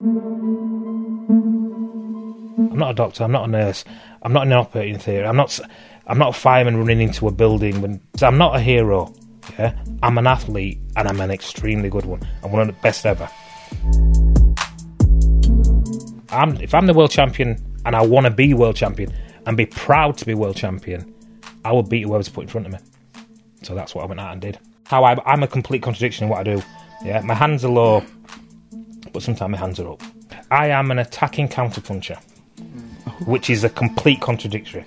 I'm not a doctor. I'm not a nurse. I'm not an operating theatre. I'm not. I'm not a fireman running into a building. When I'm not a hero. Yeah, I'm an athlete, and I'm an extremely good one. I'm one of the best ever. I'm, if I'm the world champion and I want to be world champion and be proud to be world champion, I will beat whoever's put in front of me. So that's what I went out and did. How I, I'm a complete contradiction in what I do. Yeah, my hands are low, but sometimes my hands are up. I am an attacking counterpuncher, which is a complete contradictory.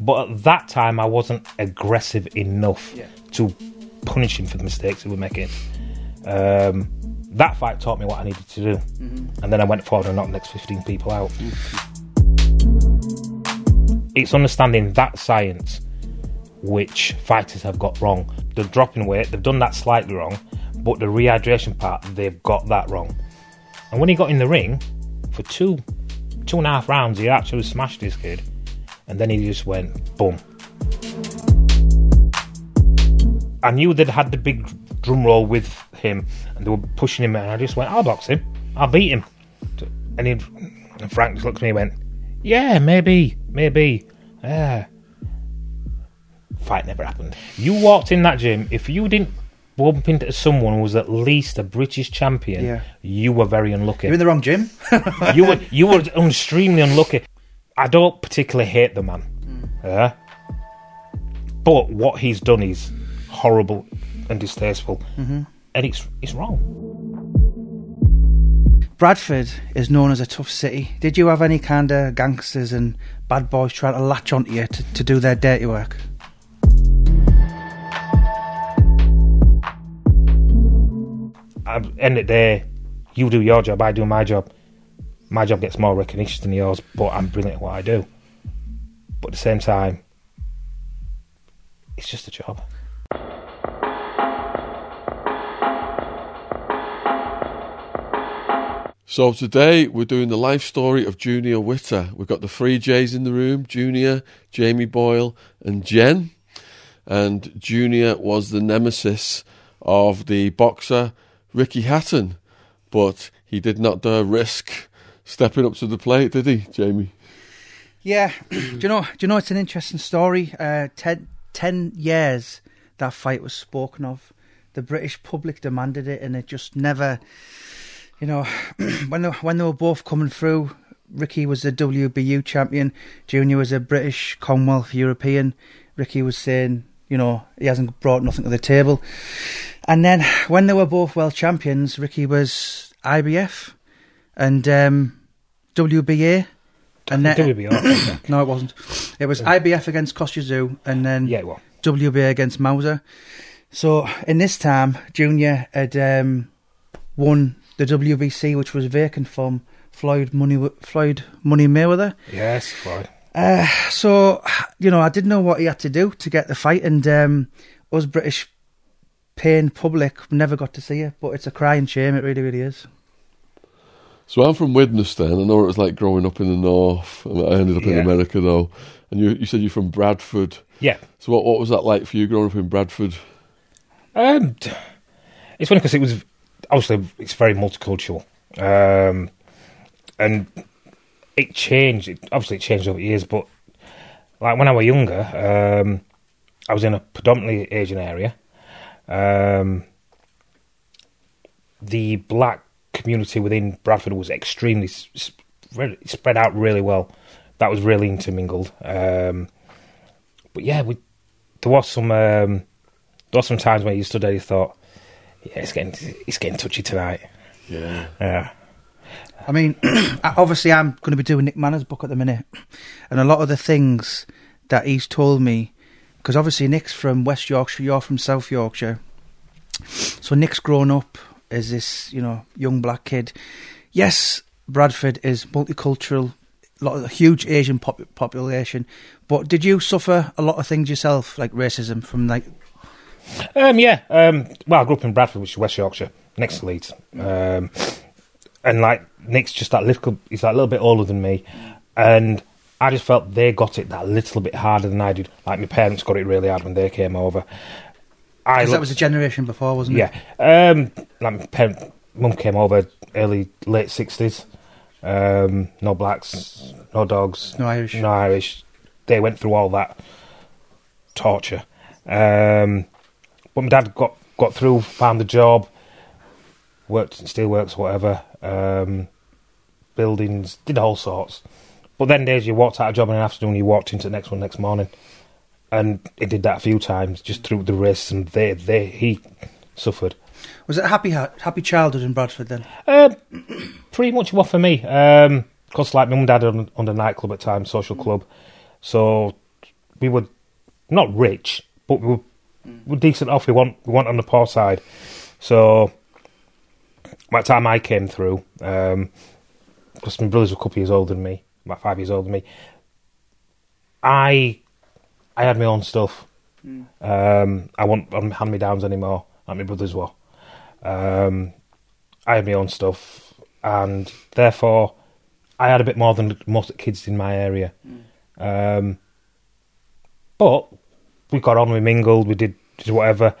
But at that time, I wasn't aggressive enough to punish him for the mistakes he was making. Um, that fight taught me what I needed to do, and then I went forward and knocked the next 15 people out. It's understanding that science which fighters have got wrong. They're dropping weight, they've done that slightly wrong, but the rehydration part, they've got that wrong. And when he got in the ring for two, two and a half rounds, he actually smashed this kid, and then he just went boom. I knew they'd had the big drum roll with him, and they were pushing him, and I just went, "I'll box him, I'll beat him." And, he, and Frank just looked at me and went, "Yeah, maybe, maybe, yeah." Fight never happened. You walked in that gym. If you didn't bump into someone who was at least a British champion, Yeah. you were very unlucky You're in the wrong gym. you were you were extremely unlucky. I don't particularly hate the man, hmm. yeah, but what he's done is horrible and distasteful, mm-hmm. and it's it's wrong. Bradford is known as a tough city. Did you have any kind of gangsters and bad boys trying to latch onto you to, to do their dirty work? The end of the day, you do your job, I do my job. My job gets more recognition than yours, but I'm brilliant at what I do. But at the same time, it's just a job. So today we're doing the life story of Junior Witter. We've got the three J's in the room: Junior, Jamie Boyle, and Jen. And Junior was the nemesis of the boxer Ricky Hatton, but he did not dare risk stepping up to the plate, did he, Jamie? Yeah. do you know? Do you know? It's an interesting story. Uh, ten, ten years that fight was spoken of. The British public demanded it, and it just never. You know, when they, when they were both coming through, Ricky was the WBU champion. Junior was a British Commonwealth European. Ricky was saying, you know, he hasn't brought nothing to the table. And then when they were both world champions, Ricky was IBF and um, WBA. And then, WBO. no, it wasn't. It was IBF against Kostya Tszyu and then yeah, well, WBA against Maussa. So in this time, Junior had um, won the WBC, which was vacant from Floyd Money Floyd Money Mayweather. yes, Floyd. Uh, so you know, I didn't know what he had to do to get the fight, and um, us British paying public never got to see it. But it's a crying shame. It really, really is. So I'm from Widnesden. I know what it was like growing up in the north. I ended up in America though. And you, you said you're from Bradford. Yeah. So what, what was that like for you growing up in Bradford? Um, it's funny because it was obviously it's very multicultural, um, and it changed. It, obviously, it changed over the years. But like when I was younger, um, I was in a predominantly Asian area. Um, the black community within Bradford was extremely s- s- spread out really well. That was really intermingled. Um, but yeah, we, there was some. Um, there was some times when you stood there, you thought, "Yeah, it's getting it's getting touchy tonight." Yeah. Yeah, I mean, obviously, I'm going to be doing Nick Manners' book at the minute, and a lot of the things that he's told me, because obviously Nick's from West Yorkshire, you're from South Yorkshire, so Nick's grown up as this, you know, young black kid. Yes, Bradford is multicultural, lot of huge Asian pop- population, but did you suffer a lot of things yourself, like racism from like? um, yeah. Um, well, I grew up in Bradford, which is West Yorkshire, next to Leeds, um, and like Nick's just that little. He's like a little bit older than me, and I just felt they got it that little bit harder than I did. Like my parents got it really hard when they came over. I Because that was a generation before, wasn't it? Yeah. Um, like my, parent, mum came over early late sixties. Um, no blacks, no dogs, No Irish. no Irish. They went through all that torture. Um, but my dad got got through, found a job, worked in steelworks, whatever, um, buildings, did all sorts. But then days you walked out of job in the afternoon, you walked into the next one next morning, and he did that a few times just through the and they they he suffered. Was it a happy happy childhood in Bradford then? Uh, pretty much what for me. Um 'cause like my mum and dad on, on the nightclub at times, social club. So we were not rich, but we were, we were decent off. We want we want on the poor side. So by the time I came through, because my brothers were a couple years older than me, about five years older than me, I I had my own stuff. Um, I want hand me downs anymore, like my brothers were. Um, I had my own stuff, and therefore I had a bit more than most kids in my area. Um, but we got on, we mingled, we did, did whatever.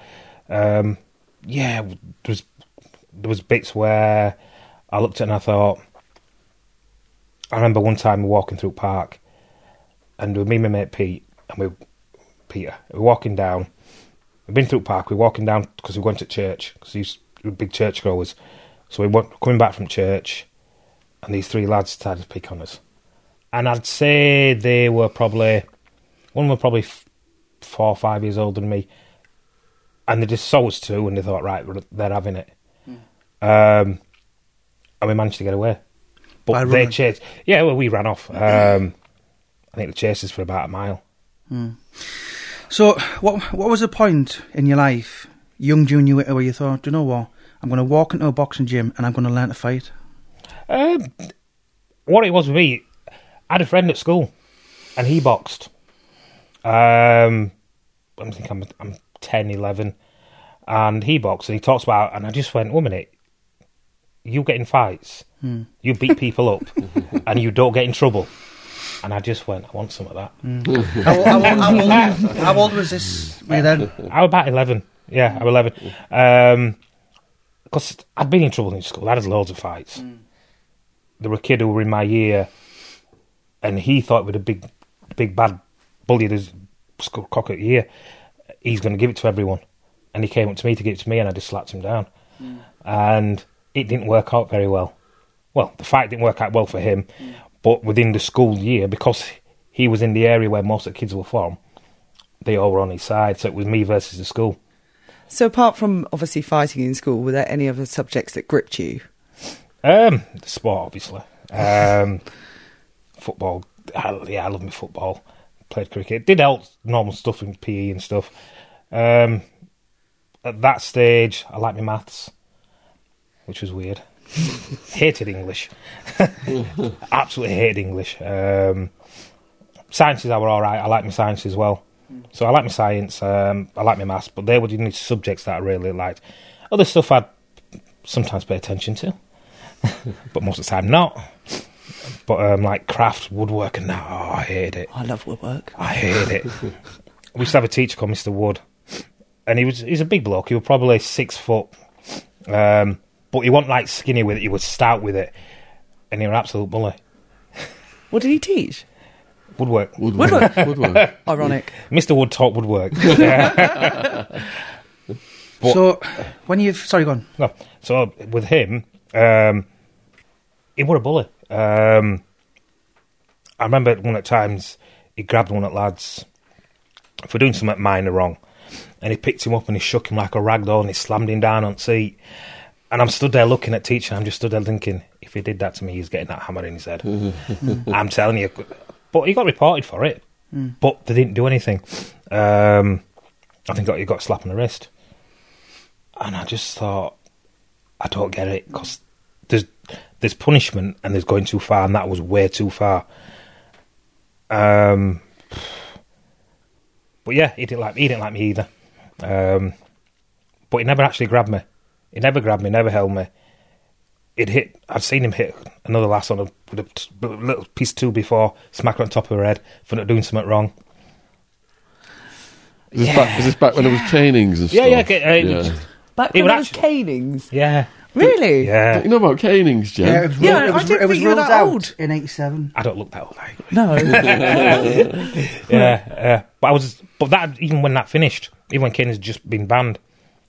Um, yeah, there was there was bits where I looked at it and I thought. I remember one time we were walking through park, and with me and my mate Pete, and we Peter, we were walking down. We've been through park. We were walking down because we went to church because these were big church goers. So we went coming back from church, and these three lads started to pick on us. And I'd say they were probably one of them were probably f- four or five years older than me, and they just saw us too, and they thought, right, they're having it. Um, and we managed to get away. But they chased. Yeah, well, we ran off. Um, I think the chase is for about a mile. So, what what was the point in your life, young junior, where you thought, "Do you know what? I'm going to walk into a boxing gym and I'm going to learn to fight. Um, what it was with me, I had a friend at school, and he boxed. Um, I think I'm I'm 10, 11, and he boxed, and he talks about, and I just went, one minute, you get in fights, hmm. you beat people up, and you don't get in trouble. And I just went, I want some of that. Hmm. How, how, how, how, old, how old was this you then? I was about 11. Yeah, I was 11. Um 'cause I'd been in trouble in school. I had loads of fights. Hmm. There were a kid who were in my year, and he thought with a big, big bad bully his school cock at year, he's going to give it to everyone. And he came up to me to give it to me, and I just slapped him down. And it didn't work out very well. Well, the fight didn't work out well for him, but within the school year, because he was in the area where most of the kids were from, they all were on his side. So it was me versus the school. So apart from obviously fighting in school, were there any other subjects that gripped you? Um, the sport, obviously. Um, football. I, yeah, I love my football. Played cricket. Did all normal stuff in PE and stuff. Um, at that stage, I liked my maths, which was weird. hated English. Absolutely hated English. Um, sciences, I were all right. I like my science as well. So I like my science. Um, I like my maths, but they were the only subjects that I really liked. Other stuff I'd sometimes pay attention to, but most of the time not. But um, like craft, woodwork, and that, oh, I hated it. I love woodwork. I hated it. we used to have a teacher called Mr. Wood, and he was he's a big bloke. He was probably six foot, um, but he wasn't like skinny with it. He was stout with it, and he was an absolute bully. What did he teach? Woodwork. Woodwork. Woodwork. Ironic. Mr. Wood taught woodwork. But- so, when you've sorry, go on. No. So with him, um, he were a bully. Um, I remember one at times he grabbed one of the lads for doing something minor wrong, and he picked him up and he shook him like a rag doll and he slammed him down on the seat. And I'm stood there looking at teacher. I'm just stood there thinking, if he did that to me, he's getting that hammer in his head. I'm telling you. But he got reported for it, but they didn't do anything. Um, I think he got a slap on the wrist. And I just thought, I don't get it because there's there's punishment and there's going too far, and that was way too far. Um, but yeah, he didn't like he didn't like me either. Um, but he never actually grabbed me. He never grabbed me, never held me. It hit. I'd seen him hit another lass on a, with a t- little piece of tool before, smack her on top of her head for not doing something wrong. Is, this back, is this back when there was canings and Yeah, stuff? yeah, okay, uh, it was- Back when would there was actually- canings. Yeah, Really? Yeah, You know about canings, Jen? Yeah, it was, Yeah, ruled- it I was, didn't it was think you were that old. in '87. I don't look that old. I agree. No. yeah, yeah. But I was, but that even when that finished, even when canings has just been banned,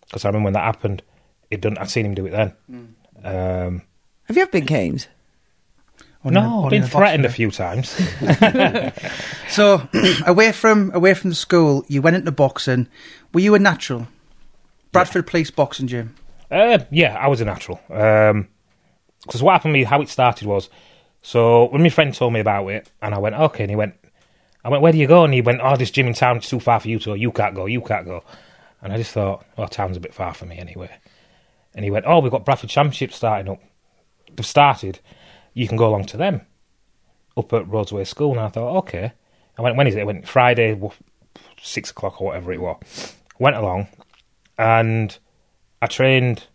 because I remember when that happened, it done. I've seen him do it then. Um, Have you ever been caned? Only no, I've been threatened a few times. So, away from away from the school, you went into boxing. Were you a natural? Bradford Police Boxing Gym. Uh, yeah, I was a natural. Because what happened to me, how it started was, so when my friend told me about it, and I went, okay, and he went, I went, where do you go? And he went, oh, this gym in town is too far for you to go. You can't go, you can't go. And I just thought, well, town's a bit far for me anyway. And he went, oh, we've got Bradford Championships starting up. They've started. You can go along to them up at Rhodesway School. And I thought, okay. I went, when is it? I went Friday, six o'clock or whatever it was. Went along, and I trained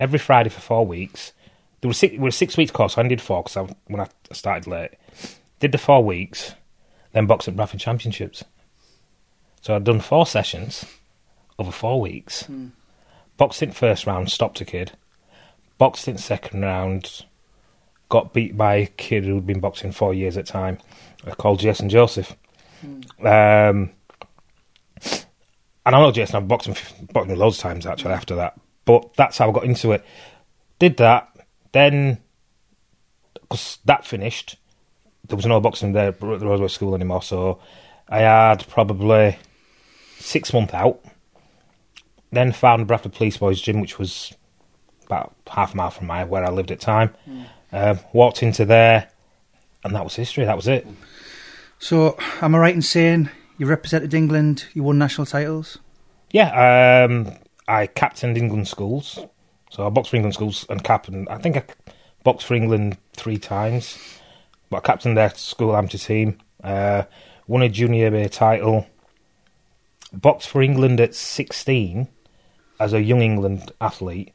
every Friday for four weeks. There was six, a six weeks course. So I did four because when I started late, did the four weeks, then boxed at Bradford Championships. So I'd done four sessions over four weeks. Hmm. Boxed in first round, stopped a kid. Boxed in second round, got beat by a kid who'd been boxing four years at time, uh, called Jason Joseph. Um, and I know Jason, I've boxed him, boxed him loads of times actually after that. But that's how I got into it. Did that, then, because that finished, there was no boxing there at the Rhodesway School anymore, so I had probably six months out. Then found Bradford Police Boys Gym, which was about half a mile from my where I lived at the time. Um, walked into there, and that was history. That was it. So, am I right in saying you represented England? You won national titles. Yeah, um, I captained England schools. So I boxed for England schools and captained. I think I boxed for England three times. But I captained their school amateur team. Uh, won a junior A title. Boxed for England at 16 as a young England athlete,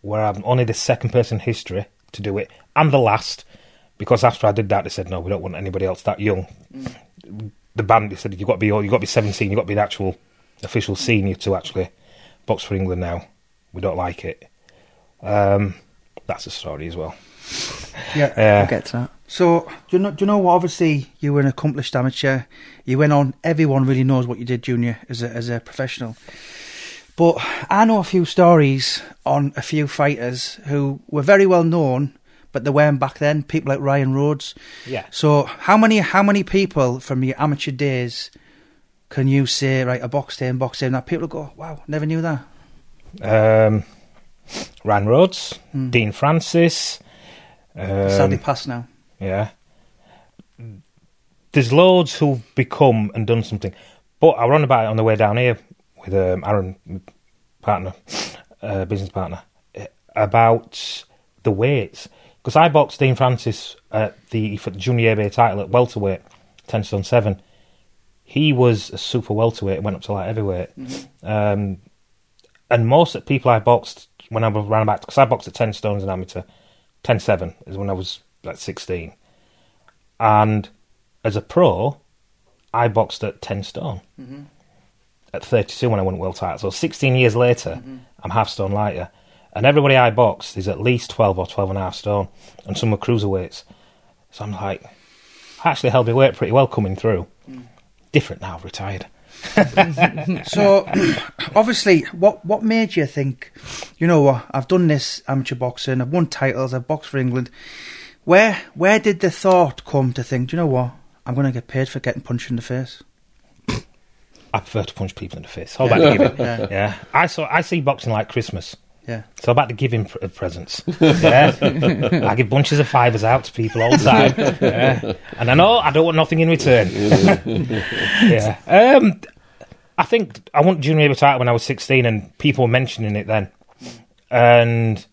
where I'm only the second person in history to do it, and the last, because after I did that, they said no, we don't want anybody else that young. The band they said you've got to be you've got to be 17, you've got to be an actual official senior to actually box for England now. We don't like it. Um, that's a story as well. Yeah. Yeah. We'll get to that. So, do you know? Do you know what? Obviously, you were an accomplished amateur. You went on. Everyone really knows what you did, Junior, as a as a professional. But I know a few stories on a few fighters who were very well known, but they weren't back then. People like Ryan Rhodes. Yeah. So, how many how many people from your amateur days can you say right? I boxed him, boxed him. That people go, wow, never knew that. Um, Ryan Rhodes, Hmm. Dean Francis. Sadly, Um, passed now. yeah. There's loads who've become and done something. But I run about it on the way down here with um, Aaron, partner, uh, business partner, about the weights. Because I boxed Dean Francis at the for the junior ABA title at welterweight, 10 stone 7. He was a super welterweight, went up to light heavyweight. Um, and most of the people I boxed when I was around about, because I boxed at 10 stones an amateur, 10 7 is when I was like 16. And as a pro, I boxed at 10 stone at 32 when I won world title. So 16 years later, I'm half stone lighter. And everybody I boxed is at least 12 or 12 and a half stone. And some were cruiserweights. So I'm like, I actually held my weight pretty well coming through. Different now, retired. So, obviously, what what made you think, you know what? I've done this amateur boxing. I've won titles. I've boxed for England. Where where did the thought come to think? Do you know what? I'm going to get paid for getting punched in the face. I prefer to punch people in the face. All about the giving. Yeah. Yeah, I saw. I see boxing like Christmas. Yeah. All about the giving pr- of presents. Yeah, I give bunches of fivers out to people all the time. Yeah. and I know I don't want nothing in return. yeah, um, I think I won junior A title when I was sixteen, and people were mentioning it then, and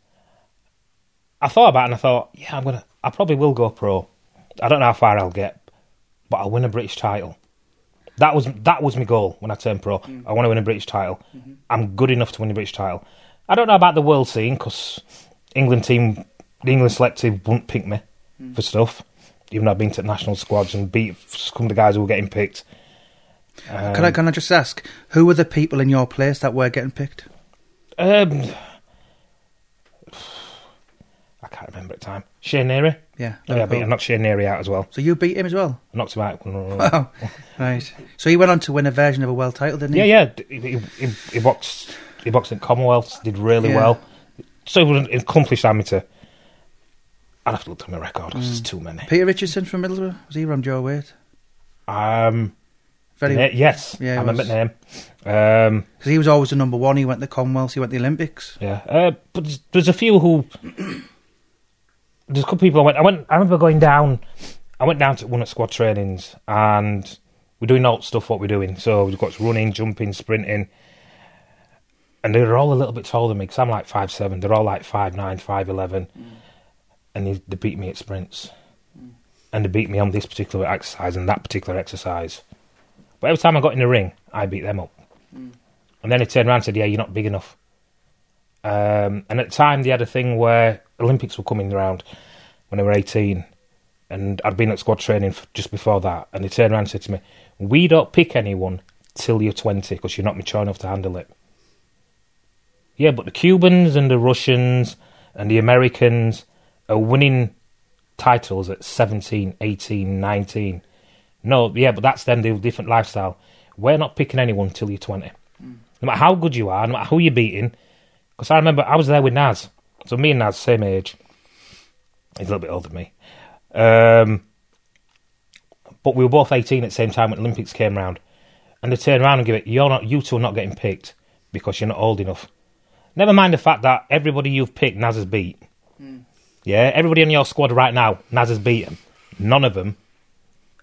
I thought about it and I thought, yeah, I'm gonna. I probably will go pro. I don't know how far I'll get, but I'll win a British title. That was that was my goal when I turned pro. I want to win a British title. I'm good enough to win a British title. I don't know about the world scene because England team, the England selective won't pick me for stuff. Even though I've been to national squads and beat some of the guys who were getting picked. Um, Can I can I just ask who were the people in your place that were getting picked? Um, remember at the time. Shea Neary. Yeah. Yeah, I, beat, I knocked Shea Neary out as well. So you beat him as well? I knocked him out. Wow. right. So he went on to win a version of a world title, didn't he? Yeah, yeah. He, he, he, he boxed. He boxed at Commonwealths. Did really Yeah. well. So it was an accomplished amateur. I'd have to look through my record. Mm. There's too many. Peter Richardson from Middlesbrough? Was he around your weight? Um, Very ne- yes, Yeah, I he remember the name. Um, Because he was always the number one. He went to the Commonwealths, he went to the Olympics. yeah, uh, but there's, there's a few who. There's a couple of people I went. I went. I remember going down. I went down to one of squad trainings, and we're doing all stuff what we're doing. So we've got running, jumping, sprinting, and they're all a little bit taller than me because I'm like five seven. They're all like five nine, five eleven, mm. and they, they beat me at sprints, and they beat me on this particular exercise and that particular exercise. But every time I got in the ring, I beat them up, mm. and then they turned around and said, "Yeah, you're not big enough." Um, and at the time, they had a thing where Olympics were coming around when I were 18, and I'd been at squad training just before that. And they turned around and said to me, "We don't pick anyone till you're 20 because you're not mature enough to handle it." Yeah, but the Cubans and the Russians and the Americans are winning titles at 17, 18, 19. No, yeah, but that's them, the different lifestyle. We're not picking anyone till you're 20. No matter how good you are, no matter who you're beating. Because I remember I was there with Naz. So me and Naz, same age. He's a little bit older than me. Um, but we were both 18 at the same time when the Olympics came round. And they turned around and give it, you're not, you two are not getting picked because you're not old enough. Never mind the fact that everybody you've picked, Naz has beat. Yeah, everybody on your squad right now, Naz has beaten. None of them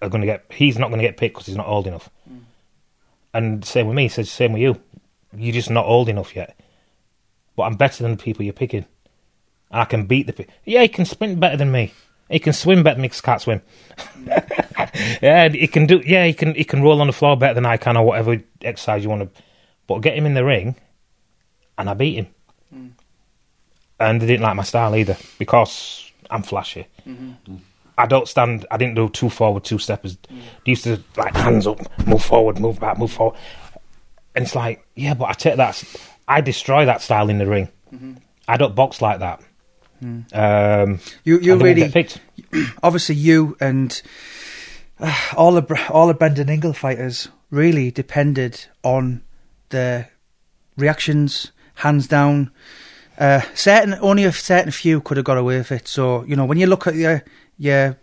are going to get, he's not going to get picked because he's not old enough. And same with me, says same with you. You're just not old enough yet. But I'm better than the people you're picking. And I can beat the people. Yeah, he can sprint better than me. He can swim better than me 'cause I can't swim. yeah, he can do. Yeah, he can. He can roll on the floor better than I can, or whatever exercise you want to. But get him in the ring, and I beat him. Mm. And they didn't like my style either because I'm flashy. Mm-hmm. I don't stand. I didn't do two forward, two steppers. Mm. They used to like hands up, move forward, move back, move forward. And it's like, yeah, but I take that. I destroy that style in the ring. I don't box like that. Um, You, you and they won't really, obviously, you and uh, all the all the Brendan Ingle fighters really depended on the reactions, hands down. Uh, certain only a certain few could have got away with it. So you know when you look at your your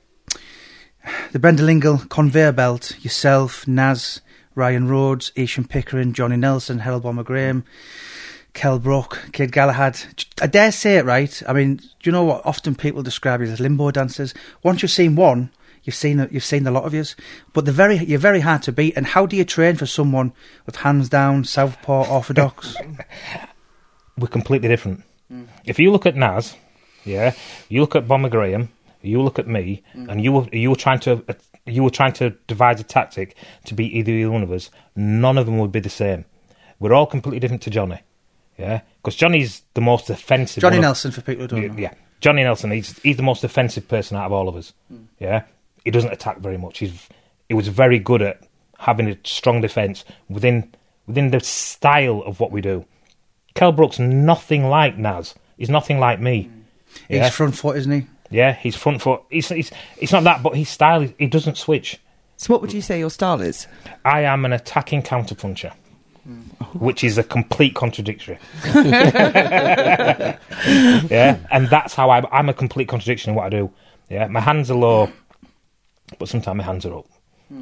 the Brendan Ingle conveyor belt, yourself, Naz, Ryan Rhodes, Esham Pickering, Johnny Nelson, Herol Bomber Graham. Kel Brook, Kid Galahad. I dare say it right. I mean, do you know what? Often people describe you as limbo dancers. Once you've seen one, you've seen you've seen a lot of yous. But they're very you're very hard to beat. And how do you train for someone with hands down, southpaw, orthodox? we're completely different. If you look at Naz, yeah, you look at Bomber Graham, you look at me, and you were you were trying to uh, you were trying to devise a tactic to beat either one of us. None of them would be the same. We're all completely different to Johnny, yeah, because Johnny's the most offensive. Johnny one of- Nelson, for people who don't yeah, know. yeah, Johnny Nelson. He's he's the most offensive person out of all of us. Hmm. Yeah, he doesn't attack very much. He's he was very good at having a strong defense within within the style of what we do. Kel Brook's nothing like Naz. He's nothing like me. Hmm. He's Yeah, front foot, isn't he? yeah. He's front foot. He's, he's it's not that, but his style. He doesn't switch. So, what would you say your style is? I am an attacking counterpuncher, which is a complete contradiction. yeah, and that's how I, I'm a complete contradiction in what I do. Yeah, my hands are low, but sometimes my hands are up.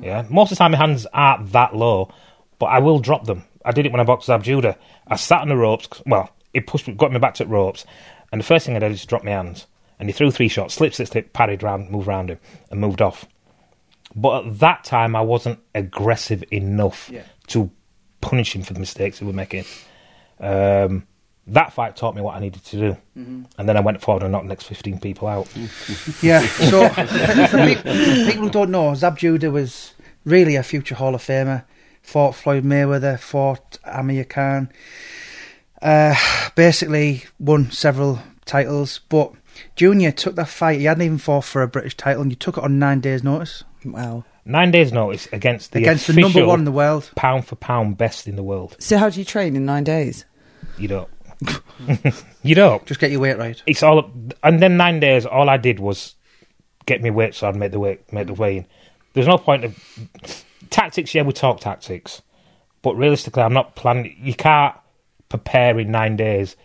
Yeah, most of the time my hands aren't that low, but I will drop them. I did it when I boxed Zab Judah. I sat on the ropes. Well, it pushed, got me back to the ropes, and the first thing I did is drop my hands. And he threw three shots, slip, slip, slip, parried round, moved round him, and moved off. But at that time, I wasn't aggressive enough Yeah. to punish him for the mistakes he was making. Um, that fight taught me what I needed to do. And then I went forward and knocked the next 15 people out. Yeah. So for, for people who don't know, Zab Judah was really a future Hall of Famer. Fought Floyd Mayweather, fought Amir Khan. Uh, basically won several titles, but Junior took that fight. He hadn't even fought for a British title, and you took it on nine days' notice Wow. Nine days' notice against the against the number one in the world. pound for pound best in the world. So, how do you train in nine days? You don't. you don't. Just get your weight right. It's all, and then nine days. All I did was get me weight, so I'd make the weight, make the weigh in. There's no point of tactics. Yeah, we talk tactics, but realistically, I'm not planning. You can't prepare in nine days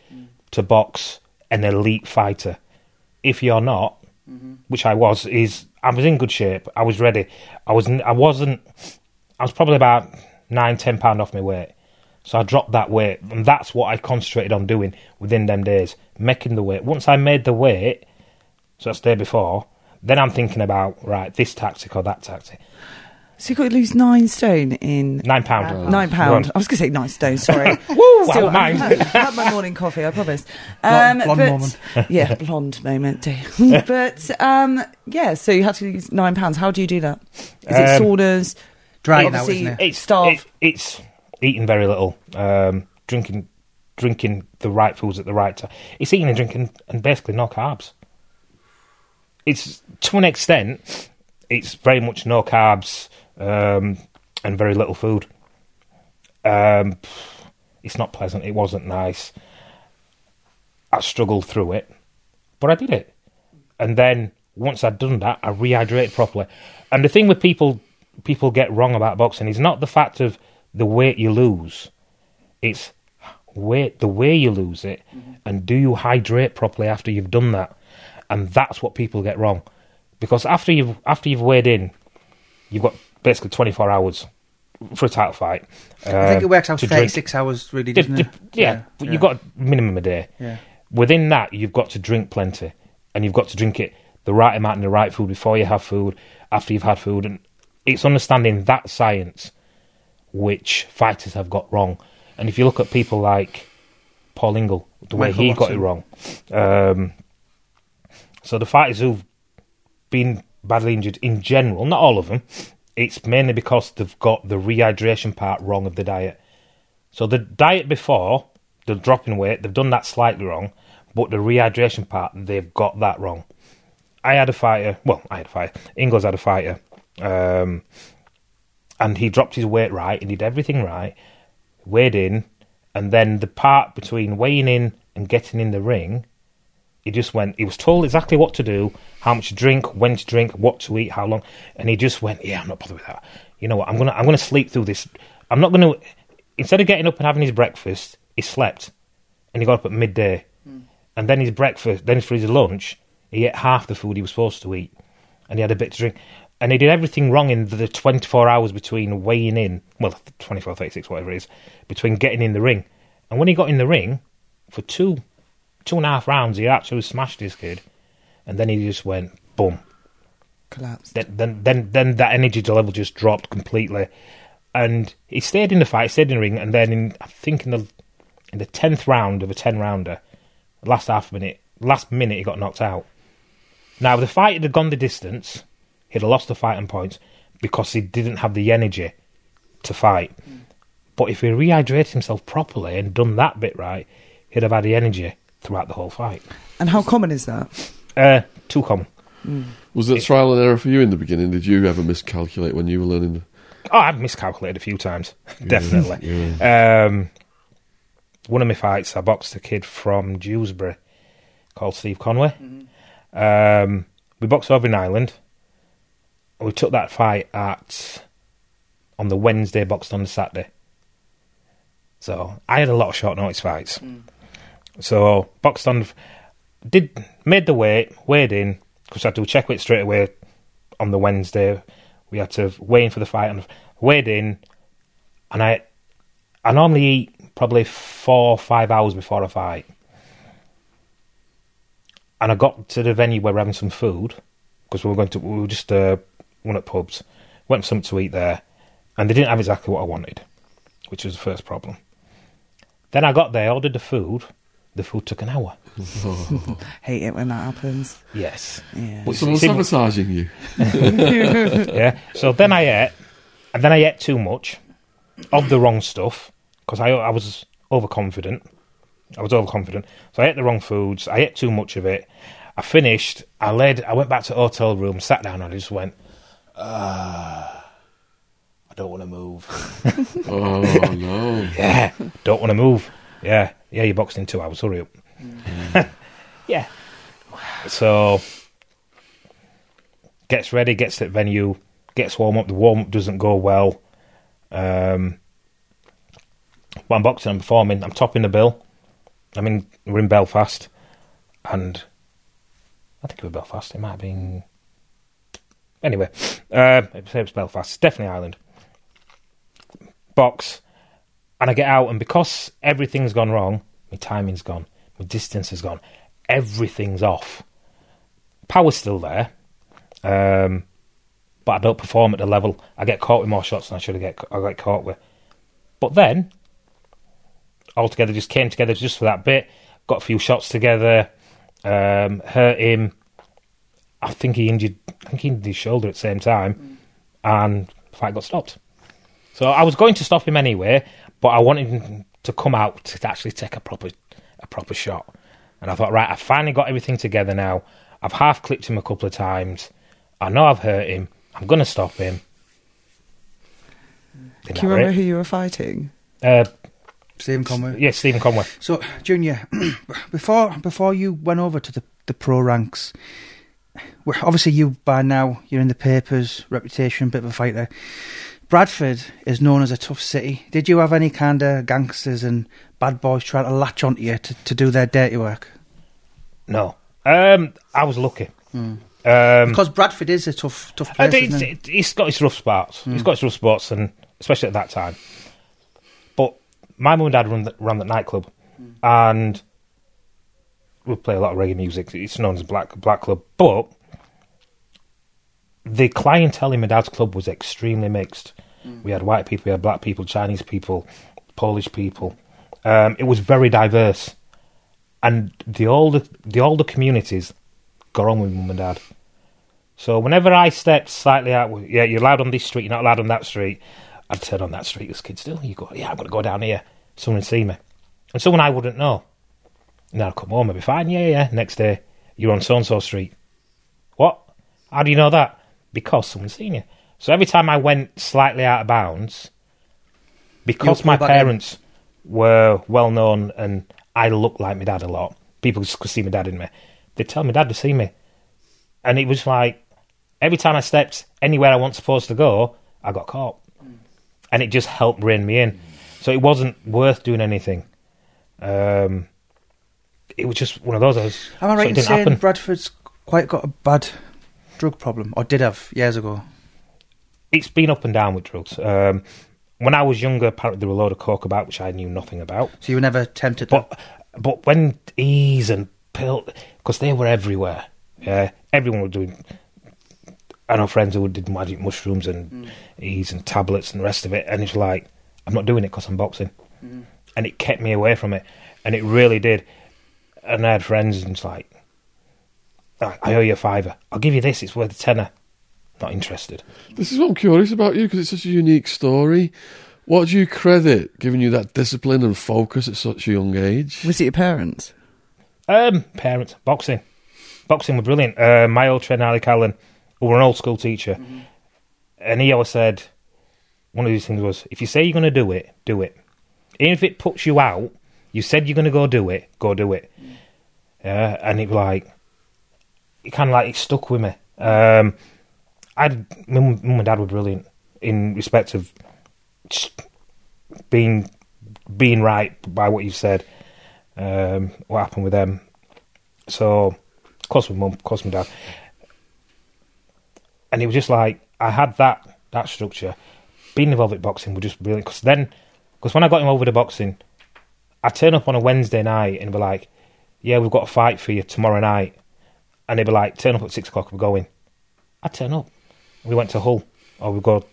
to box an elite fighter if you're not, mm-hmm. which I was. Is I was in good shape. I was ready. I was. I wasn't. I was probably about nine, ten pound off my weight. So I dropped that weight, and that's what I concentrated on doing within them days, making the weight. Once I made the weight, so that's the day before, then I'm thinking about right this tactic or that tactic. So you've got to lose nine stone in Nine pound. nine pound. I was going to say nine stone. Sorry. Woo! Still, I mind. I had my morning coffee. I promise. Blonde- Um, blonde but, moment. yeah, blonde moment. but um, yeah, so you had to lose nine pounds. How do you do that? Is it Um, saunas? Dry now, isn't it? It's Starve. it- it's eating very little, um, drinking drinking the right foods at the right time. It's eating and drinking and basically no carbs. It's to an extent, it's very much no carbs um, and very little food. Um, it's not pleasant. It wasn't nice. I struggled through it, but I did it. And then once I'd done that, I rehydrated properly. And the thing with people people get wrong about boxing is not the fact of the weight you lose; it's weight the way you lose it, and do you hydrate properly after you've done that? And that's what people get wrong, because after you've after you've weighed in, you've got basically twenty four hours for a title fight. I think it works out drink. 36 hours, really, doesn't it? dip- yeah, but you've got minimum a day. Yeah. Within that, you've got to drink plenty, and you've got to drink it the right amount and the right food before you have food, after you've had food, and it's understanding that science which fighters have got wrong. And if you look at people like Paul Ingle, the way Michael he got it wrong, um, so the fighters who've been badly injured in general, not all of them, it's mainly because they've got the rehydration part wrong of the diet. So the diet before, the drop in weight, they've done that slightly wrong, but the rehydration part, they've got that wrong. I had a fighter, well, I had a fighter, Ingles had a fighter, um, and he dropped his weight right, he did everything right, weighed in, and then the part between weighing in and getting in the ring, he just went, he was told exactly what to do, how much to drink, when to drink, what to eat, how long, and he just went, yeah, I'm not bothered with that. You know what, I'm gonna, I'm gonna sleep through this. I'm not gonna, instead of getting up and having his breakfast, he slept, and he got up at midday, hmm. and then his breakfast, then for his lunch, he ate half the food he was supposed to eat, and he had a bit to drink, and he did everything wrong in the 24 hours between weighing in, well, 24, 36, whatever it is, between getting in the ring, and when he got in the ring, for two, two and a half rounds, he absolutely smashed this kid, and then he just went boom. Collapsed. Then, then, then, then that energy level just dropped completely, and he stayed in the fight, stayed in the ring, and then in, I think in the in the tenth round of a ten rounder, last half minute, last minute, he got knocked out. Now, the fight had gone the distance, he'd have lost the fight on points because he didn't have the energy to fight. Mm. But if he rehydrated himself properly and done that bit right, he'd have had the energy throughout the whole fight. And how common is that? Uh, too common. Was it trial and error for you in the beginning? Did you ever miscalculate when you were learning? Oh, I've miscalculated a few times, definitely. Um, one of my fights, I boxed a kid from Dewsbury called Steve Conway. Um, we boxed over in Ireland. We took that fight at on the Wednesday, boxed on the Saturday. So I had a lot of short notice fights. So boxed on, did made the weight, weighed in because I had to check weight straight away on the Wednesday. We had to weigh in for the fight and weighed in, and I I normally eat probably four or five hours before a fight. And I got to the venue where we're having some food because we were going to we were just uh, one at pubs. Went for something to eat there, and they didn't have exactly what I wanted, which was the first problem. Then I got there, ordered the food. The food took an hour. Hate it when that happens. Yes. Yeah. Was someone It's in- sabotaging you? yeah. So then I ate, and then I ate too much of the wrong stuff because I I was overconfident. I was overconfident, so I ate the wrong foods. I ate too much of it. I finished. I led. I went back to the hotel room, sat down, and I just went. Ah, I don't want to move. Oh no! yeah, don't want to move. Yeah, Yeah, you're boxing in two hours. Hurry up. yeah. So gets ready, gets to the venue, gets warm up. The warm up doesn't go well. Um, but I'm boxing, I'm performing, I'm topping the bill. I mean, we're in Belfast, and I think it was Belfast. It might have been. Anyway, uh, it was Belfast. Definitely Ireland. Box, and I get out, and because everything's gone wrong, my timing's gone, my distance has gone, everything's off. Power's still there, um, but I don't perform at the level. I get caught with more shots than I should have get. I get caught with. But then, all together, just came together just for that bit. Got a few shots together. Um, hurt him. I think he injured. I think he injured his shoulder at the same time, and the fight got stopped. So I was going to stop him anyway, but I wanted him to come out to actually take a proper, a proper shot. And I thought, right, I've finally got everything together now. I've half clipped him a couple of times. I know I've hurt him. I'm going to stop him. Can you remember who you were fighting? Uh, Stephen Conway. yeah, Stephen Conway. So, Junior, before before you went over to the, the pro ranks, well, obviously you by now you're in the papers, reputation, bit of a fighter. Bradford is known as a tough city. Did you have any kind of gangsters and bad boys trying to latch onto you to, to do their dirty work? No. Um, I was lucky. Um, Because Bradford is a tough tough place. it's, it? he's got his rough spots. He's got his rough spots, and especially at that time. But my mum and dad run the, ran the nightclub, and we play a lot of reggae music. It's known as Black Black Club, but the clientele in my dad's club was extremely mixed. We had white people, we had black people, Chinese people, Polish people. Um, it was very diverse, and the older the older communities got on with mum and dad. So whenever I stepped slightly out, yeah, you're allowed on this street, you're not allowed on that street. I'd turn on that street. This kid still, you go, yeah, I'm going to go down here. Someone see me, and someone I wouldn't know. And I'd come home, I'd be fine. Yeah, yeah. Next day, you're on so and so street. What? How do you know that? Because someone's seen you. So every time I went slightly out of bounds, because my back in. parents were well known and I looked like my dad a lot, people could see my dad in me. They'd tell my dad to see me. And it was like every time I stepped anywhere I wasn't supposed to go, I got caught. And it just helped rein me in. So it wasn't worth doing anything. Um, it was just one of those. Was, Am I right in saying happen. Bradford's quite got a bad drug problem, or did have years ago? It's been up and down with drugs. Um, when I was younger, apparently there were a load of coke about, which I knew nothing about. So you were never tempted. to- But but when ease and pill, because they were everywhere. Yeah, everyone was doing. I know friends who did magic mushrooms and ease and tablets and the rest of it, and it's like I'm not doing it because I'm boxing, and it kept me away from it, and it really did. And I had friends, and it's like, I I owe you a fiver. I'll give you this. It's worth a tenner. Not interested. This is what I'm curious about you because it's such a unique story. What do you credit giving you that discipline and focus at such a young age? Was it your parents? Um, parents, boxing. Boxing were brilliant. Uh, my old trainer, Alec Allen, who were an old school teacher, and he always said, one of these things was, if you say you're going to do it, do it. Even if it puts you out, you said you're going to go do it, go do it. Yeah, and it was like, it kind of like, it stuck with me. Um, I, mum, mum and dad were brilliant in respect of being being right by what you said um, what happened with them. So, of course, with mum, of course, with dad, and it was just like I had that that structure. Being involved with boxing was just brilliant because then, because when I got him over to boxing, I turn up on a Wednesday night and be like, "Yeah, we've got a fight for you tomorrow night," and they'd be like, "Turn up at six o'clock, we're going." I'd turn up. We went to Hull, or we go,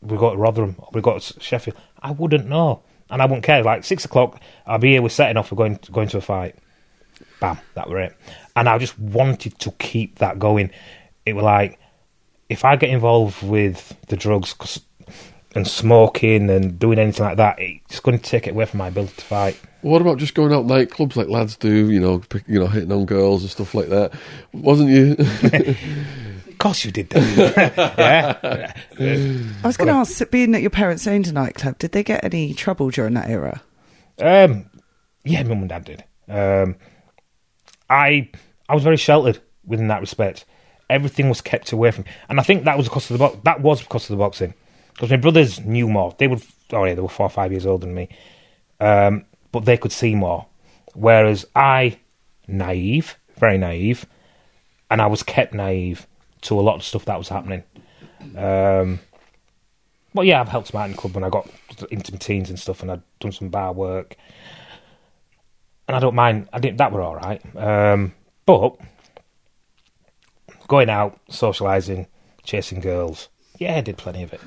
we go to Rotherham, or we got to Sheffield. I wouldn't know, and I wouldn't care. Like six o'clock, I'll be here. We're setting off. We're going going to a fight. Bam, that were it. And I just wanted to keep that going. It was like if I get involved with the drugs 'cause- and smoking and doing anything like that, it's going to take it away from my ability to fight. What about just going out nightclubs like lads do? You know, pick, you know, hitting on girls and stuff like that. Wasn't you? Of course, you did that. yeah. I was going to ask, being that your parents owned a nightclub, did they get any trouble during that era? Um, yeah, mum and dad did. Um, I I was very sheltered within that respect. Everything was kept away from and I think that was because of the box. that was because of the boxing. Because my brothers knew more. They would oh yeah, they were four or five years older than me, um, but they could see more. Whereas I, naive, very naive, and I was kept naive to a lot of stuff that was happening. Um, yeah, I've helped out club when I got into my teens and stuff, and I'd done some bar work, and I don't mind. I didn't. That were all right. Um, but going out, socialising, chasing girls, yeah, I did plenty of it.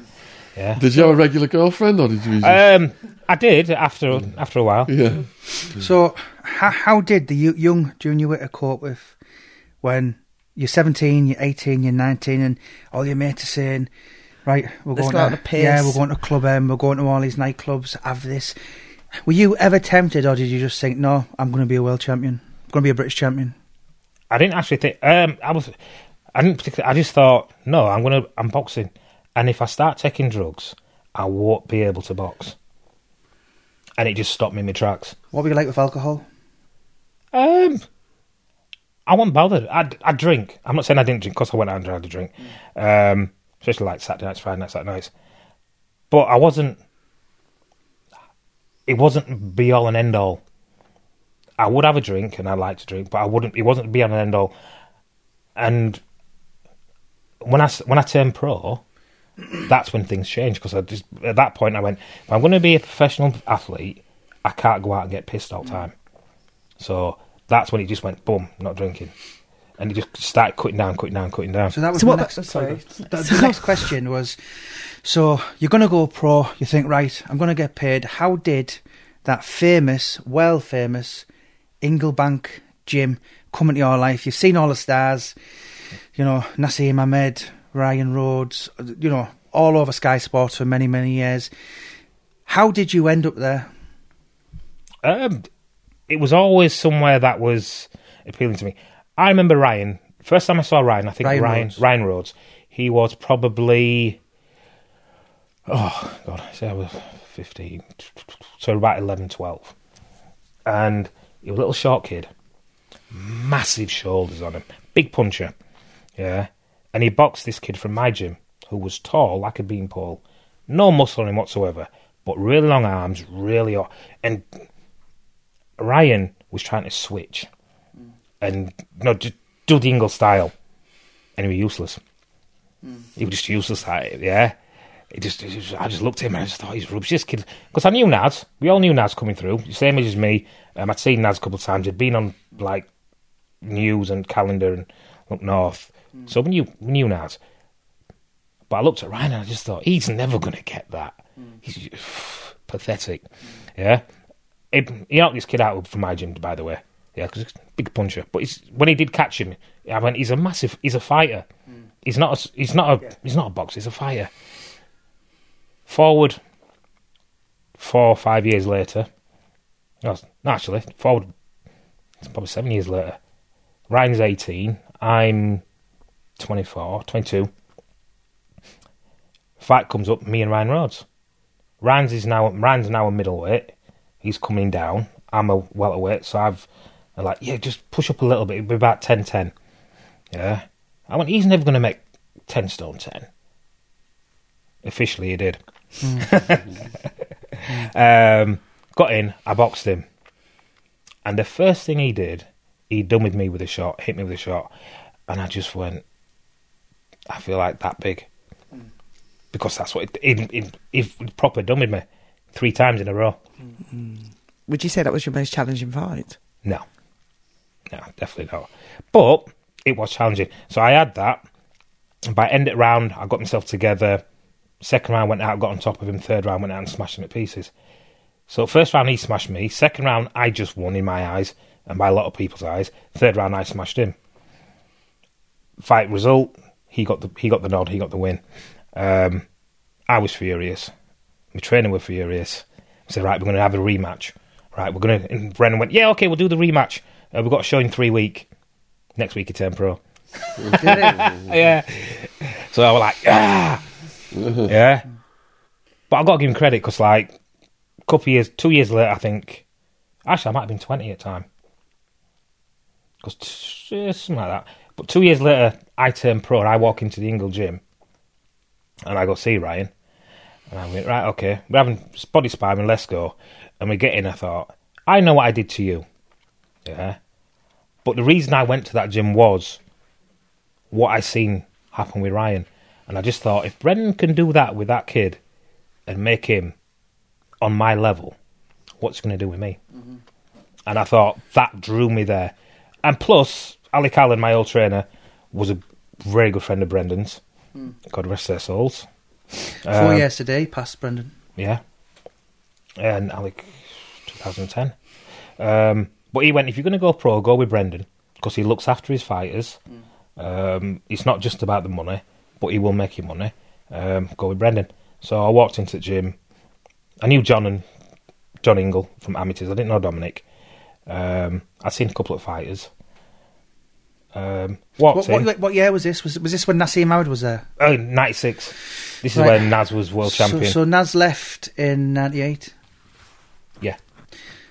Yeah, Did you have a regular girlfriend, or did you? Just, um, I did after after a while. yeah. So, how, how did the young Junior Witter cope with when you're 17, you're 18, you're 19, and all your mates are saying, right, we're Let's going go out to, on a yeah, we're going to Club M, we're going to all these nightclubs, have this. Were you ever tempted, or did you just think, no, I'm going to be a world champion, I'm going to be a British champion? I didn't actually think. Um, I was. I didn't particularly. I just thought, no, I'm gonna. I'm boxing, and if I start taking drugs, I won't be able to box. And it just stopped me in my tracks. What were you like with alcohol? Um, I wasn't bothered. I I drink. I'm not saying I didn't drink because I went out and had a drink. Um, especially like Saturday nights, Friday nights, Saturday nights. But I wasn't. It wasn't be all and end all. I would have a drink and I like to drink, but I wouldn't. It wasn't be all and end all. And when I when I turned pro, that's when things changed because I just at that point I went, if I'm going to be a professional athlete, I can't go out and get pissed all the time. So that's when it just went boom, not drinking, and it just started cutting down, cutting down, cutting down. So that was So my what? next, oh, sorry. The, the next question was so you're going to go pro, you think, right, I'm going to get paid. How did that famous, well famous Wincobank gym come into your life? You've seen all the stars, you know, Naseem Hamed, Ryan Rhodes, you know, all over Sky Sports for many, many years. How did you end up there? Um, it was always somewhere that was appealing to me. I remember Ryan. First time I saw Ryan, I think Ryan Ryan Rhodes. Ryan Rhodes. He was probably oh god, I say I was fifteen, so about 11, 12. and he was a little short kid, massive shoulders on him, big puncher, yeah. And he boxed this kid from my gym who was tall like a beanpole, no muscle on him whatsoever, but really long arms, really, and Ryan was trying to switch and no, just do the Ingle style, and he was useless. He was just useless it, yeah. It just, it just, I just looked at him and I just thought he's rubbish. This kid, because I knew Naz. We all knew Naz coming through, same age as me. Um, I'd seen Naz a couple of times. He'd been on like news and calendar and look north, so when you we knew Naz. But I looked at Ryan and I just thought he's never going to get that. He's just, pathetic, yeah. It, he knocked this kid out from my gym, by the way. Yeah, because he's a big puncher. But when he did catch him, I went, he's a massive, he's a fighter. He's not, a, he's not a, he's not a boxer. He's a fighter. Forward, four or five years later. No, actually, forward, it's probably seven years later. Ryan's eighteen. I'm 24, 22. Fight comes up, me and Ryan Rhodes. Ryan's is now Ryan's now a middleweight. He's coming down. I'm a welterweight, so I've I'm like, yeah, just push up a little bit. It'll be about 10 10. Yeah. I went, he's never going to make 10 stone 10. Officially, he did. um, got in, I boxed him. And the first thing he did, he done with me with a shot, hit me with a shot. And I just went, I feel like that big. Because that's what it, it proper done with me three times in a row. Would you say that was your most challenging fight? No. No, definitely not. But it was challenging. So I had that. And by end of round, I got myself together. Second round went out, got on top of him. Third round went out and smashed him at pieces. So first round he smashed me. Second round I just won in my eyes and by a lot of people's eyes. Third round I smashed him. Fight result, he got the he got the nod, he got the win. Um, I was furious. My trainer were furious. I said, right, we're going to have a rematch. Right, we're going to. And Brendan went, yeah, okay, we'll do the rematch. Uh, we've got a show in three week. Next week, you turn pro. yeah. So I was like, ah, yeah. But I've got to give him credit because, like, a couple of years, two years later, I think, Actually, I might have been 20 at the time. Because something like that. But two years later, I turned pro and I walk into the Ingle gym and I go see Ryan. And I went, right, okay, we're having body sparring, let's go. And we get in, I thought, I know what I did to you. Yeah. But the reason I went to that gym was what I seen happen with Ryan. And I just thought, if Brendan can do that with that kid and make him on my level, what's he going to do with me? Mm-hmm. And I thought that drew me there. And plus, Alec Allen, my old trainer, was a very good friend of Brendan's. God rest their souls. Four Um, years today, past Brendan. Yeah. And Alec, 2010. Um, but he went, if you're going to go pro, go with Brendan because he looks after his fighters. Um, it's not just about the money, but he will make you money. Um, go with Brendan. So I walked into the gym. I knew John and John Ingle from amateurs. I didn't know Dominic. Um, I'd seen a couple of fighters. Um, What, in. what, what year was this? Was, was this when Naseem Hamed was there? oh, 96. This is Right. when Naz was world champion. So, so Naz left in '98. yeah.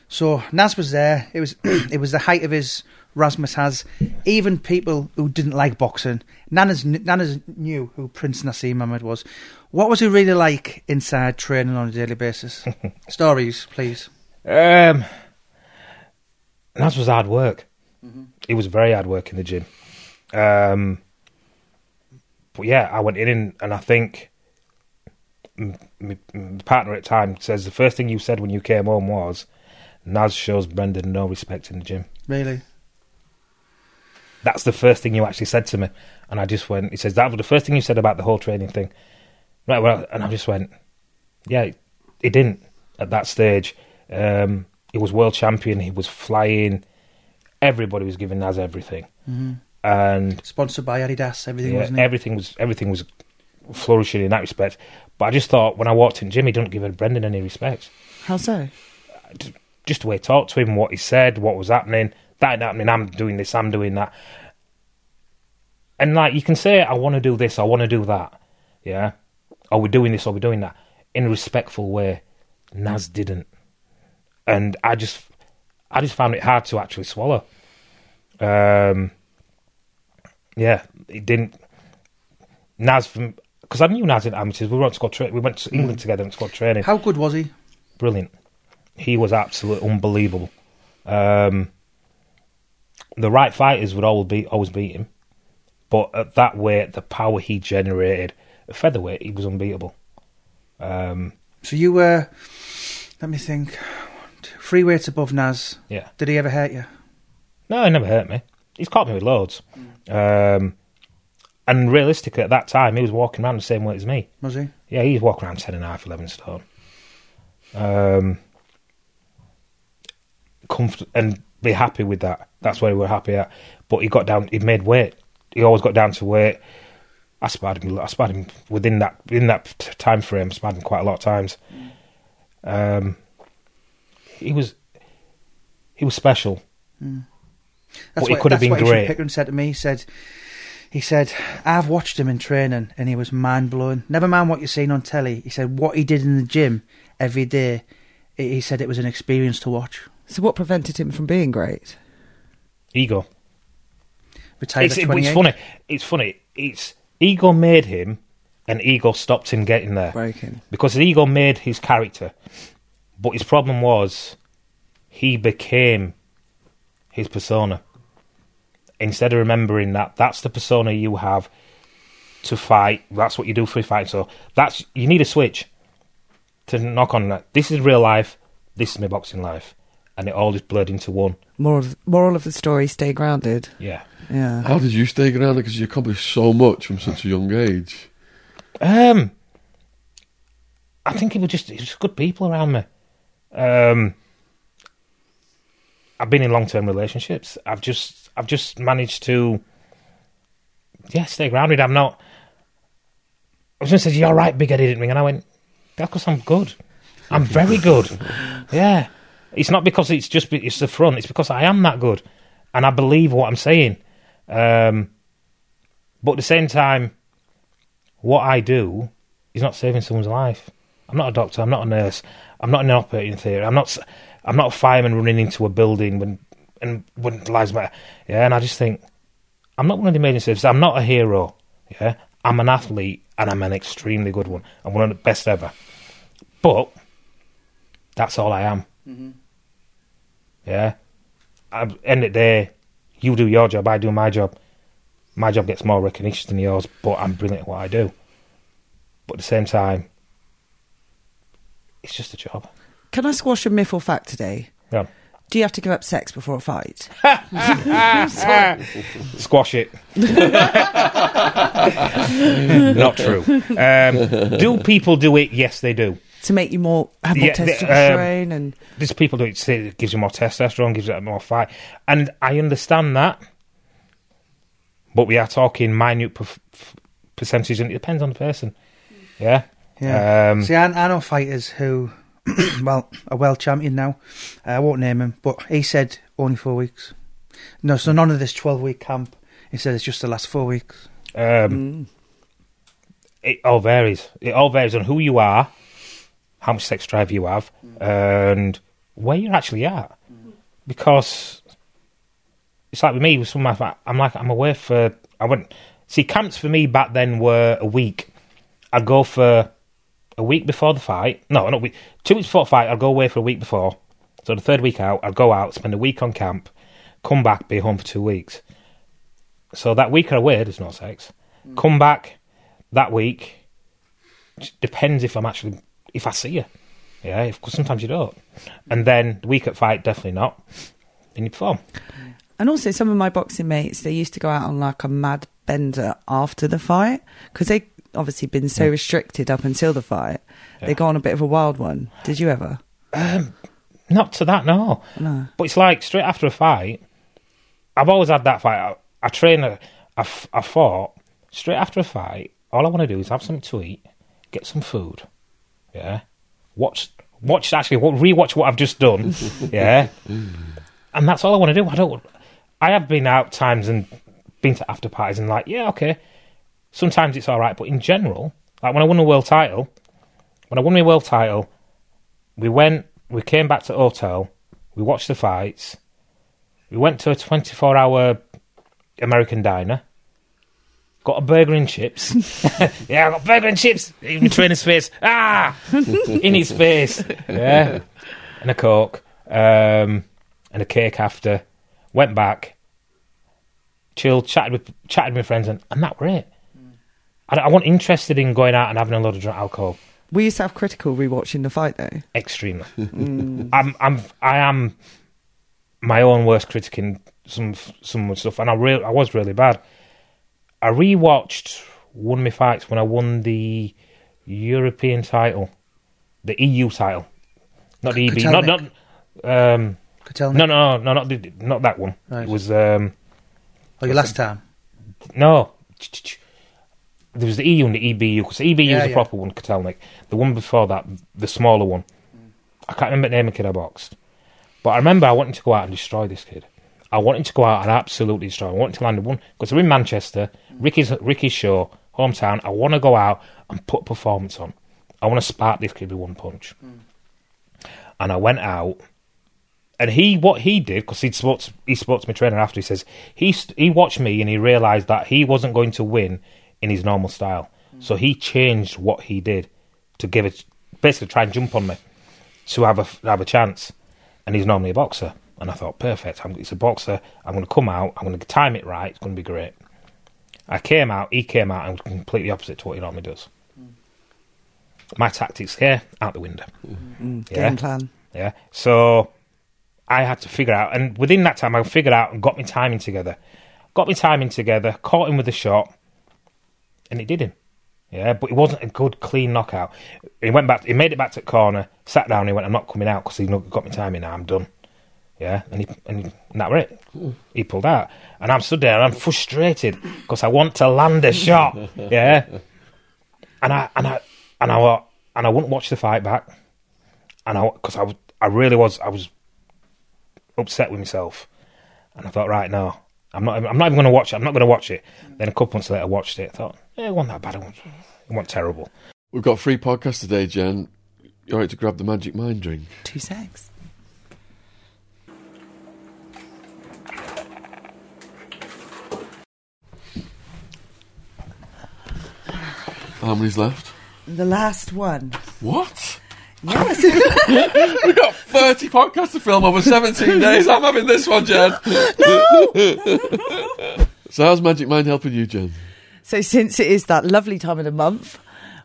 So Naz was there. It was it was the height of his Rasmus has. Even people who didn't like boxing, Nanas Nanas knew who Prince Naseem Hamed was. What was he really like inside training on a daily basis? Stories, please. Um, Naz was hard work. It was very hard work in the gym. Um, but yeah, I went in and and I think m- m- m- the partner at the time says the first thing you said when you came home was Naz shows Brendan no respect in the gym. Really? That's the first thing you actually said to me, and I just went. He says that was the first thing you said about the whole training thing, right? Well, and I just went, yeah, he didn't at that stage. Um, he was world champion. He was flying. Everybody was giving Naz everything, mm-hmm. and Sponsored by Adidas, everything yeah, wasn't it? everything was everything was flourishing in that respect. But I just thought when I walked in, Jimmy didn't give Brendan any respect. How so? just the way he talked to him, what he said, what was happening, that ain't happening, I'm doing this, I'm doing that. And like you can say, I want to do this, I want to do that, yeah, or we're doing this, or we're doing that, in a respectful way. Naz didn't, and I just, I just found it hard to actually swallow. Um, yeah, it didn't. Naz from because I knew Naz in amateurs. We went to squad tra- we went to England together and squad training How good was he? brilliant. He was absolutely unbelievable. Um, the right fighters would always beat always beat him, but at that weight, the power he generated, at featherweight, he was unbeatable. Um, So you were, let me think, three weights above Naz. yeah, Did he ever hurt you? no, he never hurt me. He's caught me with loads. Um, and realistically, at that time, he was walking around the same weight as me. Was he? Yeah, he's walking around 10 and a half, 11 stone. Um, comfort and be happy with that. That's where we were happy at. But he got down, he made weight. He always got down to weight. I sparred him, I sparred him within that, in that time frame, I sparred him quite a lot of times. Um, he was, he was special. Hmm. That's But he what, could have been what great. Pickering said to me. He said, he said, I've watched him in training and he was mind blowing. Never mind what you're seeing on telly. He said, what he did in the gym every day, he he said it was an experience to watch. So what prevented him from being great? Ego. Retired It's, at it's funny. It's funny. It's ego made him, and ego stopped him getting there. Breaking. because the ego made his character, but his problem was he became his persona. Instead of remembering that that's the persona you have to fight, that's what you do for a fight. So that's you need a switch to knock on that. This is real life. This is my boxing life, and it all just blurred into one. Moral of, moral of the story: stay grounded. Yeah. Yeah. How did you stay grounded? Because you accomplished so much from such a young age. Um, I think it was just it was good people around me. Um, I've been in long term relationships. I've just I've just managed to yeah stay grounded. I'm not. I was going to say, "You're right, big headed didn't ring," and I went, "That's because I'm good. I'm very good." yeah, it's not because it's just it's the front. It's because I am that good, and I believe what I'm saying. Um, but at the same time, what I do is not saving someone's life. I'm not a doctor. I'm not a nurse. I'm not in an operating theatre. I'm not. I'm not a fireman running into a building when and when lives matter. Yeah, and I just think I'm not one of the amazing services. I'm not a hero. Yeah, I'm an athlete and I'm an extremely good one. I'm one of the best ever. But that's all I am. Mm-hmm. Yeah. At the end of the day, you do your job, I do my job. My job gets more recognition than yours, but I'm brilliant at what I do. But at the same time, it's just a job. Can I squash a myth or fact today? Yeah. Do you have to give up sex before a fight? Squash it. Not true. Um, do people do it? Yes, they do. to make you more have more Yeah, the, um, testosterone and There's people do it. Say it gives you more testosterone, gives you more fight, and I understand that. But we are talking minute perf- f- percentage, and it depends on the person. Yeah. Yeah. Um, See, I, I know fighters who, well, a world champion now. I won't name him, but he said only four weeks. No, so none of this 12 week camp. He said it's just the last four weeks. Um, It all varies. It all varies on who you are, how much sex drive you have, and where you're actually at. Because it's like with me, with some of my, I'm like, I'm away for, I went, see, camps for me back then were a week. I'd go for a week before the fight. No, not week. Two weeks before the fight, I'd go away for a week before. So the third week out, I'd go out, spend a week on camp, come back, be home for two weeks. So that week I away, there's no sex. Mm. Come back that week. Depends if I'm actually if I see you. Yeah, because sometimes you don't. And then the week at fight, definitely not. Then you perform. and also some of my boxing mates they used to go out on like a mad bender after the fight because they obviously been so restricted up until the fight. They Yeah. go on a bit of a wild one. Did you ever? Um, not to that, no. No. But it's like straight after a fight. I've always had that fight. I, I train. I, I, fought straight after a fight. All I want to do is have something to eat, get some food, yeah. Watch, watch actually, wa- rewatch what I've just done, yeah. And that's all I want to do. I don't. I have been out times and been to after parties and like, yeah, okay. Sometimes it's all right, but in general, like when I won the world title, when I won my world title, we went, we came back to the hotel, we watched the fights, we went to a 24 hour American diner, got a burger and chips. yeah, I got burger and chips in the trainer's face. Ah! in his face. Yeah. And a Coke, um, and a cake after. Went back, chilled, chatted with, chatted with my friends, and, and that were it. I, I wasn't interested in going out and having a lot of drunk alcohol. Were you self critical rewatching the fight though? Extremely. I'm I'm I am my own worst critic in some some stuff, and I real I was really bad. I rewatched one of my fights when I won the European title, the EU title, not the EB, not not um Could no no no not the, not that one. Right. It was um Oh, your last time. no. There was the EU and the EBU. Because the EBU Yeah, was the yeah. proper one, Kotelnik. The one before that, the smaller one. Mm. I can't remember the name of the kid I boxed. But I remember I wanted to go out and destroy this kid. I wanted to go out and absolutely destroy him. I wanted to land a one. Because we're in Manchester, mm. Ricky's, Ricky's show, hometown. I want to go out and put performance on. I want to spark this kid with one punch. Mm. And I went out and he what he did because he'd spoke to, he spoke to my trainer after he says he he watched me and he realized that he wasn't going to win in his normal style. So he changed what he did to give it basically try and jump on me to have a have a chance. And he's normally a boxer. And I thought perfect I'm, he's a boxer. I'm going to come out I'm going to time it right it's going to be great. I came out he came out and was completely opposite to what he normally does. Mm. My tactics here out the window. Mm. Yeah. Game plan. yeah. So I had to figure out, and within that time, I figured out and got my timing together. Got my timing together, caught him with a shot, and it did him. Yeah, but it wasn't a good, clean knockout. He went back, he made it back to the corner, sat down, and he went, I'm not coming out because he got my timing now, I'm done. Yeah, and, he, and, he, and that were it. Hmm. He pulled out. And I'm stood there and I'm frustrated because I want to land a shot. Yeah. And I, and I, and I, and I wouldn't watch the fight back and I because I, I really was I was upset with myself, and I thought, right, no, I'm not I'm not even going to watch it. I'm not going to watch it. Then a couple months later, I watched it. I thought, it wasn't that bad. It wasn't, it wasn't terrible. We've got free podcast today, Jen. You all right to grab the Magic Mind drink? Two secs. How many's left? The last one. What? Yes. We've got 30 podcasts to film over 17 days. I'm having this one, Jen. no! so, how's Magic Mind helping you, Jen? So, since it is that lovely time of the month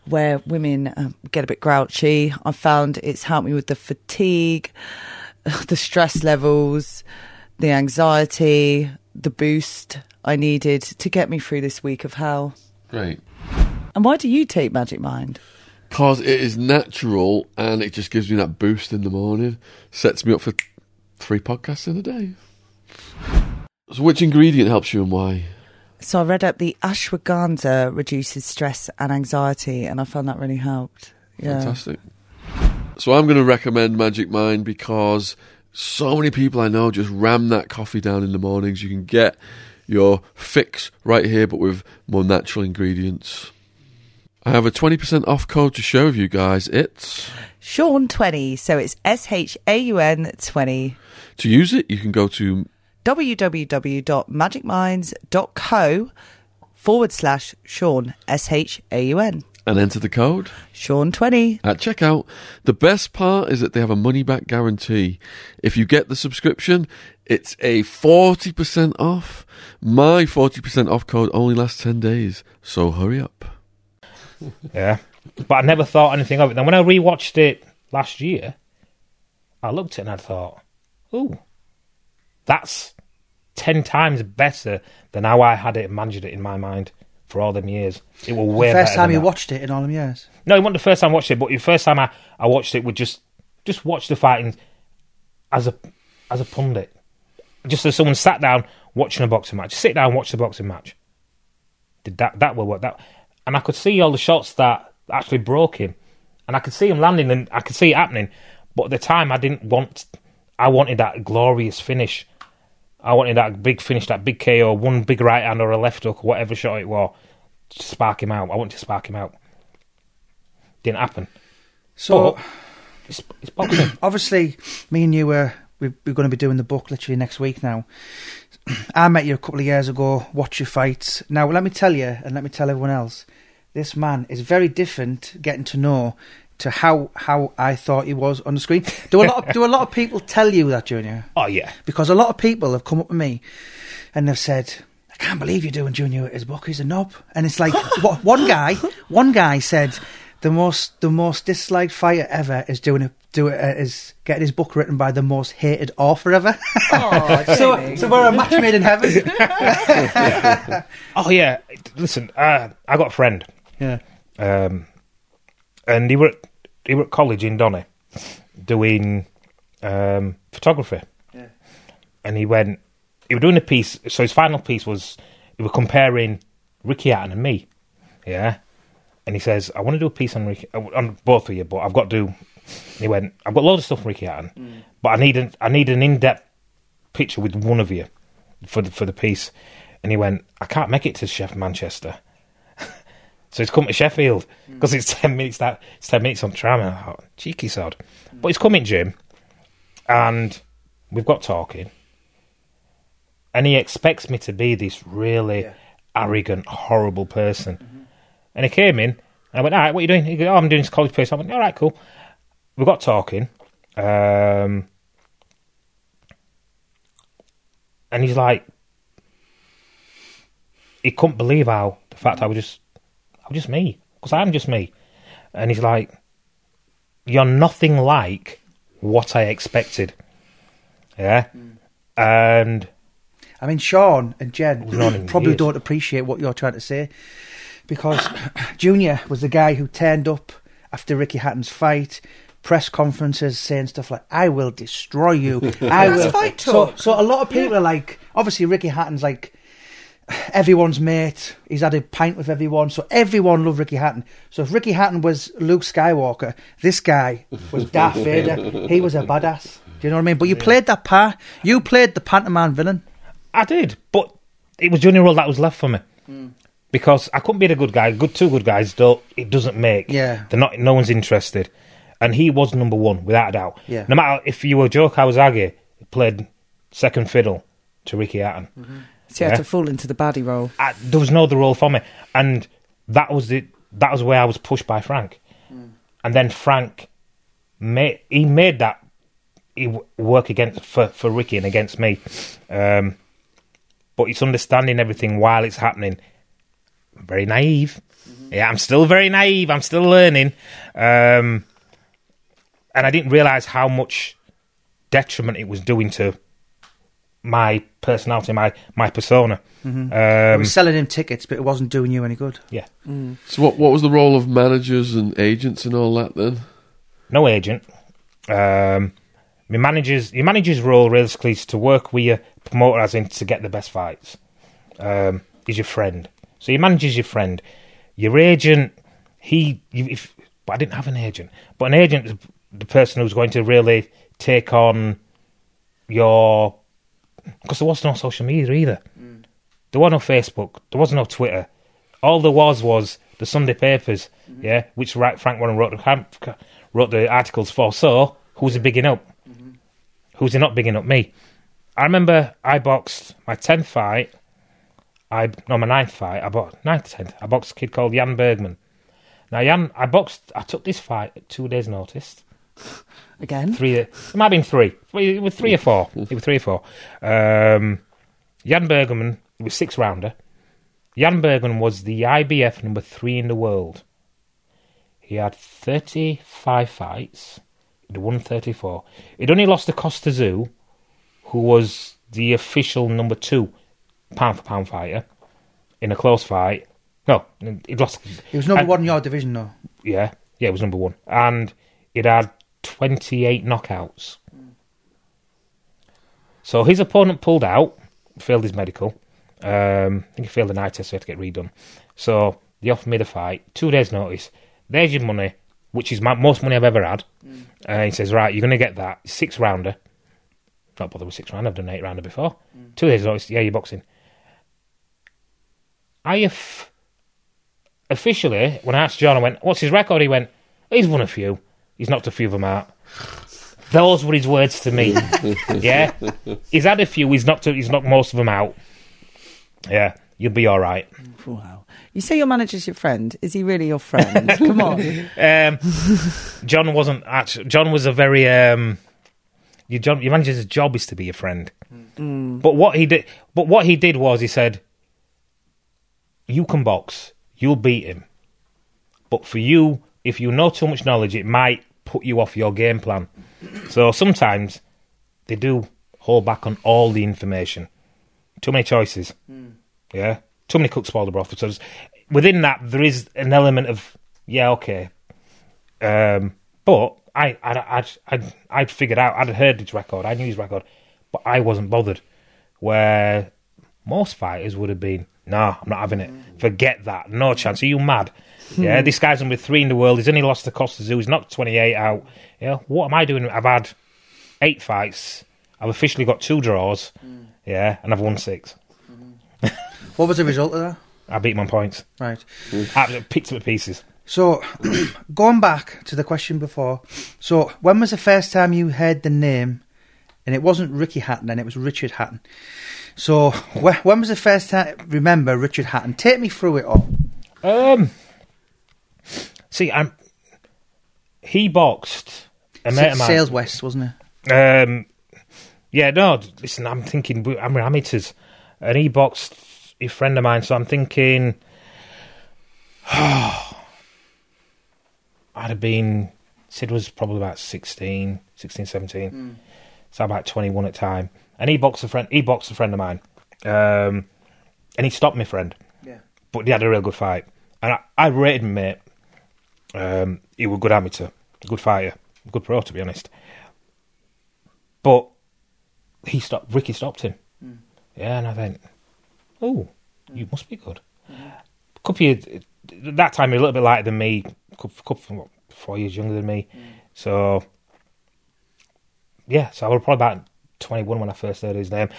where women um, get a bit grouchy, I found it's helped me with the fatigue, the stress levels, the anxiety, the boost I needed to get me through this week of hell. Great. And why do you take Magic Mind? Because it is natural and it just gives me that boost in the morning. Sets me up for three podcasts in a day. So, which ingredient helps you and why? So I read up the ashwagandha reduces stress and anxiety, and I found that really helped. Yeah. Fantastic. So I'm going to recommend Magic Mind because so many people I know just ram that coffee down in the mornings. You can get your fix right here, but with more natural ingredients. I have a 20% off code to share with you guys. It's Shaun twenty, so it's S H A U N twenty. to use it. You can go to www.magicminds.co forward slash Shaun S H A U N and enter the code. Shaun twenty. at checkout. The best part is that they have a money back guarantee. If you get the subscription, it's a 40% off. My 40% off code only lasts 10 days, so hurry up. Yeah. But I never thought anything of it. Then when I rewatched it last year, I looked at it and I thought, ooh, that's 10 times better than how I had it and managed it in my mind for all them years. It was way First better time you that. watched it in all them years. No, it wasn't the first time I watched it, but the first time I, I watched it would just just watch the fighting as a as a pundit. Just as someone sat down watching a boxing match. Sit down, and watch the boxing match. Did that that will work that and I could see all the shots that actually broke him. And I could see him landing and I could see it happening. But at the time I didn't want I wanted that glorious finish. I wanted that big finish, that big KO, one big right hand or a left hook, or whatever shot it was, to spark him out. I wanted to spark him out. Didn't happen. So But it's, it's boxing. obviously, me and you were we, we're going to be doing the book literally next week now. I met you a couple of years ago. Watch your fights. Now, let me tell you, and let me tell everyone else, this man is very different. Getting to know to how how I thought he was on the screen. Do a lot of, do a lot of people tell you that, Junior? oh yeah, Because a lot of people have come up with me and they've said, I can't believe you're doing Junior at his book. He's a knob. And it's like, what, one guy, one guy said, the most, the most disliked fighter ever is doing a, do it, uh, is getting his book written by the most hated author ever. Oh, so, so we're a match made in heaven. oh yeah. Listen, uh, I got a friend, yeah. um, and he were at, he were at college in Donny doing um, photography. Yeah. And he went. He was doing a piece. So his final piece was he was comparing Ricky Hatton and me. Yeah. And he says, "I want to do a piece on Ricky, uh, on both of you, but I've got to." do... And he went, "I've got loads of stuff on Ricky Hatton, but I need an I need an in depth picture with one of you for the for the piece." And he went, "I can't make it to Chef Manchester." So he's come to Sheffield because hmm. it's ten minutes that it's ten minutes on tram. And thought, oh, cheeky sod. But he's coming, Jim, and we've got talking, and he expects me to be this really Yeah. arrogant, horrible person. Mm-hmm. And he came in, and I went, "All right, what are you doing?" He goes, "Oh, I'm doing this college piece." I went, "All right, cool." We got talking, um, and he's like, he couldn't believe how the fact hmm. I was just I'm just me because I'm just me. And he's like, "You're nothing like what I expected." Yeah, hmm. and I mean, Shaun and Jen We've known him probably years. don't appreciate what you're trying to say because Junior was the guy who turned up after Ricky Hatton's fight, press conferences saying stuff like, "I will destroy you." I That's fight So, talk. so a lot of people are like, obviously Ricky Hatton's like everyone's mate. He's had a pint with everyone, so everyone loved Ricky Hatton. So if Ricky Hatton was Luke Skywalker, this guy was Darth Vader. He was a badass. Do you know what I mean? But you played that part. You played the pantomime villain. I did, but it was the only role that was left for me. because I couldn't be the good guy. Good two good guys don't. It doesn't make. Yeah. they're not. No one's interested, and he was number one without a doubt. Yeah. No matter if you were Joe Calzaghe, he played second fiddle to Ricky Hatton. Mm-hmm. So you had to fall into the baddie role. I, there was no other role for me, and that was the that was where I was pushed by Frank, and then Frank made he made that he work against for for Ricky and against me, um, but it's understanding everything while it's happening. Very naive, yeah. I'm still very naive. I'm still learning, um, and I didn't realize how much detriment it was doing to my personality, my my persona. It Um, was selling him tickets, but it wasn't doing you any good. yeah. So what what was the role of managers and agents and all that then? no agent. Um, my manager's your manager's role realistically is to work with your promoter, as in to get the best fights. Um, is your friend, so your manager's your friend. Your agent, he, if but I didn't have an agent, but an agent is the person who's going to really take on your because there was no social media either. Mm. There was no Facebook. There was no Twitter. All there was was the Sunday papers, mm-hmm. yeah, which Ra- Frank Warren wrote the wrote the articles for. So who's he bigging up? Mm-hmm. Who's he not bigging up? Me. I remember I boxed my tenth fight. I no my ninth fight. I boxed ninth tenth. I boxed a kid called Jan Bergman. Now Jan, I boxed. I took this fight at two days' notice Again? three. It might have been three. It was three or four. It was three or four. Um, Jan Bergman it was six rounder. Jan Bergman was the IBF number three in the world. He had thirty five fights. He'd won thirty four. He'd only lost to Kostya Tszyu, who was the official number two pound for pound fighter in a close fight. No, he'd lost. He was number and- one in your division, though. yeah, yeah, it was number one, and it had twenty-eight knockouts. So his opponent pulled out, failed his medical. Um, I think he failed an eye test, so he had to get redone. So they offered me the fight. Two days' notice. There's your money, which is my most money I've ever had. And he says, right, you're going to get that six rounder. Not bother with six rounder. I've done eight rounder before. Mm. Two days' notice. Yeah, you're boxing. I have officially, when I asked John, I went, "What's his record?" He went, "He's won a few. He's knocked a few of them out." Those were his words to me. yeah, he's had a few. He's knocked. He's knocked most of them out. Yeah, you'll be all right. Wow. You say your manager's your friend. Is he really your friend? Come on. Um, John wasn't actually. John was a very. Um, your John, your manager's job is to be your friend. But what he did, but what he did was he said, "You can box. You'll beat him. But for you, if you know too much knowledge, it might put you off your game plan. So sometimes they do hold back on all the information. Too many choices. Yeah, too many cooks spoil the broth. So within that, there is an element of yeah, okay. Um, but I, I, I'd, I'd, I'd figured out. I'd heard his record. I knew his record, but I wasn't bothered. Where most fighters would have been, nah, I'm not having it. Forget that. No chance. Are you mad? Yeah, hmm. this guy's number three in the world. He's only lost to Kostya Tszyu. He's knocked 28 out. Yeah, what am I doing? I've had eight fights. I've officially got two draws. Hmm. Yeah, and I've won six. Mm-hmm. What was the result of that? I beat him on points. Right. I picked him to pieces. So, going back to the question before, so when was the first time you heard the name? And it wasn't Ricky Hatton, then it was Richard Hatton. So, when was the first time? Remember Richard Hatton? Take me through it all. Um, see, I'm. He boxed a mate of mine. Sales West, wasn't it? Um, yeah, no. Listen, I'm thinking we- I'm amateurs, and he boxed a friend of mine. So I'm thinking, I'd have been. Sid was probably about 16, 16 17. So about 21 at the time, and he boxed a friend. He boxed a friend of mine, um, and he stopped my friend. Yeah. But he had a real good fight, and I, I rated him, mate. Um, he was a good amateur, a good fighter, a good pro, to be honest. But he stopped. Ricky stopped him. Yeah, and I went, "Oh, you must be good." Couple years, that time he was a little bit lighter than me. Couple, couple what, four years younger than me. So yeah, so I was probably about twenty-one when I first heard his name.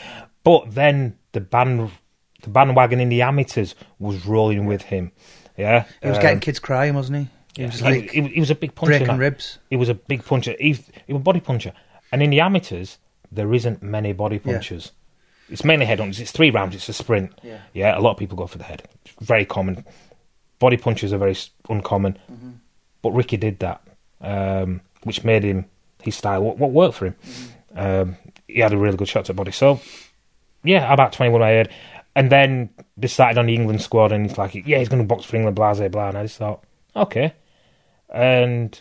But then the band the bandwagon in the amateurs was rolling with him. Yeah, He was Um, getting kids crying, wasn't he? He was like he, he was a big puncher. breaking ribs. He was a big puncher. He, he was a body puncher. And in the amateurs, there isn't many body Yeah. punchers. It's mainly head hunters. It's three rounds. It's a sprint. Yeah. a lot of people go for the head. It's very common. Body punches are very uncommon. Mm-hmm. But Ricky did that, um, which made him his style. What, what worked for him? Mm-hmm. Um, he had a really good shot to body. So, yeah, about 21 I heard. And then decided on the England squad, and he's like, yeah, he's going to box for England, blah, blah, blah. And I just thought, okay. And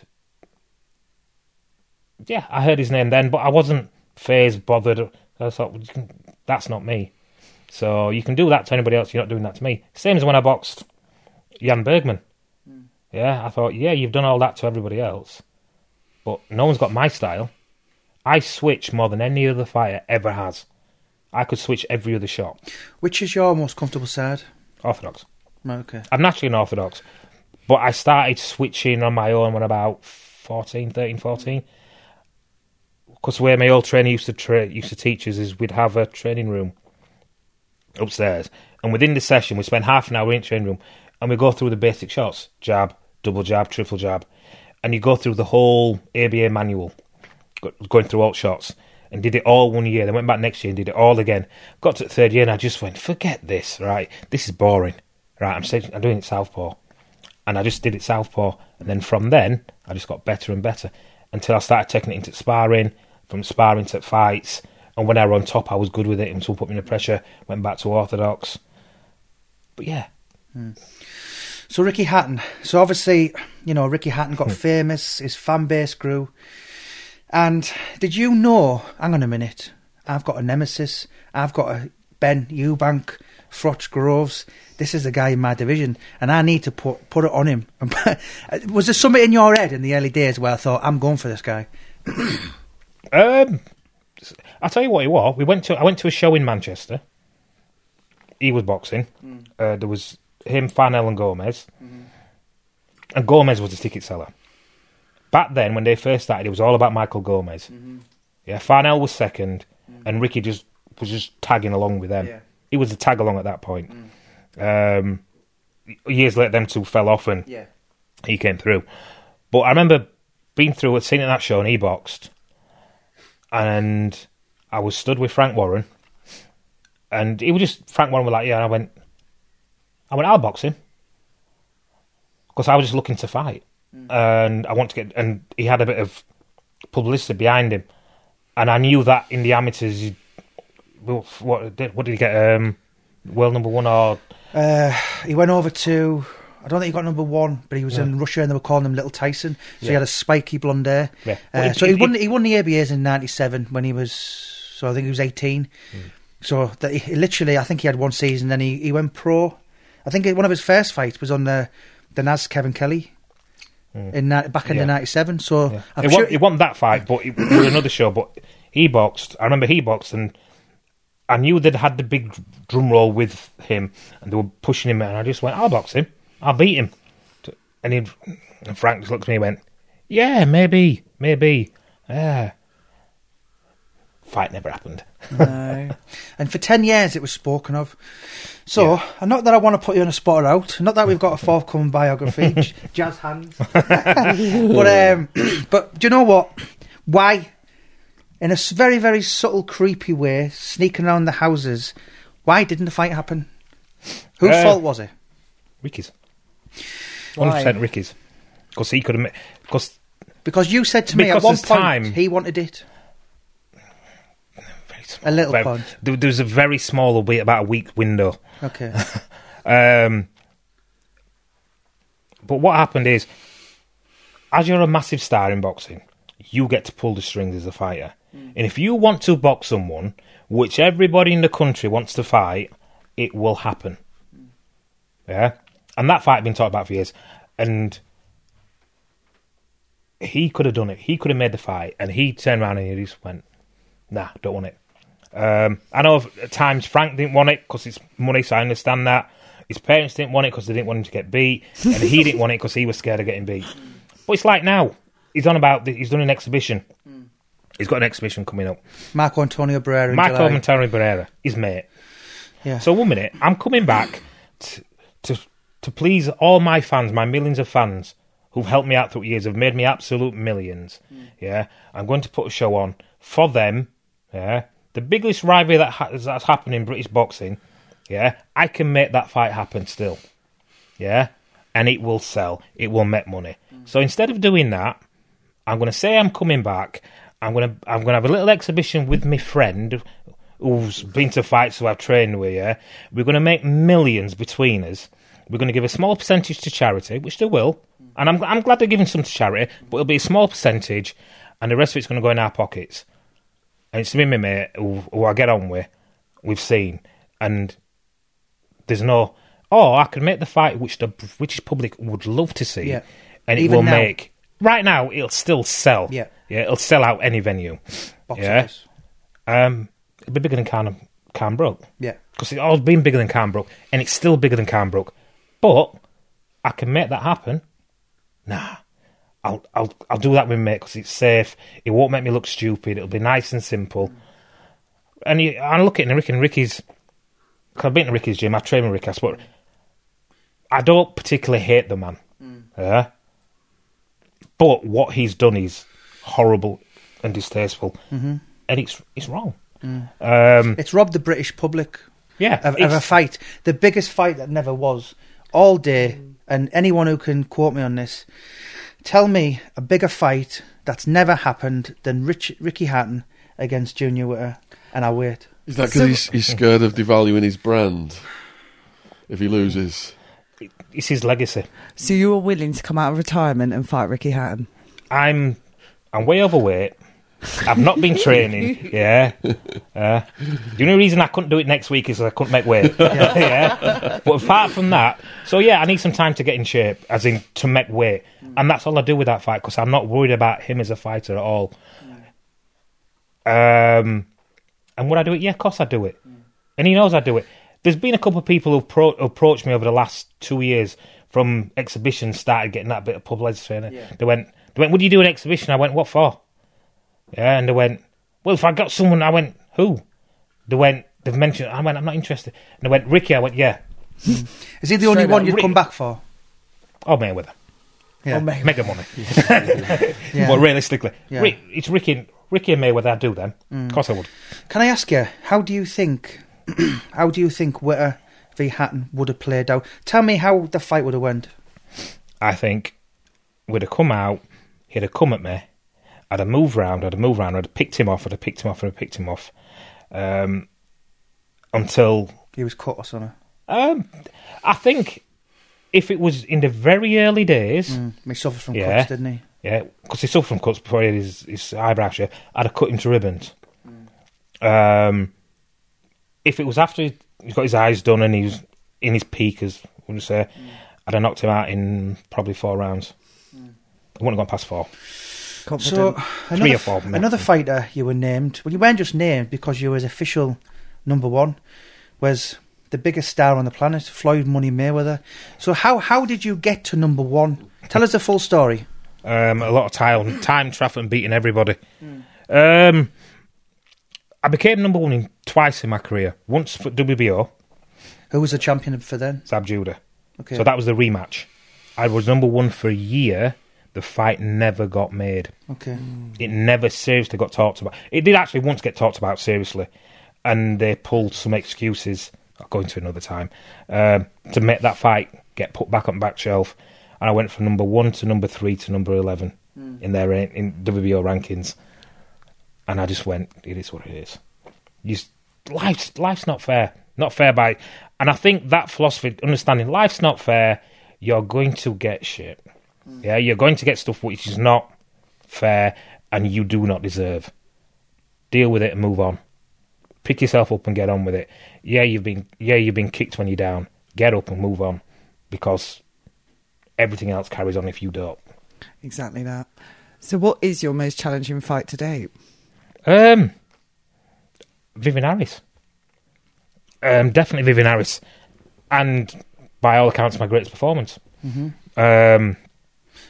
yeah, I heard his name then, but I wasn't phased, bothered. I thought, well, can- that's not me. So you can do that to anybody else, you're not doing that to me. Same as when I boxed Jan Bergman. Hmm. Yeah, I thought, yeah, you've done all that to everybody else, but no one's got my style. I switch more than any other fighter ever has. I could switch every other shot. Which is your most comfortable side? Orthodox. Okay. I'm naturally an orthodox, but I started switching on my own when about 14, 13, 14. Because where my old trainer used to tra- used to teach us is we'd have a training room upstairs, and within the session we spend half an hour in the training room, and we go through the basic shots: jab, double jab, triple jab, and you go through the whole ABA manual, going through all shots, and did it all one year. Then went back next year and did it all again. Got to the third year and I just went, forget this, right? This is boring, right? I'm saying I'm doing it southpaw, and I just did it southpaw, and then from then I just got better and better until I started taking it into sparring, from sparring to fights. And when I were on top, I was good with it, and someone put me under pressure. Went back to orthodox, but yeah, So Ricky Hatton. So obviously, you know, Ricky Hatton Hmm. got famous. His fan base grew. And did you know? Hang on a minute. I've got a nemesis. I've got a Benn Eubank, Froch Groves. This is the guy in my division, and I need to put put it on him. Was there something in your head in the early days where I thought I'm going for this guy? Um, I'll tell you what it was. We went to I went to a show in Manchester. He was boxing. Uh, there was him, Farnell, and Gomez. And Gomez was the ticket seller. Back then, when they first started, it was all about Michael Gomez. Yeah, Farnell was second, and Ricky just was just tagging along with them. Yeah. He was a tag along at that point. Um, years later, them two fell off, and Yeah. he came through. But I remember being through it, seeing it at that show, and he boxed, and I was stood with Frank Warren, and he was just Frank Warren was like, yeah. And I went, I went, I'll box him because I was just looking to fight, and I want to get, and he had a bit of publicity behind him, and I knew that in the amateurs, well, what did what did he get? Um, world number one or Uh, he went over to. I don't think he got number one, but he was in Russia and they were calling him Little Tyson. So he had a spiky blonde hair. Yeah. Uh, Well, so he- he, he- won. He won the ABAs in '97 when he was. So I think he was 18. Hmm. So that he, literally, I think he had one season. Then he, he went pro. I think one of his first fights was on the the Naz Kevin Kelly in ni- back in Hmm. Yeah. the '97. So Yeah. I'm It, sure wasn't, it wasn't that fight, but it was another show. But he boxed. I remember he boxed, and I knew they'd had the big drum roll with him, and they were pushing him, and I just went, "I'll box him. I'll beat him." And, he, and Frank just looked at me and went, "Yeah, maybe, maybe, yeah." Fight never happened. No. And for 10 years it was spoken of. So, and not that I want to put you on a spot or out, not that we've got a forthcoming biography, j- jazz hands. but, um, but do you know what? Why, in a very, very subtle, creepy way, sneaking around the houses, why didn't the fight happen? Whose Uh, fault was it? Ricky's, Why? hundred percent Ricky's, because he could have. Because Because you said to me Because at one there's point time. he wanted it. A little very-. There, there was a very small, about a week window. Okay. Um, but what happened is, as you're a massive star in boxing, you get to pull the strings as a fighter. And if you want to box someone, which everybody in the country wants to fight, it will happen. Yeah? And that fight been talked about for years. And he could have done it. He could have made the fight. And he turned around and he just went, nah, don't want it. Um, I know at times Frank didn't want it because it's money, so I understand that. His parents didn't want it because they didn't want him to get beat, and he didn't want it because he was scared of getting beat. But it's like now he's on about the, he's done an exhibition. He's got an exhibition coming up. Marco Antonio Barrera Marco Antonio Barrera, his mate. Yeah. So one minute, I'm coming back to, to to please all my fans, my millions of fans who've helped me out through years, have made me absolute millions. Mm. Yeah, I'm going to put a show on for them. Yeah, the biggest rivalry that ha- that's happened in British boxing. Yeah, I can make that fight happen still. Yeah, and it will sell. It will make money. Mm. So instead of doing that, I'm going to say I'm coming back. I'm going to I'm to have a little exhibition with my friend who's been to fights who I've trained with. Yeah, we're going to make millions between us. We're going to give a small percentage to charity, which they will, and I'm I'm glad they're giving some to charity, but it'll be a small percentage, and the rest of it's going to go in our pockets. And it's me, and my mate, who, who I get on with, we've seen, and there's no. Oh, I can make the fight which the British public would love to see, Yeah. and it Even will now. make. Right now, it'll still sell. Yeah. yeah, it'll sell out any venue. Box yeah, office. um, it'll be bigger than Khan Khan-Brook Yeah. because it's always been bigger than Khan-Brook, and it's still bigger than Khan-Brook. But I can make that happen. Nah, I'll I'll I'll do that with mate because it's safe. It won't make me look stupid. It'll be nice and simple. And you, I look at Rick and Ricky's. Cause I've been to Ricky's gym. I train with Ricky. I support. I don't particularly hate the man. Yeah. But what he's done is horrible and distasteful, mm-hmm. and it's it's wrong. Um, It's robbed the British public yeah, of, of a fight, the biggest fight that never was, all day. And anyone who can quote me on this, tell me a bigger fight that's never happened than Rich, Ricky Hatton against Junior Witter, and I wait. Is that because So- he's, he's scared of devaluing his brand if he loses? It's his legacy. So you were willing to come out of retirement and fight Ricky Hatton? I'm I'm way overweight. I've not been training. Yeah. Uh, the only reason I couldn't do it next week is I couldn't make weight. yeah. But apart from that, so yeah, I need some time to get in shape, as in to make weight, and that's all I do with that fight because I'm not worried about him as a fighter at all. Um, and would I do it? Yeah, of course I do it, and he knows I do it. There's been a couple of people who've pro- approached me over the last two years from exhibitions, started getting that bit of publicity. Yeah. They went, they went, would you do an exhibition? I went, what for? Yeah, and they went, well, if I got someone, I went, who? They went, they've mentioned, I went, I'm not interested. And they went, Ricky, I went, yeah. Hmm. Is he the only Straight one up. you'd Rick- come back for? Oh, Mayweather. Yeah. Oh, Mega money. Yeah. But realistically, Yeah. Rick, it's Ricky, Ricky and Mayweather, I'd do them. Hmm. Of course I would. Can I ask you, how do you think, how do you think Witter v Hatton would have played out? Tell me how the fight would have went. I think would have come out, he'd have come at me, I'd have moved round, I'd have moved round, I'd have picked him off, I'd have picked him off, I'd have picked him off, um, until He was cut or something. um, I think if it was in the very early days, Mm. He suffered from Yeah. cuts, didn't he? yeah, because he suffered from cuts before he had his, his eyebrow shave, I'd have cut him to ribbons. Um, if it was after he's got his eyes done and he was in his peak, as would you say, I'd have knocked him out in probably four rounds. I wouldn't have gone past four. Confident. So Three another, or four, maybe. another fighter you were named. Well, you weren't just named because you was official number one. Was the biggest star on the planet, Floyd Money Mayweather. So how how did you get to number one? Tell us the full story. Um, a lot of time, time, traffic, and beating everybody. Um, I became number one in, twice in my career. Once for WBO, Who was the champion for then? Zab Judah. Okay. So that was the rematch. I was number one for a year. The fight never got made. okay. It never seriously got talked about. It did actually once get talked about seriously, and they pulled some excuses. I'll go into another time um, to make that fight get put back on back shelf. And I went from number one to number three to number eleven in their in WBO rankings, and I just went, "It is what it is." You, life's life's not fair, not fair by, and I think that philosophy, understanding life's not fair, you're going to get shit. Hmm. Yeah, you're going to get stuff which is not fair and you do not deserve. Deal with it and move on. Pick yourself up and get on with it. Yeah, you've been yeah, you've been kicked when you're down. Get up and move on. Because everything else carries on if you don't. Exactly that. So, what is your most challenging fight to date? Um Vivian Harris. Um definitely Vivian Harris. And by all accounts my greatest performance. Um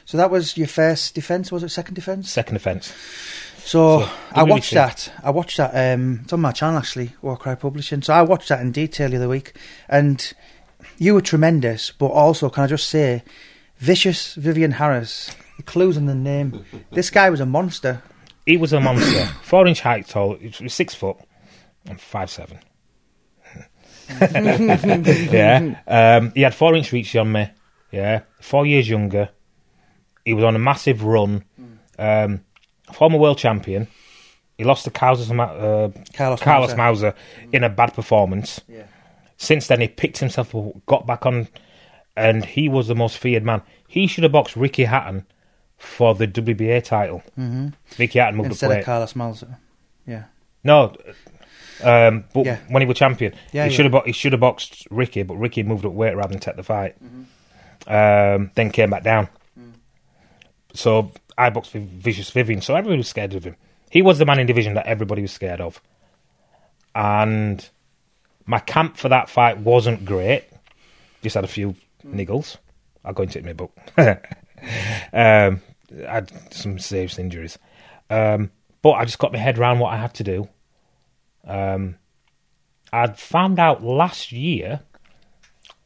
So that was your first defence, was it second defence? second defence. So, So, I watched that. I watched that. Um, it's on my channel actually, Warcry Publishing. So I watched that in detail the other week, and you were tremendous. But also, can I just say, vicious Vivian Harris. The clues in the name. This guy was a monster. He was a monster. Four inch height tall. He was six foot. and five seven. yeah. Um, he had four inch reach on me. Yeah. Four years younger. He was on a massive run. Um, former world champion. He lost to Carlos, uh, Carlos, Carlos Maussa. Maussa in a bad performance. Yeah. Since then, he picked himself up, got back on, and he was the most feared man. He should have boxed Ricky Hatton for the WBA title. Mm-hmm. Ricky Hatton moved Instead up weight. of Carlos Maussa. Yeah. No, um, but Yeah. when he was champion, Yeah, he yeah. should have bo- he should have boxed Ricky, but Ricky moved up weight rather than take the fight. Mm-hmm. Um, then came back down. Mm. So I boxed with Vicious Vivian, so everybody was scared of him. He was the man in division that everybody was scared of, and my camp for that fight wasn't great. Just had a few Mm. niggles. I'll go into it in my book. um, had some serious injuries. Um, but I just got my head around what I had to do. Um, I'd found out last year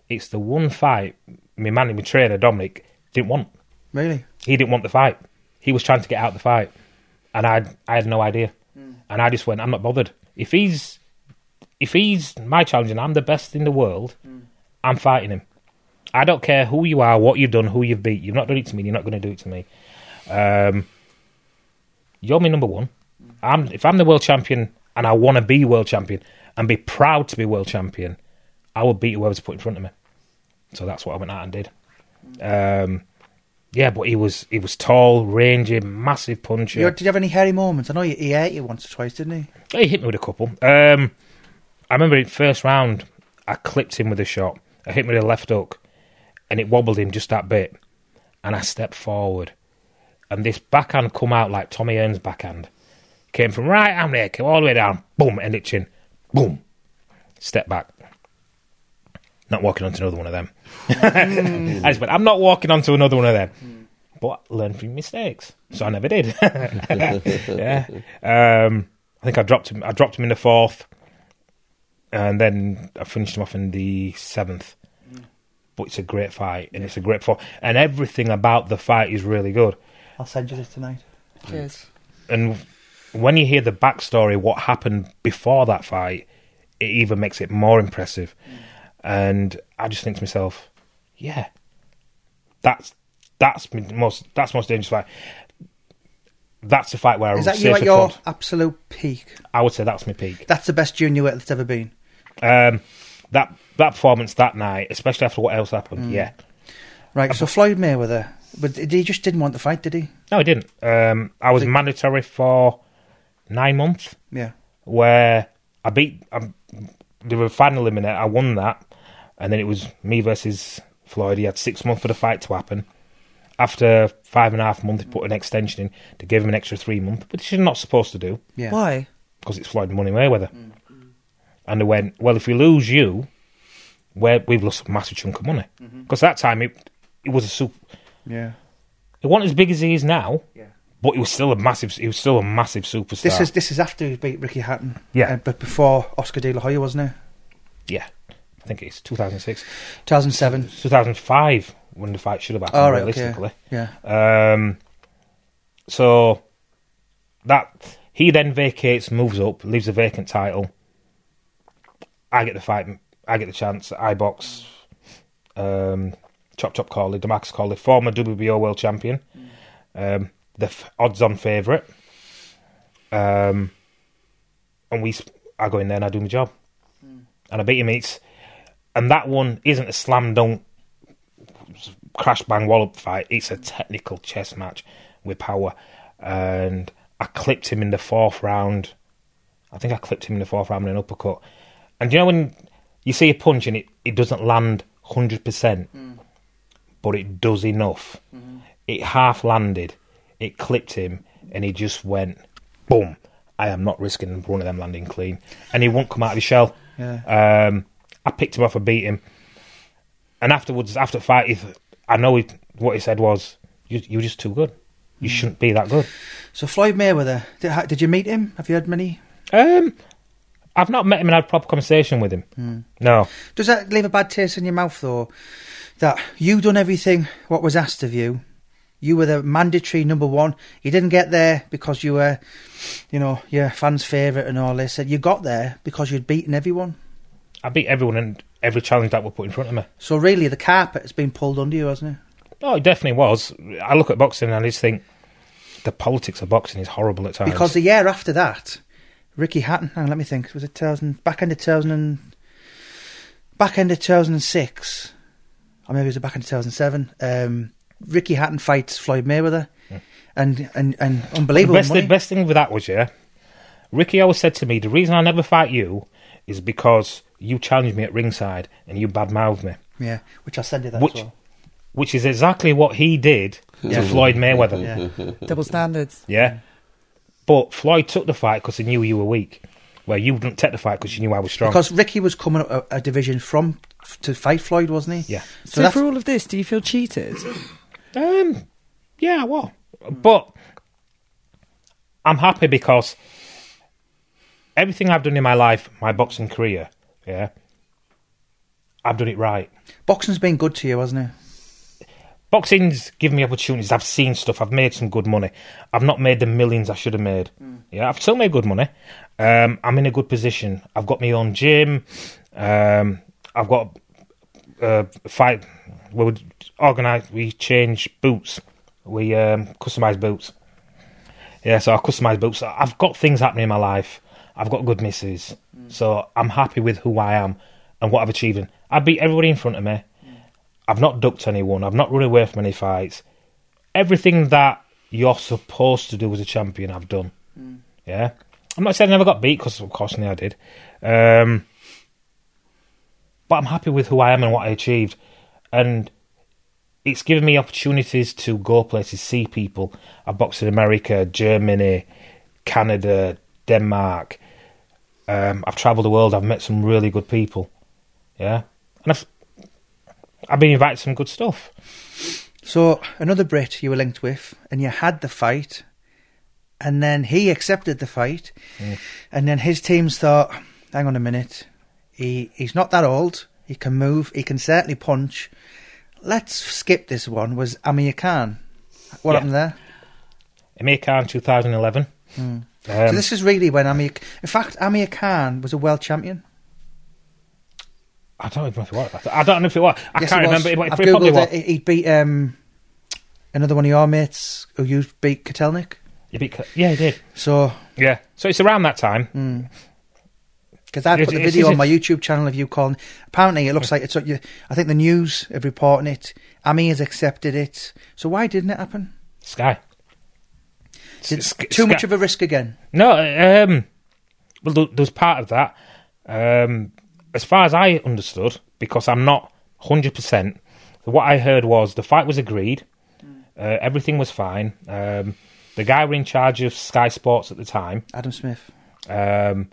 it's the one fight my man, my trainer Dominic, didn't want. Really? He didn't want the fight. He was trying to get out the fight, and I I had no idea. And I just went, I'm not bothered. If he's if he's my challenge and I'm the best in the world, I'm fighting him. I don't care who you are, what you've done, who you've beat. You've not done it to me. You're not going to do it to me. Um, you're my number one. I'm if I'm the world champion and I want to be world champion and be proud to be world champion, I will beat whoever's put in front of me. So that's what I went out and did. Um, yeah, but he was he was tall, rangy, massive puncher. You, did you have any hairy moments? I know he, he ate you once or twice, didn't he? He hit me with a couple. Um, I remember in first round, I clipped him with a shot. I hit him with a left hook, and it wobbled him just that bit. And I stepped forward, and this backhand come out like Tommy Hearns' backhand. Came from right hand there, came all the way down, boom, end it chin, boom, step back. Not walking onto another one of them. I just went, I'm not walking onto another one of them. But learn from mistakes. So I never did. yeah. Um, I think I dropped him. I dropped him in the fourth, and then I finished him off in the seventh. But it's a great fight, and it's a great fight, and everything about the fight is really good. I'll send you this tonight. Cheers. And when you hear the backstory, what happened before that fight, it even makes it more impressive. And I just think to myself, yeah, that's that's most that's most dangerous fight. That's the fight where Is I that you at your thought- absolute peak? I would say that's my peak. That's the best junior weight that's ever been. Um, that that performance that night, especially after what else happened, yeah. Right, so Floyd Mayweather, but he just didn't want the fight, did he? No, he didn't. Um, I was mandatory for nine months, Yeah. where I beat. Um, they were final eliminate. I won that, and then it was me versus Floyd. He had six months for the fight to happen. After five and a half months, he put an extension in to give him an extra three months, which you're not supposed to do Yeah. Why? because it's Floyd Money Mayweather. And they went, well, if we lose you, we're, we've lost a massive chunk of money. Because that time it, it was a super. Yeah. It wasn't as big as he is now, Yeah. but he was still a massive. He was still a massive superstar. This is this is after he beat Ricky Hatton. Yeah. Uh, but before Oscar De La Hoya, wasn't it? yeah, I think it's 2006, 2007. 2005 when the fight should have happened. All right. Okay. realistically, Yeah. Um, so that he then vacates, moves up, leaves a vacant title. I get the fight. I get the chance. I box. Um, Chop Chop Corley, Demarcus Corley, former WBO world champion, um, the f- odds-on favourite. Um, and we, I go in there and I do my job, and I beat him. It's and that one isn't a slam dunk crash bang wallop fight. It's a technical chess match with power, and I clipped him in the fourth round. I think I clipped him in the fourth round with an uppercut. And you know when you see a punch and it, it doesn't land hundred percent, but it does enough. It half landed, it clipped him, and he just went boom. I am not risking one of them landing clean, and he won't come out of his shell. Yeah. Um, I picked him off and beat him. And afterwards, after the fight, he th- I know he, what he said was, you, "You're just too good. You shouldn't be that good. So Floyd Mayweather, did, did you meet him? Have you had many? Um, I've not met him and had a proper conversation with him. Hmm. No. Does that leave a bad taste in your mouth though? That you done everything what was asked of you. You were the mandatory number one. You didn't get there because you were, you know, your fans' favourite and all this. And you got there because you'd beaten everyone. I beat everyone in every challenge that were put in front of me. So really, the carpet has been pulled under you, hasn't it? Oh, it definitely was. I look at boxing and I just think the politics of boxing is horrible at times. Because the year after that, Ricky Hatton. Hang on, let me think. Was it 2000, back end of 2000 and, back end of 2006, or maybe it was the back end of 2007. Um, Ricky Hatton fights Floyd Mayweather, and and and the unbelievable best, money. the best thing with that was, yeah, Ricky always said to me, the reason I never fight you is because you challenged me at ringside and you badmouthed me, Yeah, which I'll send you that Which- as well. which is exactly what he did Yeah. to Floyd Mayweather. Yeah, Double standards. Yeah. But Floyd took the fight because he knew you were weak, where you didn't take the fight because you knew I was strong. because Ricky was coming up a, a division from to fight Floyd, wasn't he? yeah. So, So, that's for all of this, do you feel cheated? Um, yeah, well, but I'm happy because everything I've done in my life, my boxing career, yeah, I've done it right. boxing's been good to you, hasn't it? Boxing's given me opportunities. I've seen stuff. I've made some good money. I've not made the millions I should have made. Yeah, I've still made good money. Um, I'm in a good position. I've got my own gym. Um, I've got uh, fight. We would organise. We change boots. We um, customise boots. Yeah, so I customise boots. I've got things happening in my life. I've got good misses. So I'm happy with who I am and what I've achieved. I beat everybody in front of me. I've not ducked anyone. I've not run away from any fights. Everything that you're supposed to do as a champion, I've done. Yeah, I'm not saying I never got beat because, of course, I did. Um, but I'm happy with who I am and what I achieved, and it's given me opportunities to go places, see people. I've boxed in America, Germany, Canada, Denmark. Um, I've travelled the world. I've met some really good people. Yeah, and I've I've been invited to some good stuff. So another Brit you were linked with, and you had the fight, and then he accepted the fight, and then his teams thought, "Hang on a minute, he he's not that old. He can move. He can certainly punch. Let's skip this one." Was Amir Khan? What Yeah. happened there? Amir Khan, 2011. Um, so this is really when Amir. In fact, Amir Khan was a world champion. I don't even know if it was. I don't know if it was. I Yes, can't he was. remember. It, I've it probably was. it. He beat um, another one of your mates who you beat Kotelnik. You beat- yeah, he did. So Yeah. So it's around that time. Because I put the video on my. YouTube channel of you calling. Apparently, it looks like it's. I think the news are reporting it. Ami has accepted it. So why didn't it happen? Sky. Did, too much of a risk again. No, um, well, there was part of that. Um, as far as I understood, because I'm not 100%, what I heard was the fight was agreed, uh, everything was fine. Um, the guy were in charge of Sky Sports at the time. Adam Smith. Um,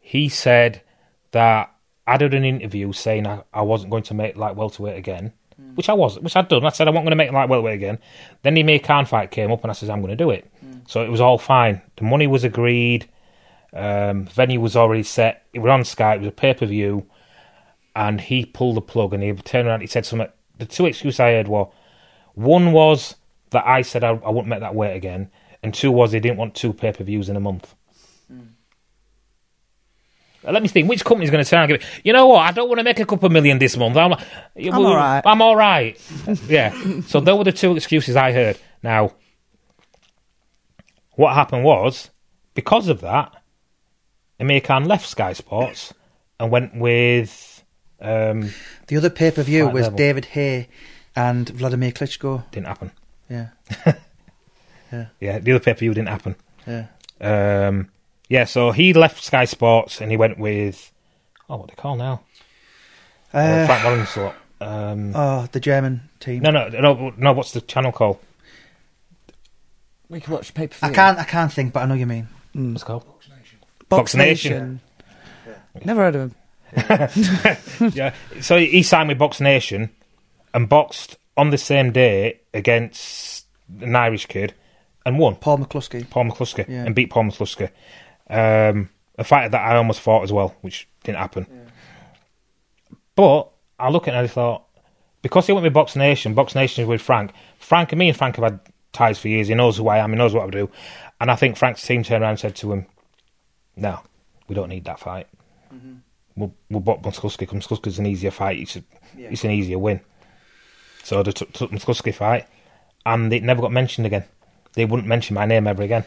he said that I did an interview saying I, I wasn't going to make light welterweight again, which I was, which I'd done. I said I wasn't going to make light welterweight again. Then the Amir Khan fight came up, and I said I'm going to do it. So it was all fine. The money was agreed. Um, venue was already set. It was on Sky. It was a pay per view, and he pulled the plug and he turned around. He said something. The two excuses I heard were one was that I said I, I wouldn't make that weight again, and two was he didn't want two pay per views in a month. Uh, Let me think. Which company's going to turn around and give it? You know what? I don't want to make a couple million this month. I'm, I'm all right. I'm all right. yeah. So those were the two excuses I heard. Now, what happened was because of that, Amir Khan left Sky Sports and went with. Um, The other pay per view was level. David Haye and Vladimir Klitschko. didn't happen. Yeah, Yeah, Yeah. the other pay per view didn't happen. yeah. Um, yeah, so he left Sky Sports and he went with. Oh, what do they call now? Uh, Uh, Frank Warren's lot. Um, oh, the German team. no, no, no, no. What's the channel called? We can watch pay per view. I can't. I can't think, but I know you mean. What's it called? Box Box Nation. Nation. Never heard of him. yeah. So he signed with Box Nation and boxed on the same day against an Irish kid and won. Paul McCloskey. Paul McCloskey Yeah. and beat Paul McCloskey. Um, a fight that I almost fought as well, which didn't happen. But I look at it and I thought, because he went with Box Nation, Box Nation is with Frank. Frank and me and Frank have had ties for years. He knows who I am. He knows what I do. And I think Frank's team turned around and said to him, "No, we don't need that fight. We'll, we'll box McCloskey because an easier fight. It's, a, Yeah. it's an easier win." So they took, took fight, and it never got mentioned again. They wouldn't mention my name ever again.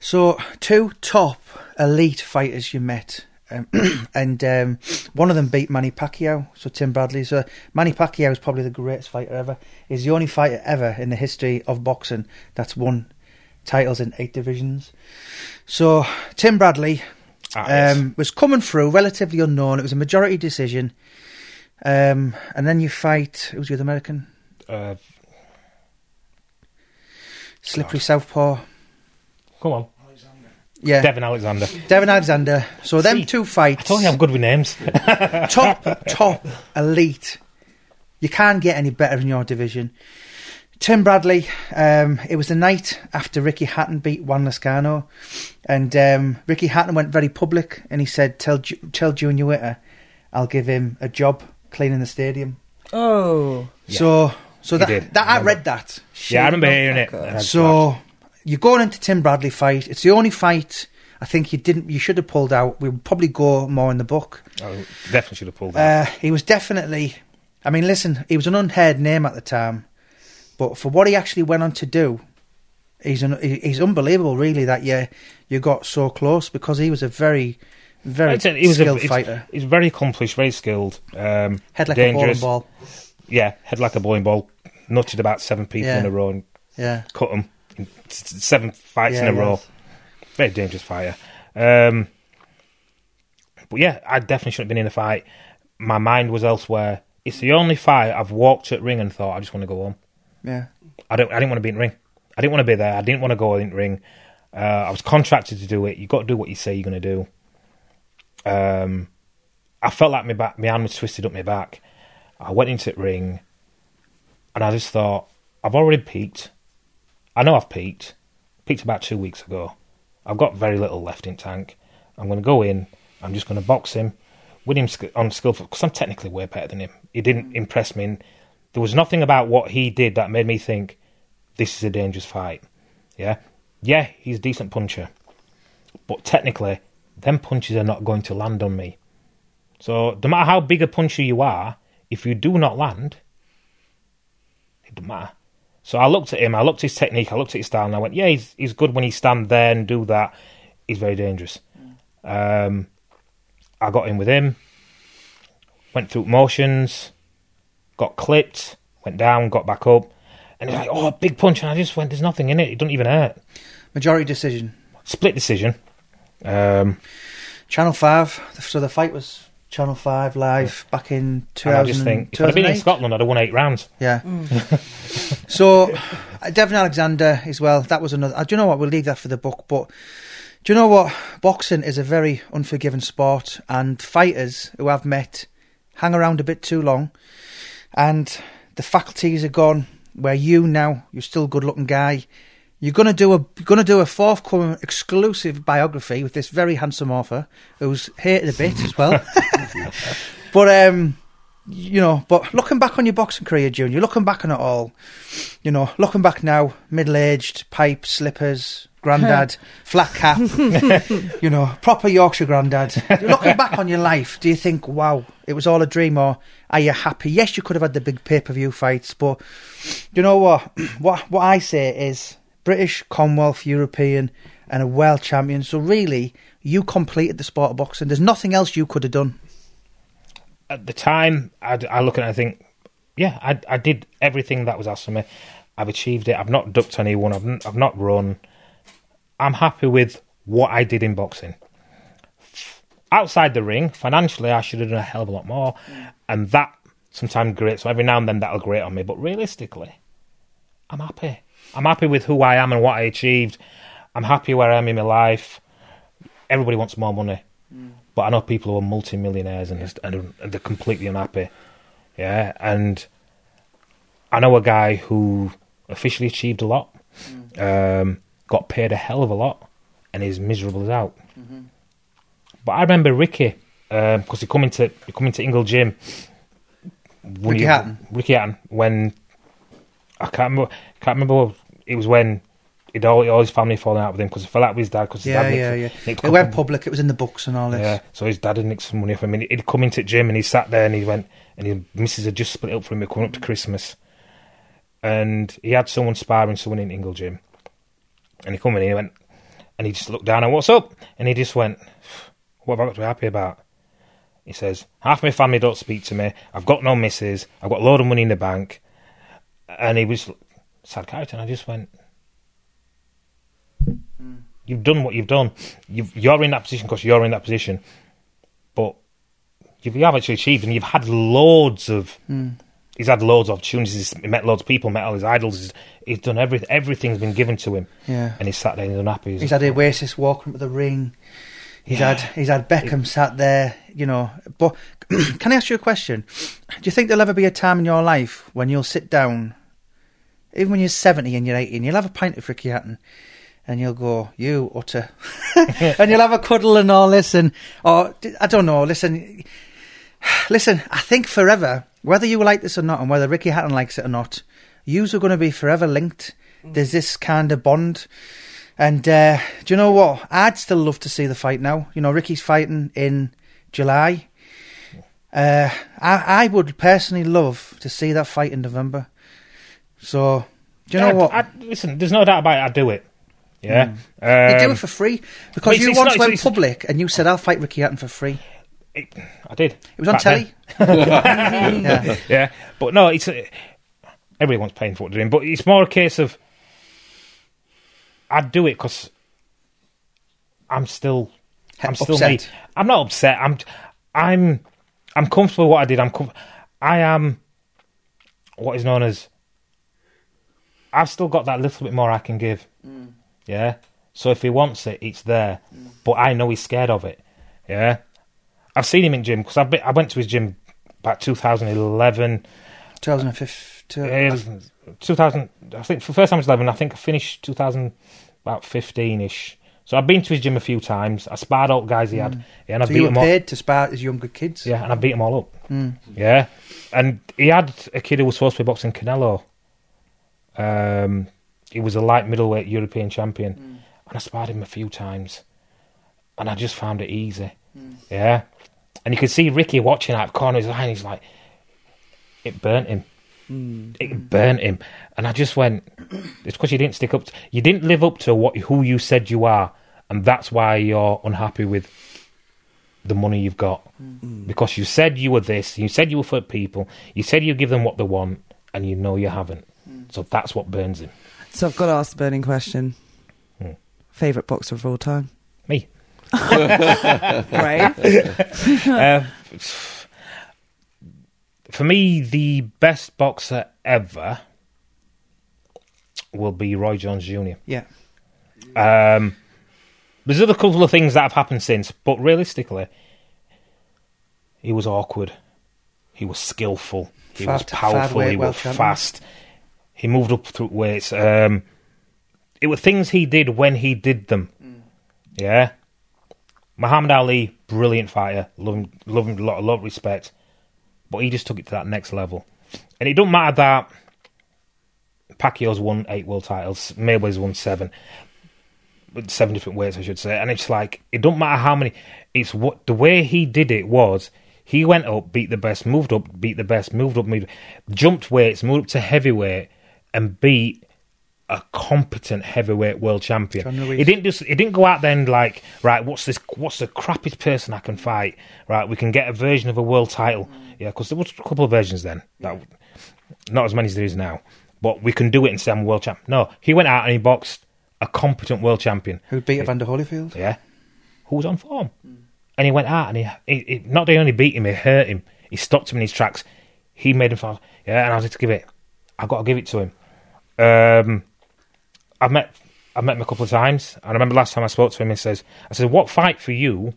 So, two top elite fighters you met. Um, and um, one of them beat Manny Pacquiao, so Tim Bradley. So Manny Pacquiao is probably the greatest fighter ever. He's the only fighter ever in the history of boxing that's won titles in eight divisions. So Tim Bradley Ah, yes. um, was coming through, relatively unknown. It was a majority decision. Um, and then you fight, who's the other American? Uh, Slippery Southpaw. come on, Alexander. Yeah, Devin Alexander. Devin Alexander. So them two fights. I told you I'm good with names. top, top elite. You can't get any better in your division. Tim Bradley, um, it was the night after Ricky Hatton beat Juan Lazcano, and um, Ricky Hatton went very public and he said, "Tell tell Junior Witter, I'll give him a job cleaning the stadium." Oh. So, so He that, did. that I Remember. read that. yeah, I remember hearing it. motherfucker. and I just So laughed. you're going into Tim Bradley fight. It's the only fight I think you didn't. You should have pulled out. We would probably go more in the book. I definitely should have pulled that. Uh, he was definitely. I mean, listen, he was an unheard name at the time, but for what he actually went on to do, he's an, he's unbelievable. Really, that you you got so close because he was a very, very he was skilled a, fighter. He's very accomplished, very skilled. Um, Head like dangerous. a bowling ball. Yeah, head like a bowling ball. Nutted about seven people Yeah. in a row and Yeah, cut them in s- s- seven fights Yeah, in a row. Very dangerous fighter. Um, but yeah, I definitely shouldn't have been in the fight. My mind was elsewhere. It's the only fight I've walked at ring and thought I just want to go home. Yeah. I don't. I didn't want to be in the ring. I didn't want to be there. I didn't want to go in the ring. Uh, I was contracted to do it. You got to do what you say you're going to do. Um, I felt like my back, my hand was twisted up my back. I went into the ring, and I just thought, I've already peaked. I know I've peaked. Peaked about two weeks ago. I've got very little left in tank. I'm going to go in. I'm just going to box him, win him on skillful because I'm technically way better than him. He didn't impress me. And there was nothing about what he did that made me think this is a dangerous fight. Yeah, yeah, he's a decent puncher, but technically, them punches are not going to land on me. So no matter how big a puncher you are, if you do not land, it doesn't matter. So I looked at him, I looked at his technique, I looked at his style, and I went, yeah, he's he's good when he stand there and do that. He's very dangerous. Um, I got in with him, went through motions, got clipped, went down, got back up, and he's like, oh, big punch, and I just went, there's nothing in it, it doesn't even hurt. Majority decision. Split decision. Um, Channel Five. So the fight was Channel Five live back in and 2000, I just think, if I'd have been in Scotland, I'd have won eight rounds. Yeah. so, uh, Devin Alexander as well. That was another. Uh, do you know what? We'll leave that for the book. But do you know what? Boxing is a very unforgiving sport, and fighters who I've met hang around a bit too long, and the faculties are gone. Where you now, you're still a good-looking guy. You're gonna do a you're gonna do a forthcoming exclusive biography with this very handsome author who's hated a bit as well. but um, you know, but looking back on your boxing career, Junior, looking back on it all, you know, looking back now, middle aged, pipe, slippers, granddad, flat cap, you know, proper Yorkshire granddad. looking back on your life, do you think, wow, it was all a dream, or are you happy? Yes, you could have had the big pay per view fights, but you know what? what? What I say is British, Commonwealth, European, and a world champion. So really, you completed the sport of boxing. There's nothing else you could have done. At the time, I'd, I look at it and I think, yeah, I, I did everything that was asked of me. I've achieved it. I've not ducked anyone. I've, n- I've not run. I'm happy with what I did in boxing. Outside the ring, financially, I should have done a hell of a lot more. Mm. And that sometimes grates. So every now and then that'll grate on me. But realistically, I'm happy. I'm happy with who I am and what I achieved. I'm happy where I am in my life. Everybody wants more money. Mm. But I know people who are multi-millionaires and, just- and and they're completely unhappy. Yeah, and I know a guy who officially achieved a lot. Mm. Um, got paid a hell of a lot, and is miserable as out. Mm-hmm. But I remember Ricky um, because he come into he come into Ingle Gym. when Ricky he- Hatton? Ricky Hatton when I can't remember. Can't remember. It was when he'd all, all his family fallen out with him because he fell out with his dad because Yeah, dad yeah, nicked- yeah. nicked It went public. It was in the books and all this. yeah, so his dad had nicked some money from him. And he'd come into the gym and he sat there and he went, and his missus had just split up for him coming up to mm. Christmas. And he had someone sparring someone in Ingle Gym. And he come in and he went, and he just looked down and, what's up? And he just went, what have I got to be happy about? He says, half my family don't speak to me. I've got no missus. I've got a load of money in the bank. And he was sad character. And I just went, you've done what you've done. You've, you're in that position because you're in that position. But you've, you have actually achieved, and you've had loads of. Hmm. He's had loads of opportunities. He's met loads of people, met all his idols. He's, he's done everything. Everything's been given to him, Yeah. and he's sat there and he's unhappy. He's had Oasis walking to the ring. He's Yeah. had he's had Beckham sat there, you know. But can I ask you a question? Do you think there'll ever be a time in your life when you'll sit down, even when you're seventy and you're eighty, and you'll have a pint of Ricky Hatton, and you'll go, "You utter," and you'll have a cuddle and all this, and or I don't know. Listen, listen. I think forever, whether you like this or not, and whether Ricky Hatton likes it or not, yous are going to be forever linked. There's this kind of bond. And uh, do you know what? I'd still love to see the fight now. You know, Ricky's fighting in July. Uh, I, I would personally love to see that fight in November. So, do you know what? I, listen, there's no doubt about it. I'd do it. Yeah, you do Um, it for free because you once not- went it's- public and you said I'll fight Ricky Hatton for free. It- I did. It was on telly. yeah. yeah, but no, it's uh, everyone's paying for what they're doing, but it's more a case of I'd do it because I'm still, I'm still Upset. me. I'm not upset. I'm, I'm, I'm comfortable with what I did. I'm, com- I am what is known as. I've still got that little bit more I can give. Yeah. So if he wants it, it's there. But I know he's scared of it. Yeah. I've seen him in gym because I've been, I went to his gym about 2011. 2015. Uh, 2000, I think for the first time was 11. I think I finished 2000 about 15 ish. So I've been to his gym a few times. I sparred all guys he had, yeah, and I beat you were them all. paid to spar his younger kids. Yeah, and I beat them all up. Yeah, and he had a kid who was supposed to be boxing Canelo. Um, he was a light middleweight European champion, and I sparred him a few times, and I just found it easy. Yeah, and you could see Ricky watching out of the corner of his eye, and he's like, it burnt him. Hmm. It burnt him, and I just went. It's because you didn't stick up. To, you didn't live up to what who you said you are, and that's why you're unhappy with the money you've got hmm. because you said you were this, you said you were for people, you said you'd give them what they want, and you know you haven't. Hmm. So that's what burns him. So I've got to ask the burning question. Hmm. Favorite boxer of all time? Right. uh, for me, the best boxer ever will be Roy Jones Jr. Yeah. Um, there's other couple of things that have happened since, but realistically, he was awkward. He was skillful. He was powerful. fat He was champion. fast. He moved up through weights. Um, it were things he did when he did them. Yeah. Muhammad Ali, brilliant fighter. Love him, love him a lot, a lot of respect. But he just took it to that next level. And it don't matter that Pacquiao's won eight world titles, Mayweather's won seven seven different weights, I should say. And it's like it don't matter how many. It's what the way he did it was. He went up, beat the best, moved up, beat the best, moved up, moved, jumped weights, moved up to heavyweight, and beat a competent heavyweight world champion. He didn't just. He didn't go out then like right. What's this? What's the crappiest person I can fight? Right, we can get a version of a world title. Yeah, because there was a couple of versions then. That, not as many as there is now. But we can do it and say I'm a world champ. No, he went out and he boxed a competent world champion. Who beat Evander Holyfield? Yeah, who was on form, and he went out and he, he, he not only beat him, he hurt him. He stopped him in his tracks. He made him fall. Yeah, and I was to give it. I've got to give it to him. Um, I've met I've met him a couple of times, and I remember last time I spoke to him. He says, "I said, what fight for you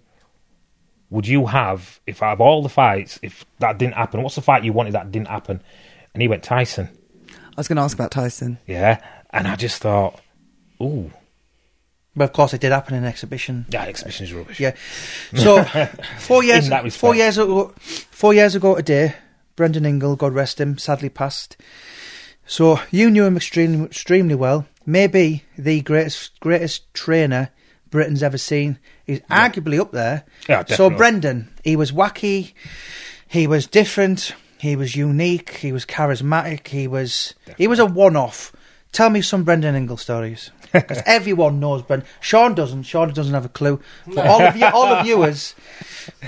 would you have if out of all the fights, if that didn't happen? What's the fight you wanted that didn't happen?" And he went Tyson. I was going to ask about Tyson. Yeah, and I just thought, ooh, But of course, it did happen in an exhibition. Yeah, exhibition is rubbish. Yeah. So four years, In that respect. four years ago, four years ago today, Brendan Ingle, God rest him, sadly passed. So you knew him extremely, extremely well. Maybe the greatest, greatest trainer Britain's ever seen. He's arguably up there. Yeah, so. Brendan, he was wacky, he was different, he was unique, he was charismatic, he was he was a one-off. Tell me some Brendan Ingle stories. Because everyone knows Brendan. Shaun doesn't. Shaun doesn't have a clue. But all of you, all of you is,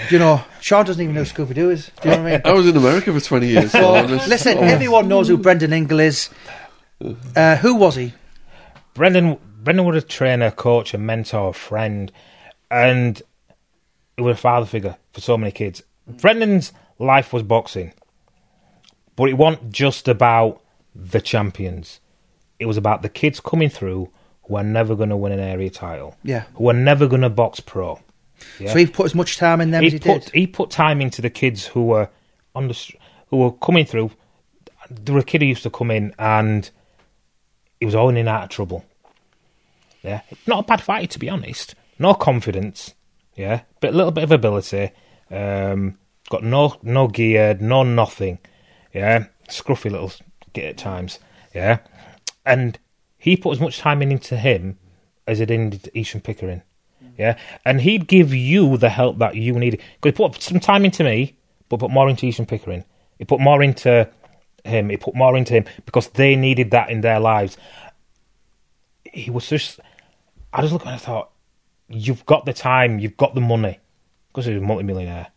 you know, Shaun doesn't even know who Scooby Doo is. Do you know what I mean? I was in America for 20 years. So So, listen, oh. everyone knows who Brendan Ingle is. Uh, who was he? Brendan Brendan was a trainer, coach, a mentor, a friend, and he was a father figure for so many kids. Brendan's life was boxing, but it wasn't just about the champions. It was about the kids coming through who are never going to win an area title, Yeah. who are never going to box pro. Yeah. So he put as much time in them he as he put did. he put time into the kids who were on the who were coming through. There were a kid who used to come in and he was all in and out of trouble. Yeah, not a bad fighter to be honest. No confidence. Yeah, but a little bit of ability. Um, got no no gear, no nothing. Yeah, scruffy little git at times. Yeah, and he put as much time in into him as he did into Esham Pickering. Yeah, and he'd give you the help that you needed. Because he put some time into me, but put more into Esham Pickering. He put more into him. He put more into him because they needed that in their lives. He was just. I just looked at him and I thought, you've got the time, you've got the money, because he's a multimillionaire.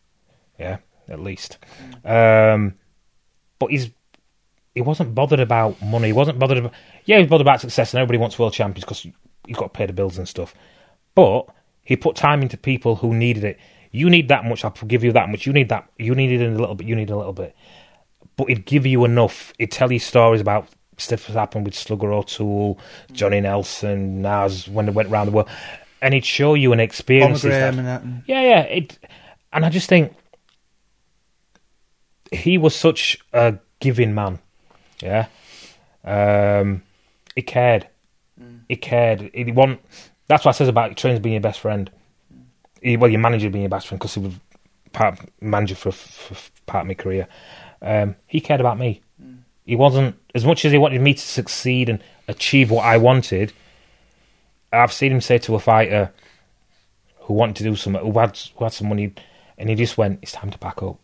Yeah, at least. Um, but he's he wasn't bothered about money. He wasn't bothered about yeah, he's bothered about success, and everybody wants world champions because you've got to pay the bills and stuff. But he put time into people who needed it. You need that much, I'll give you that much. You need that. You needed a little bit. You need a little bit. But he'd give you enough. He'd tell you stories about stuff that happened with Slugger O'Toole, Johnny Nelson, Naz when they went around the world, and he'd show you an experience. Yeah, yeah. It, and I just think he was such a giving man. Yeah. Um, he cared. He cared. He want. That's what I says about trainers being your best friend. He, well, your manager being your best friend because he was part manager for, for, for part of my career. Um, he cared about me. He wasn't as much as he wanted me to succeed and achieve what I wanted. I've seen him say to a fighter who wanted to do something, who had, who had some money, and he just went, "It's time to pack up."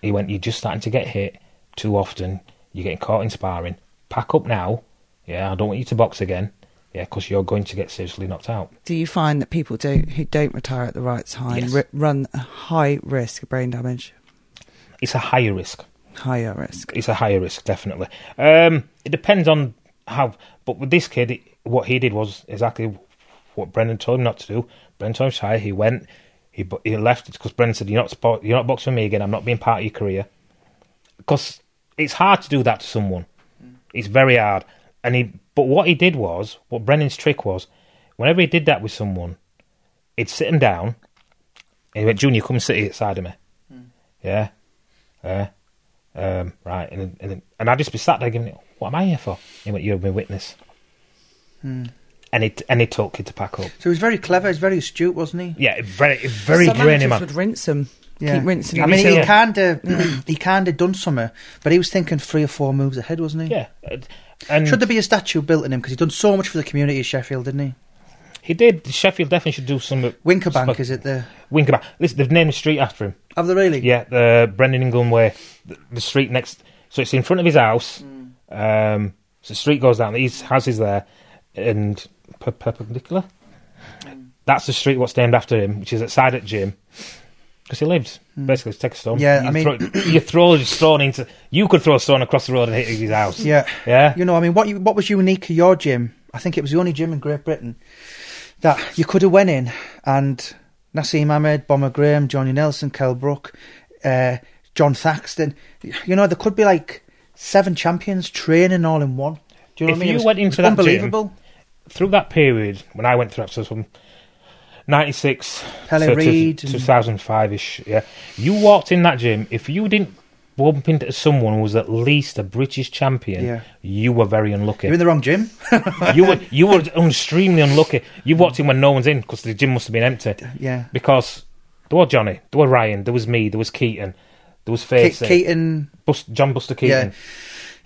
He went, "You're just starting to get hit too often. You're getting caught in sparring. Pack up now. Yeah, I don't want you to box again. Yeah, because you're going to get seriously knocked out." Do you find that people do who don't retire at the right time Yes. ri- run a high risk of brain damage? It's a higher risk. Higher risk. It's a higher risk, definitely. Um, it depends on how. But with this kid, what he did was exactly what Brendan told him not to do. Brendan told him to retire. He went. He he left because Brendan said, "You're not you're not boxing with me again. I'm not being part of your career." Because it's hard to do that to someone. It's very hard. And he. But what he did was what Brendan's trick was. Whenever he did that with someone, he'd sit him down. And he went, "Junior, come and sit here beside of me." Yeah. Yeah. Um, right, and and and I'd just be sat there giving, it. "What am I here for?" He went, "You're my witness," and it and he told kid to pack up. So he was very clever. He was very astute, wasn't he? Yeah, very very Some draining managers man. would rinse them. Yeah. Keep rinsing I mean, he Yeah. kind of he kind of done something, but he was thinking three or four moves ahead, wasn't he? Yeah, uh, and Should there be a statue built in him because he's done so much for the community of Sheffield, didn't he? he did. Sheffield definitely should do some uh, Wincobank, is it the? Wincobank. Listen, they've named the street after him. Have they really? Yeah, the Brendan Ingle way, the, the street next. So it's in front of his house. Hmm. Um, so the street goes down. His house is there, and per- perpendicular. Hmm. That's the street what's named after him, which is outside at gym. Because he lives basically, take a stone. Yeah, you I mean- throw, you throw a stone into. You could throw a stone across the road and hit his house. Yeah. yeah. You know, I mean, what you, what was unique to your gym? I think it was the only gym in Great Britain that you could have went in and Naseem Hamed, Bomber Graham, Johnny Nelson, Kell Brook, uh, Jon Thaxton. You know, there could be like seven champions training all in one. Do you know If what I mean? you was- went into that gym- unbelievable. through that period when I went through that, so from ninety six Pele to, Reid and- two thousand five ish, yeah, you walked in that gym. If you didn't bump into someone who was at least a British champion, Yeah. you were very unlucky. You're in the wrong gym. you were you were extremely unlucky. You walked in when no one's in because the gym must have been empty. yeah. Because there was Johnny, there was Ryan, there was me, there was Keaton, there was Ke- Facey, Keaton, Bus- John Buster Keaton.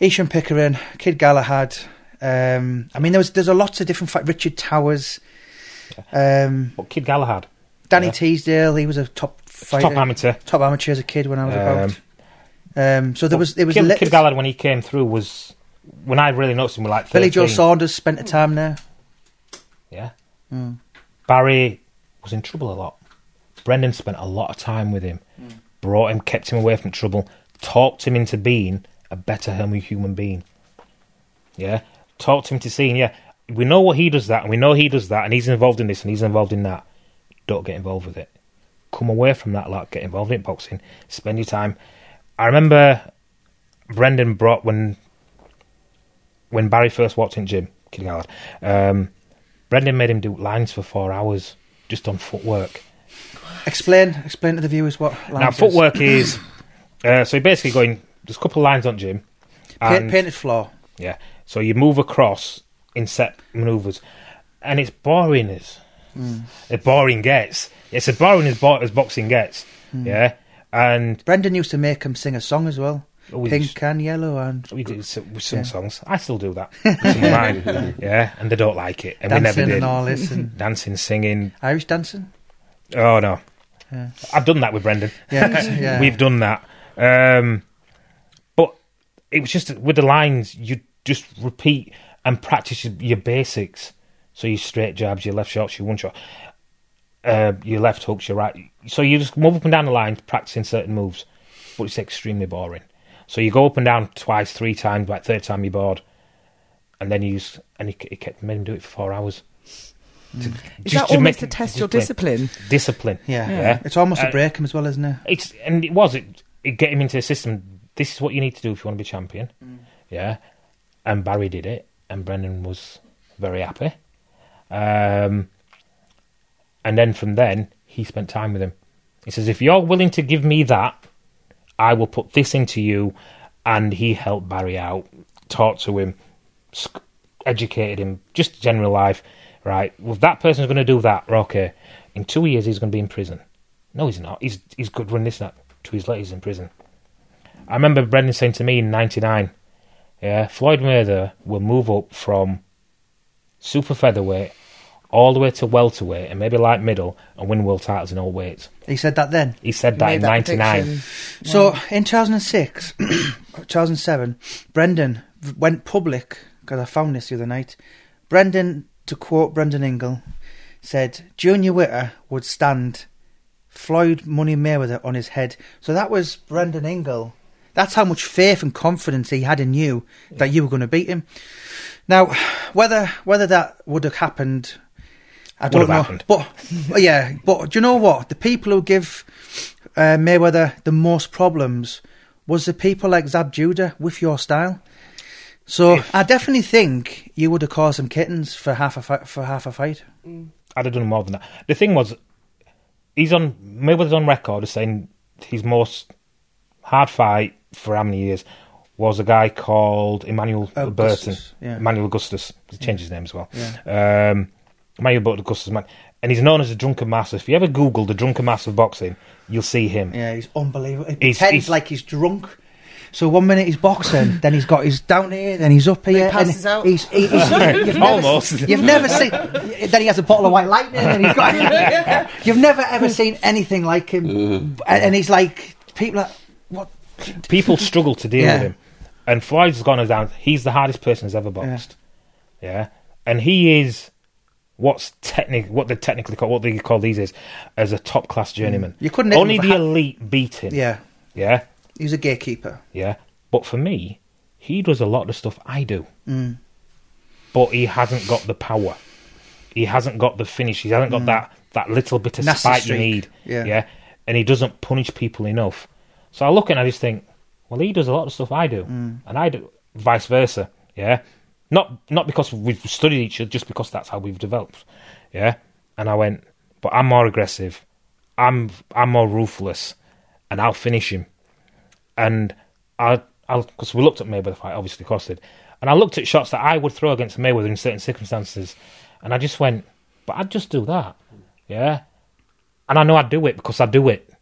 Esham Pickering, Kid Galahad. Um, I mean, there was there's a lots of different fight. Richard Towers, um, But Kid Galahad, Danny Yeah. Teasdale. He was a top fighter, top amateur. top amateur as a kid when I was Um, about. Um, so there was it was Kid, lit- Kid Galahad when he came through was when I really noticed him. Like 13. Billy Joe Saunders spent a time there. Yeah. Mm. Barry was in trouble a lot. Brendan spent a lot of time with him, brought him, kept him away from trouble, talked him into being a better hum- human being. Yeah, talked him to seeing. Yeah, we know what he does that, and we know he does that, and he's involved in this, and he's involved in that. Don't get involved with it. Come away from that lot. Get involved in boxing. Spend your time. I remember Brendan brought when when Barry first walked in gym, Kid Galahad. Um, Brendan made him do lines for four hours just on footwork. Explain explain to the viewers what. now, is. footwork is uh, so you're basically going. There's a couple of lines on gym, Pa- painted floor. yeah, so you move across in set manoeuvres, and it's boring as Mm. it boring gets. It's as boring as, bo- as boxing gets. Mm. Yeah, and Brendan used to make him sing a song as well. we Pink just- and yellow and we did some, Yeah. songs. I still do that. Mine. yeah, and they don't like it, and we never dancing did. and all this and Dancing, singing. Irish dancing. Oh no, Yeah. I've done that with Brendan. Yeah, yeah. We've done that. Um, but it was just with the lines, you just repeat and practice your, your basics. So your straight jabs, your left shots, your one shot, uh, your left hooks, your right. So you just move up and down the line, practicing certain moves. But it's extremely boring. So you go up and down twice, three times, by third time you're bored. And then you use, and he, he kept made him do it for four hours. To- Is just that to almost make to it test your discipline? Discipline. Yeah. Yeah. It's almost Uh, a break him as well, isn't it? It's and it was it, it get him into the system. This is what you need to do if you want to be champion. Yeah, and Barry did it, and Brendan was very happy. Um, and then from then he spent time with him. He says, "If you're willing to give me that, I will put this into you." And he helped Barry out, talked to him, educated him, just general life. Right, well, that person's going to do that, okay. In two years, he's going to be in prison. No, he's not. He's he's good run this that. Two years later, he's in prison. I remember Brendan saying to me in '99, "Yeah, Floyd Mayweather will move up from super featherweight all the way to welterweight and maybe light middle and win world titles in all weights." He said that then. He said that Made in that '99. prediction. So in 2006, 2007, Brendan went public because I found this the other night. Brendan, to quote Brendan Ingle, said Junior Witter would stand Floyd Money Mayweather on his head. So that was Brendan Ingle. That's how much faith and confidence he had in you that you were going to beat him. Now, whether whether that would have happened, I don't know. happened. But yeah, but do you know what? The people who give uh, Mayweather the most problems was the people like Zab Judah with your style. So I definitely think you would have caused some kittens for half a fi- for half a fight. I'd have done more than that. The thing was, he's on Mayweather's on record as saying his most hard fight for how many years was a guy called Emmanuel Uh, Burton. Augustus, yeah. Emmanuel Augustus. He changed his name as well. Yeah. Um, Emmanuel Burton Augustus. And he's known as the drunken master. If you ever Google the drunken master of boxing, you'll see him. Yeah, he's unbelievable. He He's- pretends he's- like he's drunk. So one minute he's boxing, then he's got his down here, then he's up here, passes and out. he's, he- he's you've never, Almost. You've never seen. Then he has a bottle of white lightning, and he's got. You've never ever seen anything like him, and, and he's like people are what? People struggle to deal Yeah. with him. And Floyd's gone down. He's the hardest person who's ever boxed. Yeah. And he is what's technic what they technically call what they call these is as a top class journeyman. You couldn't only the ha- elite beat him. Yeah, Yeah. he's a gatekeeper. Yeah. But for me, he does a lot of the stuff I do. Mm. But he hasn't got the power. He hasn't got the finish. He hasn't got that, that little bit of Mm. Nasty spite you streak. need. Yeah. And he doesn't punish people enough. So I look and I just think, well, he does a lot of stuff I do. Mm. And I do vice versa. Yeah. Not not because we've studied each other, just because that's how we've developed. Yeah. And I went, but I'm more aggressive. I'm I'm more ruthless, and I'll finish him. And I, because we looked at Mayweather fight, obviously, of did, and I looked at shots that I would throw against Mayweather in certain circumstances, and I just went, but I'd just do that, yeah, and I know I'd do it because I do it,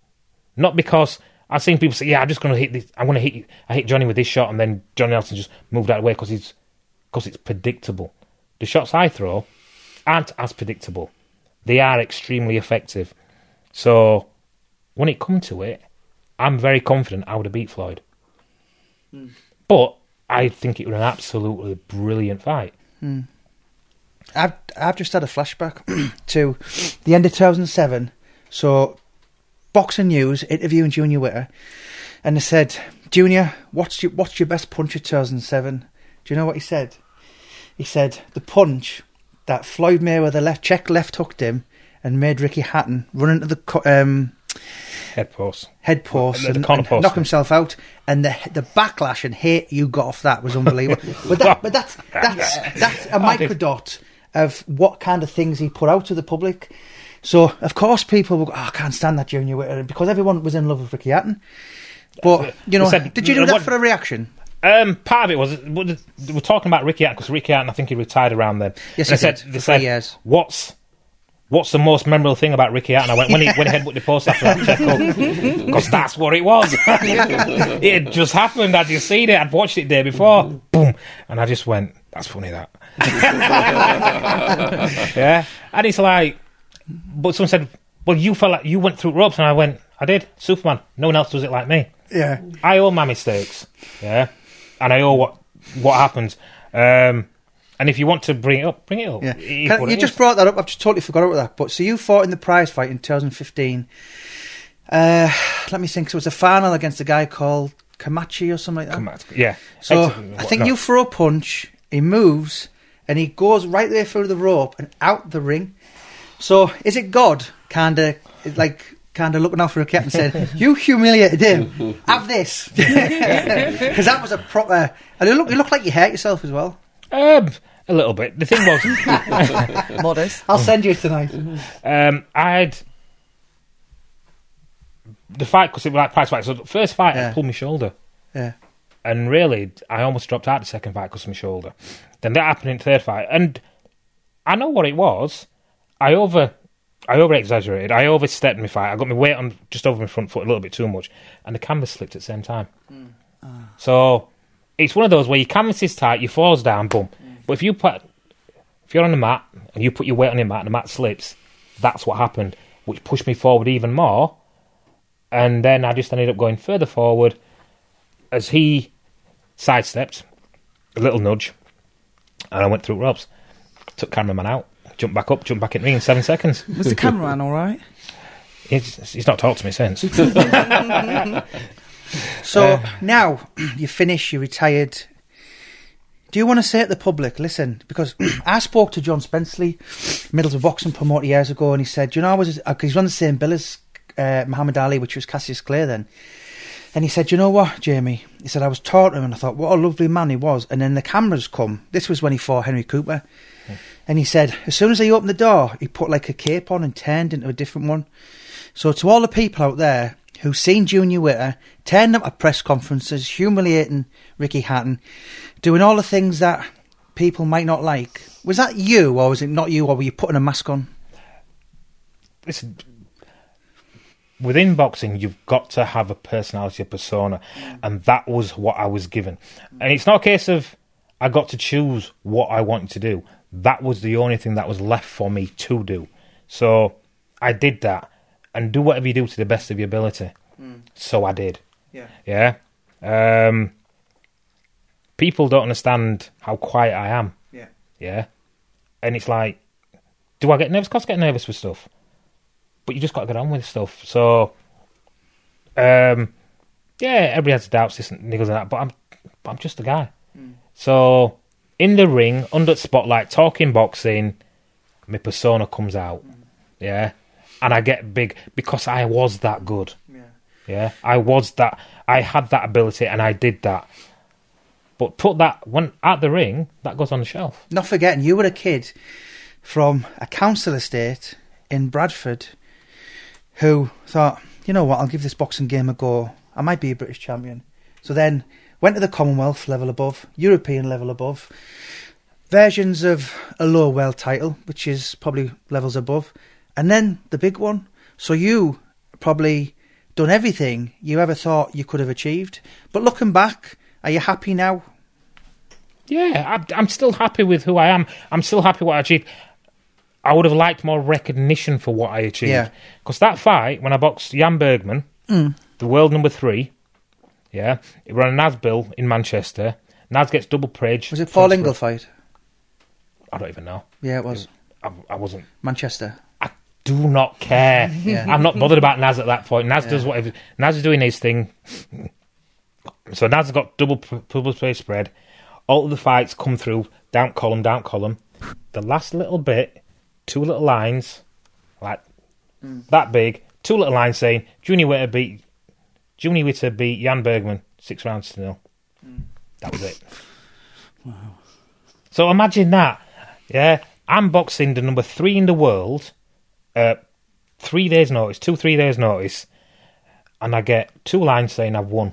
not because I've seen people say, yeah, I'm just going to hit this, I'm going to hit you, I hit Johnny with this shot, and then Johnny Nelson just moved out of the way because he's, because it's predictable. The shots I throw aren't as predictable. They are extremely effective. So when it come to it, I'm very confident I would have beat Floyd. Hmm. But I think it was an absolutely brilliant fight. Hmm. I've I've just had a flashback to the end of 2007. So, Boxing News interviewing Junior Witter, and they said, "Junior, what's your what's your best punch of 2007?" Do you know what he said? He said the punch that Floyd Mayweather left check left hooked him and made Ricky Hatton run into the um, Head post. head post and, and post. knock himself out, and the the backlash and hate you got off that was unbelievable. but that, but that's that's that's a microdot of what kind of things he put out to the public. So of course people go, oh, I can't stand that Junior Witter because everyone was in love with Ricky Hatton. But you know, said- did you do that what- for a reaction? Um, part of it was we we're talking about Ricky Hatton because Ricky Hatton, I think he retired around then. Yes, And he they did, said, for they said, years. What's what's the most memorable thing about Ricky Hatton? I went when he when he headbutted the post after that checkup because that's what it was. it had just happened. I'd just seen it. I'd watched it the day before. Boom, and I just went, "That's funny." That. yeah, and it's like, but someone said, "Well, you felt like you went through ropes," and I went, "I did." Superman. No one else does it like me. Yeah, I own my mistakes, yeah, and I owe what what happened. Um, and if you want to bring it up, bring it up. yeah. It Can- you just is. brought that up. I've just totally forgot about that. But so you fought in the prize fight in 2015. Uh, let me think. So it was a final against a guy called Kamachi or something like that. On, yeah. So I think no. you throw a punch, he moves, and he goes right there through the rope and out the ring. So is it God kind of like kind of looking out for a cat and said, "You humiliated him. Have this," because that was a proper. And you look, you look like you hurt yourself as well. um, a little bit. The thing was, Modest. I'll send you tonight. um, I had the fight because it was like price fight. So the first fight, Yeah. I pulled my shoulder, Yeah, and really, I almost dropped out the second fight because of my shoulder. Then that happened in the third fight, and I know what it was. I over, I over exaggerated. I overstepped my fight. I got my weight on just over my front foot a little bit too much, and the canvas slipped at the same time. Mm. So it's one of those where your canvas is tight, you falls down, boom. Mm. But if you put, if you're on the mat and you put your weight on the mat and the mat slips, that's what happened, which pushed me forward even more. And then I just ended up going further forward as he sidestepped, a little nudge, and I went through ropes. Took cameraman out, jumped back up, jump back in the ring in seven seconds. Was the cameraman all right? He's, he's not talked to me since. So now you finish, you retired. Do you want to say to the public, listen, because I spoke to John Spenceley, Middlesbrough boxing promoter years ago, and he said, you know, I was, because he's on the same bill as uh, Muhammad Ali, which was Cassius Clay then. And he said, you know what, Jamie? He said, I was taught him, and I thought, what a lovely man he was. And then the cameras come. This was when he fought Henry Cooper. And he said, as soon as he opened the door, he put like a cape on and turned into a different one. So to all the people out there who've seen Junior Witter turning up at press conferences, humiliating Ricky Hatton, doing all the things that people might not like, was that you or was it not you or were you putting a mask on? listen, within boxing, you've got to have a personality, a persona, and that was what I was given. And it's not a case of I got to choose what I wanted to do. That was the only thing that was left for me to do. So I did that, and do whatever you do to the best of your ability. So I did. Yeah. Yeah. Um, people don't understand how quiet I am. Yeah. Yeah. And it's like, do I get nervous? Of course, I get nervous with stuff. But you just got to get on with stuff. So, um, yeah, everybody has doubts, this and niggles and that, but I'm, but I'm just a guy. So, in the ring, under the spotlight, talking boxing, my persona comes out. Yeah. And I get big because I was that good. Yeah. Yeah, I was that. I had that ability, and I did that. But put that when at the ring, that goes on the shelf. Not forgetting, you were a kid from a council estate in Bradford who thought, you know what, I'll give this boxing game a go. I might be a British champion. So then went to the Commonwealth level above, European level above, versions of a lower world title, which is probably levels above, and then the big one. So you probably done everything you ever thought you could have achieved. But looking back, are you happy now? Yeah, I'm, I'm still happy with who I am. I'm still happy what I achieved. I would have liked more recognition for what I achieved. Yeah. Because that fight, when I boxed Jan Bergman, mm. the world number three, yeah, it ran a Naz bill in Manchester. Naz gets double praise. Was it Paul Ingle fight? I don't even know. Yeah, it was I, I wasn't. Manchester. I do not care. Yeah. I'm not bothered about Naz at that point. Naz does whatever. Naz is doing his thing. So Naz has got double double play spread. All of the fights come through down column, down column. The last little bit, two little lines, like mm. that big, two little lines saying Junior Witter beat Junior Witter beat Jan Bergman six rounds to nil. That was it. Wow. So imagine that. Yeah, I'm boxing the number three in the world. Uh, three days notice, two three days notice, and I get two lines saying I've won.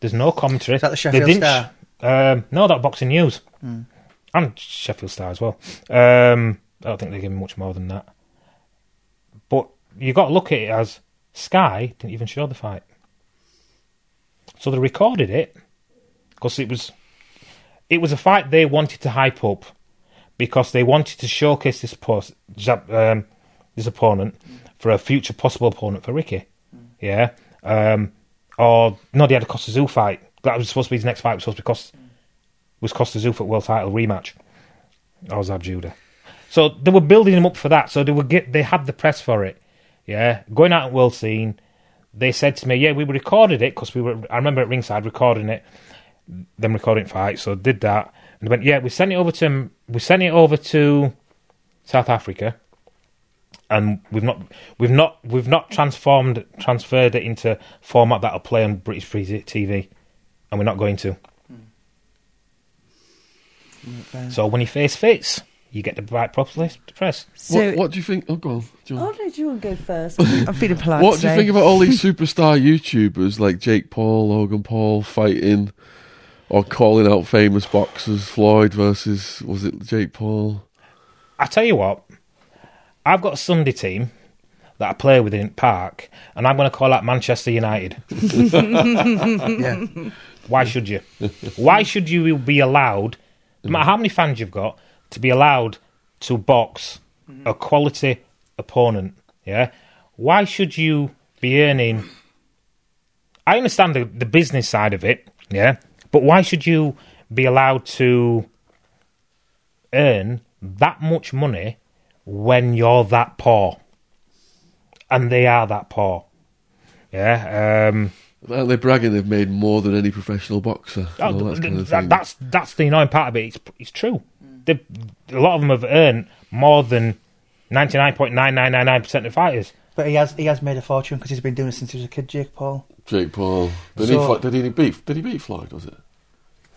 There's no commentary. Is that the They Sheffield didn't Star? um, no, that boxing news and Sheffield Star as well. Um, I don't think they give him much more than that. But you got to look at it as Sky didn't even show the fight, so they recorded it because it was it was a fight they wanted to hype up because they wanted to showcase this post, um, this opponent for a future possible opponent for Ricky. Yeah. Um, or no, they had a Kostya Tszyu fight. That was supposed to be his next fight. Was supposed to be Kostya, was Kostya Tszyu for world title rematch. Or Zab Judah. So they were building him up for that. So they would get they had the press for it. Yeah, going out at world scene. They said to me, "Yeah, we recorded it because we were." I remember at ringside recording it, them recording fights. So did that, and they went, "Yeah, we sent it over to we sent it over to South Africa, and we've not we've not we've not transformed transferred it into format that'll play on British free TV, and we're not going to. Hmm. So when your face fits, you get the right properly to press. So, what, what do you think? Oh, go on. Do you oh want- no, do you want to go first? I'm, I'm feeling polite. What do you today. think about all these superstar YouTubers like Jake Paul, Logan Paul fighting or calling out famous boxers? Floyd versus was it Jake Paul? I tell you what, I've got a Sunday team that I play with in Park, and I'm going to call out Manchester United. Yeah. Why should you? Why should you be allowed, no matter how many fans you've got, to be allowed to box a quality opponent? Yeah. Why should you be earning? I understand the, the business side of it, yeah, but why should you be allowed to earn that much money when you're that poor? And they are that poor. Yeah. Um, Aren't they bragging they've made more than any professional boxer? Oh, that kind of that- that's that's the annoying part of it. It's it's true. They, a lot of them have earned more than ninety nine point nine nine nine nine percent of fighters. But he has he has made a fortune because he's been doing it since he was a kid, Jake Paul. Jake Paul. Did, So- he fight, did he beat? Did he beat Floyd? Was it?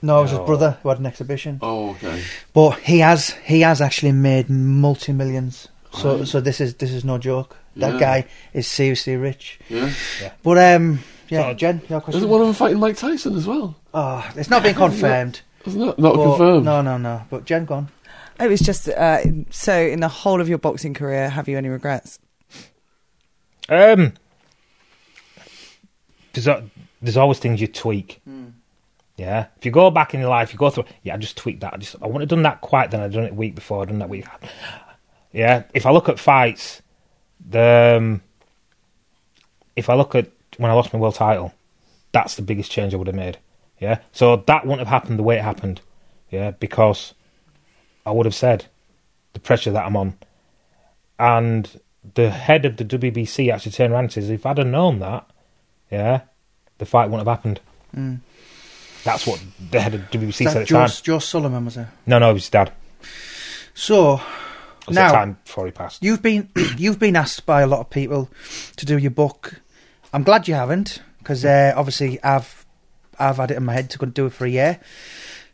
No, it was No. his brother who had an exhibition. Oh, okay. But he has he has actually made multi millions. So Right. so this is this is no joke. That Yeah. guy is seriously rich. Yeah. But um yeah, So- Jen, your question. Isn't one of them fighting Mike Tyson as well? Oh, it's not been confirmed. Isn't that not but- confirmed? No, no, no. But Jen, gone. It was just uh, so. In the whole of your boxing career, have you any regrets? Um, there's a, there's always things you tweak. Yeah, if you go back in your life, you go through. Yeah, I just tweaked that. I just I wouldn't have done that quite then. I'd done it a week before. I'd done that week. Yeah, if I look at fights, the um, if I look at when I lost my world title, that's the biggest change I would have made. Yeah, so that wouldn't have happened the way it happened. Yeah, because I would have said the pressure that I'm on, and the head of the WBC actually turned around and says, "If I'd have known that, yeah, the fight wouldn't have happened." Mm. That's what the head of WBC said at the time. Solomon was it? No, no, it was his dad. So Now- the time before he passed. you've been you've been asked by a lot of people to do your book. I'm glad you haven't because uh, obviously I've I've had it in my head to go and do it for a year.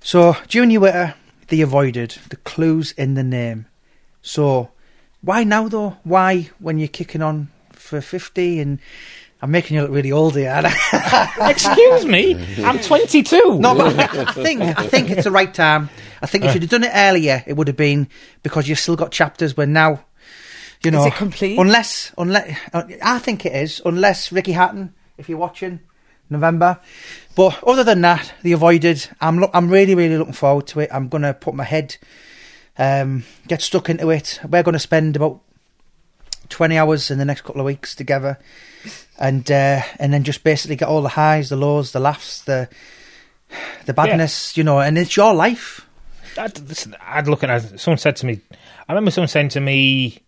So Junior Witter, the avoided, the clues in the name. So why now though? Why when you're kicking on for fifty and I'm making you look really old here. Excuse me, I'm 22. no, but I think I think it's the right time. I think if you'd have done it earlier, it would have been because you've still got chapters where now, you know, it complete? Unless, unless uh, I think it is, unless Ricky Hatton, if you're watching, November. But other than that, the avoided. I'm look, I'm really really looking forward to it. I'm gonna put my head, um, get stuck into it. We're gonna spend about twenty hours in the next couple of weeks together, and uh, and then just basically get all the highs, the lows, the laughs, the the badness, you know. And it's your life. I'd, listen, I'd look at it. Someone said to me, I remember someone saying to me,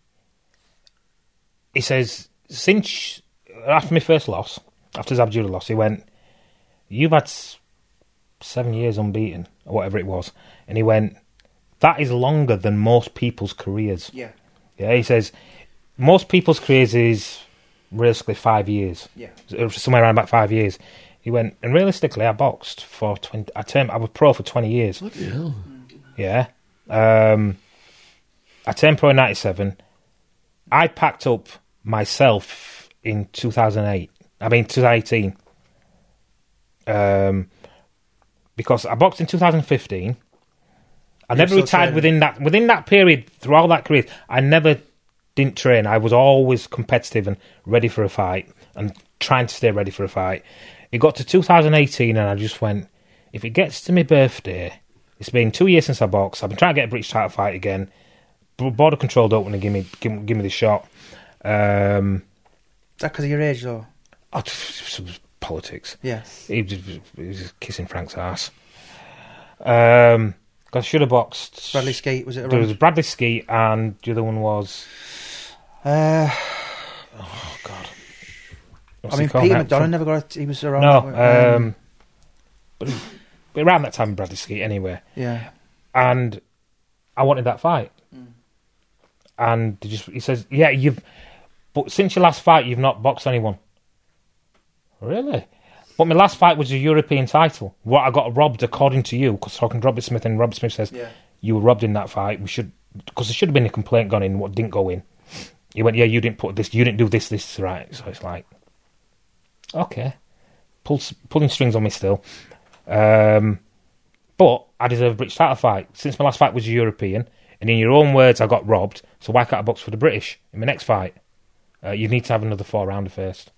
he says, since after my first loss, after Zab Judah loss, he went, You've had seven years unbeaten, or whatever it was. And he went, That is longer than most people's careers. Yeah, Yeah, he says, Most people's careers is realistically five years. yeah. Somewhere around about five years. He went, and realistically, I boxed for 20, I, turned, I was pro for 20 years. Bloody hell. Yeah. Um, I turned pro in 97. I packed up myself in 2008. I mean, 2018. Um, because I boxed in 2015. I never retired training. within that within that period throughout that career. I never didn't train. I was always competitive and ready for a fight and trying to stay ready for a fight. It got to 2018 and I just went, if it gets to my birthday, it's been two years since I boxed. I've been trying to get a British title fight again. Border control don't want to give me give, me- give me the shot. Um, Is that because of your age, though? Oh, politics. Yes. He was, he was kissing Frank's ass. Um, I should have boxed. Bradley Skeet was it There around? was Bradley Skeet, and the other one was Uh, oh god. I mean, Peter? McDonagh never got. A, he was around. No, um, but, but around that time, Bradley Skeet anyway. yeah. and I wanted that fight. And he just he says, "Yeah, you've, but since your last fight, you've not boxed anyone." Really? But my last fight was a European title. What I got robbed, according to you, because talking to Robert Smith, and Robert Smith says Yeah. you were robbed in that fight. We should, because there should have been a complaint gone in. What didn't go in? He went, "Yeah, you didn't put this. You didn't do this. This right." So it's like, okay, pull, pulling strings on me still. Um, but I deserve a British title fight. Since my last fight was a European, and in your own words, I got robbed, so why can't I box for the British in my next fight? Uh, you need to have another four rounder first.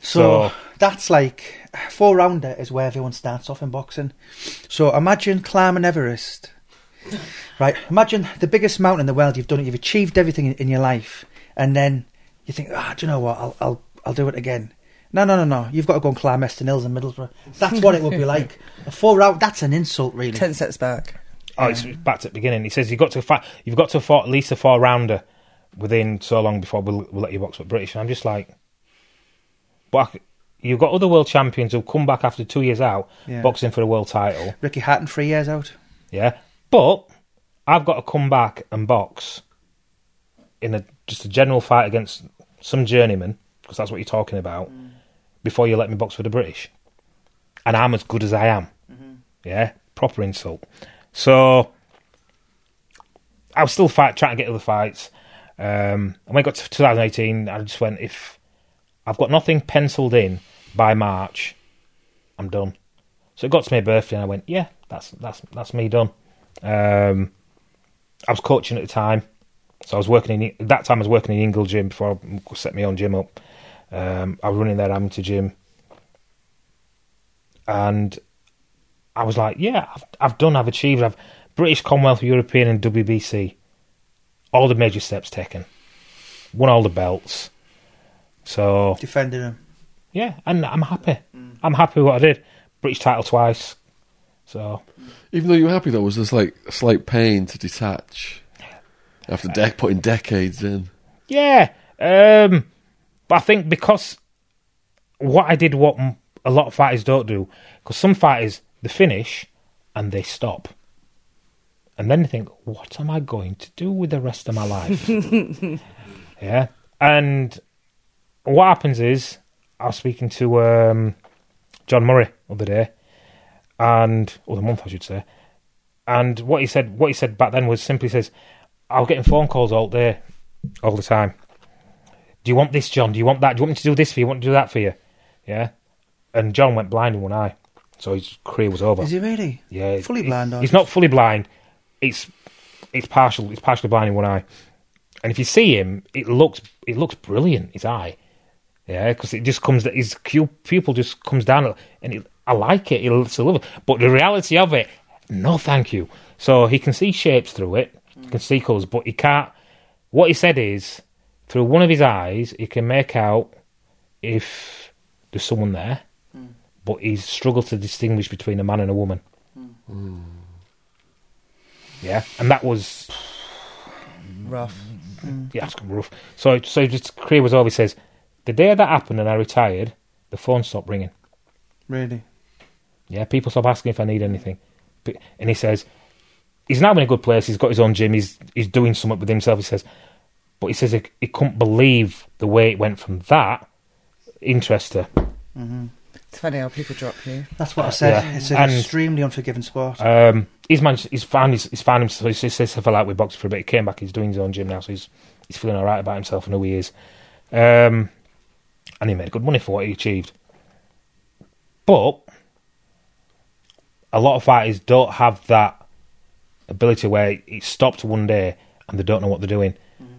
So, So- that's like four rounder is where everyone starts off in boxing. So imagine climbing Everest. Right, imagine the biggest mountain in the world. You've done it. You've achieved everything in, in your life, and then you think, ah, do you know what? I'll, I'll, I'll do it again. No, no, no, no. You've got to go and climb Eston Hills in Middlesbrough. That's what it would be like. A four round. That's an insult, really. Ten sets back. Oh, it's back to the beginning. He says you've got to fight. You've got to fight at least a four rounder within so long before we'll, we'll let you box with British. And I'm just like, but you've got other world champions who've come back after two years out Yeah. boxing for a world title. Ricky Hatton, three years out. Yeah, but I've got to come back and box in a just a general fight against some journeyman because that's what you're talking about before you let me box for the British, and I'm as good as I am. Yeah, proper insult. So I was still fight trying to get other fights. Um, and when I got to 2018, I just went if I've got nothing penciled in by March, I'm done. So it got to my birthday, and I went, yeah, that's that's that's me done. Um, I was coaching at the time, so I was working in at that time. I was working in Ingle Gym before I set my own gym up. Um, I was running their amateur gym, and I was like, yeah, I've, I've done, I've achieved, I've British, Commonwealth, European, and WBC, all the major steps taken, won all the belts. So Defending him. yeah, and I'm happy. I'm happy with what I did. British title twice. So Even though you were happy, though, was this like a slight pain to detach after de- putting decades in? Yeah, um, but I think because what I did, what a lot of fighters don't do, because some fighters they finish and they stop, and then they think, "What am I going to do with the rest of my life?" yeah, and what happens is I was speaking to um, John Murray the other day, and or the month I should say, and what he said, what he said back then was simply says, "I was getting phone calls all day." all the time. Do you want this, John? Do you want that? Do you want me to do this for you? Do you Want to do that for you? Yeah. And John went blind in one eye, so his career was over. Is he really? Yeah, Fully blind, or He's not fully blind. It's it's partial. It's partially blind in one eye. And if you see him, it looks it looks brilliant. His eye, yeah, because it just comes. His pu- pupil just comes down, and it, I like it. It's a love. But the reality of it, no, thank you. So he can see shapes through it. He can see colours, but he can't. What he said is, through one of his eyes, he can make out if there's someone there, but he's struggled to distinguish between a man and a woman. Hmm. Yeah, and that was Rough. yeah, it's rough. So, so just career was over. He says, the day that happened and I retired, the phone stopped ringing. Really? Yeah, people stop asking if I need anything. But, and he says, he's now in a good place. He's got his own gym. He's he's doing something with himself. He says, but he says he, he couldn't believe the way it went from that interest to It's funny how people drop you. That's what I said. Yeah. It's an And- extremely unforgiving sport. Um, he's managed. He's found. He's, he's found himself. He says he fell out with boxing for a bit. He came back. He's doing his own gym now, so he's he's feeling all right about himself and who he is. Um, and he made good money for what he achieved. But a lot of fighters don't have that ability where it stopped one day and they don't know what they're doing.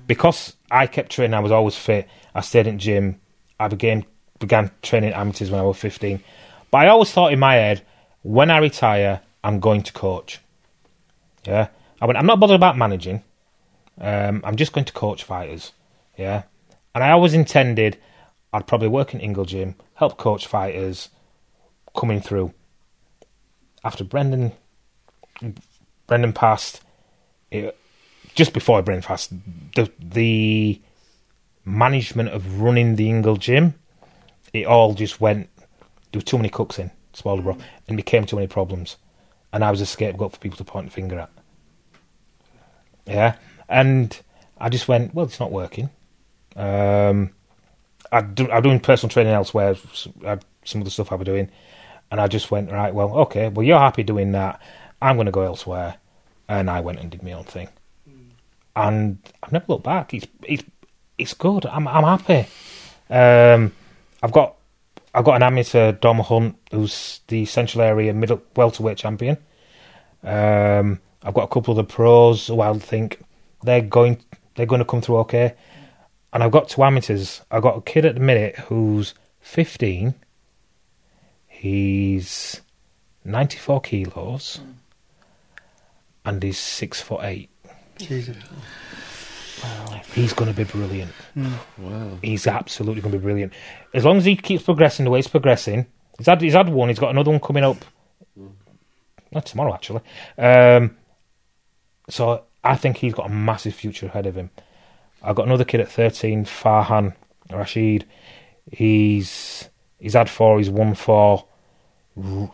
Because I kept training, I was always fit. I stayed in gym. I began began training amateurs when I was fifteen. But I always thought in my head, when I retire, I'm going to coach. Yeah, I went. I'm not bothered about managing. Um, I'm just going to coach fighters. Yeah, and I always intended I'd probably work in Ingle Gym, help coach fighters coming through. After Brendan, Brendan passed, it, just before Brendan passed, the the management of running the Ingle Gym, it all just went. There were too many cooks in Spalding and became too many problems, and I was a scapegoat for people to point the finger at. Yeah, and I just went, well, it's not working. Um, I do, I'm doing personal training elsewhere. Some of the stuff I was doing, and I just went right. Well, okay. Well, you're happy doing that. I'm going to go elsewhere, and I went and did my own thing. And I've never looked back. It's it's it's good. I'm I'm happy. Um, I've got I've got an amateur Dom Hunt who's the Central Area middle welterweight champion. Um, I've got a couple of the pros who I think they're going they're going to come through okay. And I've got two amateurs. I've got a kid at the minute who's 15. He's 94 kilos, and he's six foot eight. Jesus. He's going to be brilliant. Wow. He's absolutely going to be brilliant. As long as he keeps progressing the way he's progressing. He's had he's had one. He's got another one coming up. Not tomorrow, actually. Um, so I think he's got a massive future ahead of him. I've got another kid at 13, Farhan Rashid. He's he's had four. He's won four. R-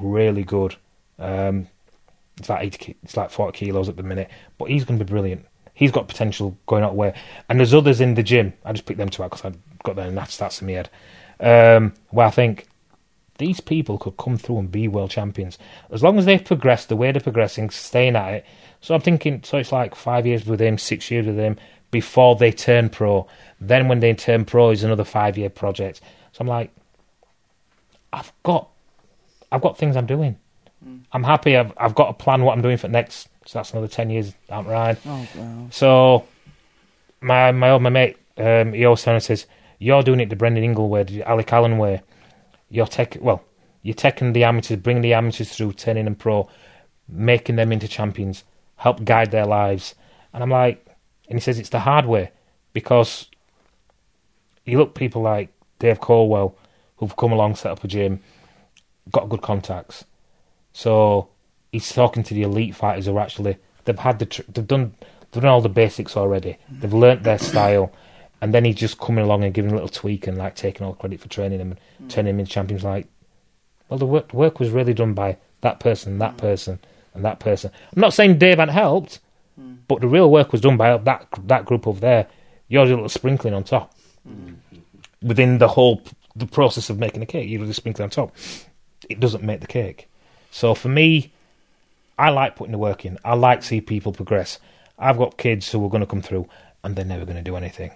really good. Um, it's like 80, it's like 40 kilos at the minute, but he's going to be brilliant. He's got potential going out where, and there's others in the gym. I just picked them two out because I've got their nat stats in my head. Um, where I think these people could come through and be world champions as long as they've progressed the way they're progressing, staying at it. So I'm thinking, so it's like five years with him, six years with him before they turn pro. Then when they turn pro, is another five year project. So I'm like, I've got, I've got things I'm doing. I'm happy. I've I've got a plan what I'm doing for next. So that's another ten years down the line. Oh wow. So my my old my mate, um, he always says, "You're doing it the Brendan Ingle way, the Alec Allen way. You're taking well, you're taking the amateurs, bringing the amateurs through, turning them pro, making them into champions, help guide their lives." And I'm like, and he says it's the hard way because you look people like Dave Coldwell who've come along, set up a gym, got good contacts. So he's talking to the elite fighters who are actually they've had the tr- they've done they've done all the basics already. They've learnt their style, and then he's just coming along and giving a little tweak and like taking all the credit for training them and mm. turning them into champions. Like, well, the work, work was really done by that person, that mm. person, and that person. I'm not saying Dave hadn't helped, but the real work was done by that that group over there. You're a little sprinkling on top within the whole the process of making a cake. You're just sprinkling on top. It doesn't make the cake. So for me, I like putting the work in. I like see people progress. I've got kids who are going to come through and they're never going to do anything.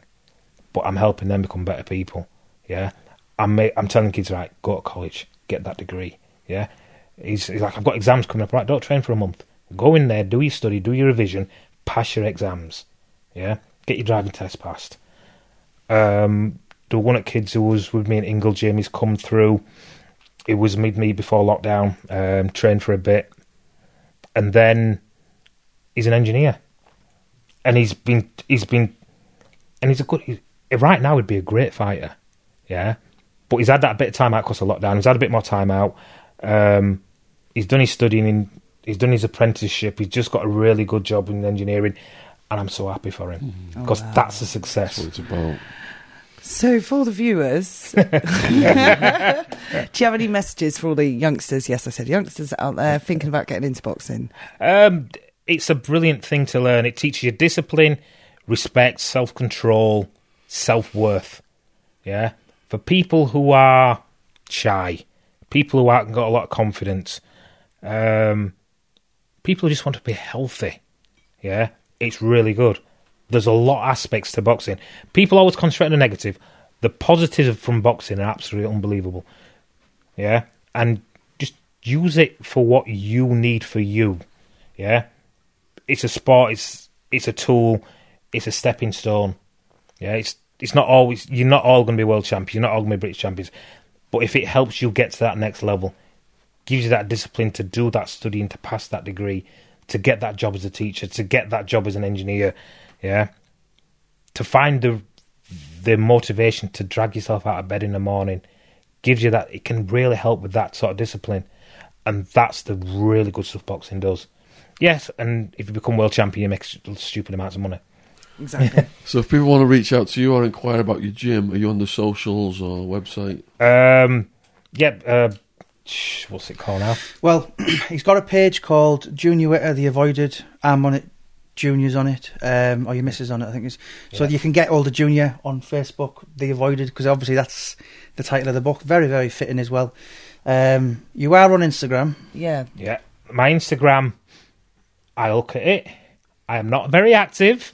but I'm helping them become better people. Yeah, I'm ma- I'm telling kids right, go to college, get that degree. Yeah, he's, he's like I've got exams coming up. Right, don't train for a month. Go in there, do your study, do your revision, pass your exams. Yeah, get your driving test passed. Um, the one at kids who was with me in Ingle Gym, he's come through. It was me before lockdown. Um, trained for a bit, and then he's an engineer, and he's been he's been, and he's a good. Right now, he'd be a great fighter, yeah. But he's had that bit of time out because of lockdown. He's had a bit more time out. Um, he's done his studying. In, he's done his apprenticeship. He's just got a really good job in engineering, and I'm so happy for him because that's a success. That's what it's about. So, for the viewers, do you have any messages for all the youngsters? Yes, I said youngsters out there thinking about getting into boxing. Um, it's a brilliant thing to learn. It teaches you discipline, respect, self control, self worth. Yeah. For people who are shy, people who haven't got a lot of confidence, um, people just want to be healthy. Yeah. It's really good. There's a lot of aspects to boxing. People always concentrate on the negative. The positives from boxing are absolutely unbelievable. Yeah. And just use it for what you need for you. Yeah it's a sport. It's it's a tool. It's a stepping stone. Yeah, it's it's not always. You're not all going to be world champions. You're not all going to be British champions. But if it helps you get to that next level, gives you that discipline to do that studying, to pass that degree, to get that job as a teacher, to get that job as an engineer, yeah, to find the the motivation to drag yourself out of bed in the morning, gives you that. It can really help with that sort of discipline, and that's the really good stuff boxing does. Yes, and if you become world champion, you make stupid amounts of money. Exactly. So if people want to reach out to you or inquire about your gym, are you on the socials or website? Um, yep. Uh, sh- what's it called now? Well, he's got a page called Junior Witter The Avoided. I'm on it. Junior's on it, um, or your missus on it, I think it's. So Yeah. you can get all the Junior on Facebook, The Avoided, because obviously that's the title of the book. Very, very fitting as well. Um, you are on Instagram. yeah. Yeah, my Instagram. I look at it. I am not very active.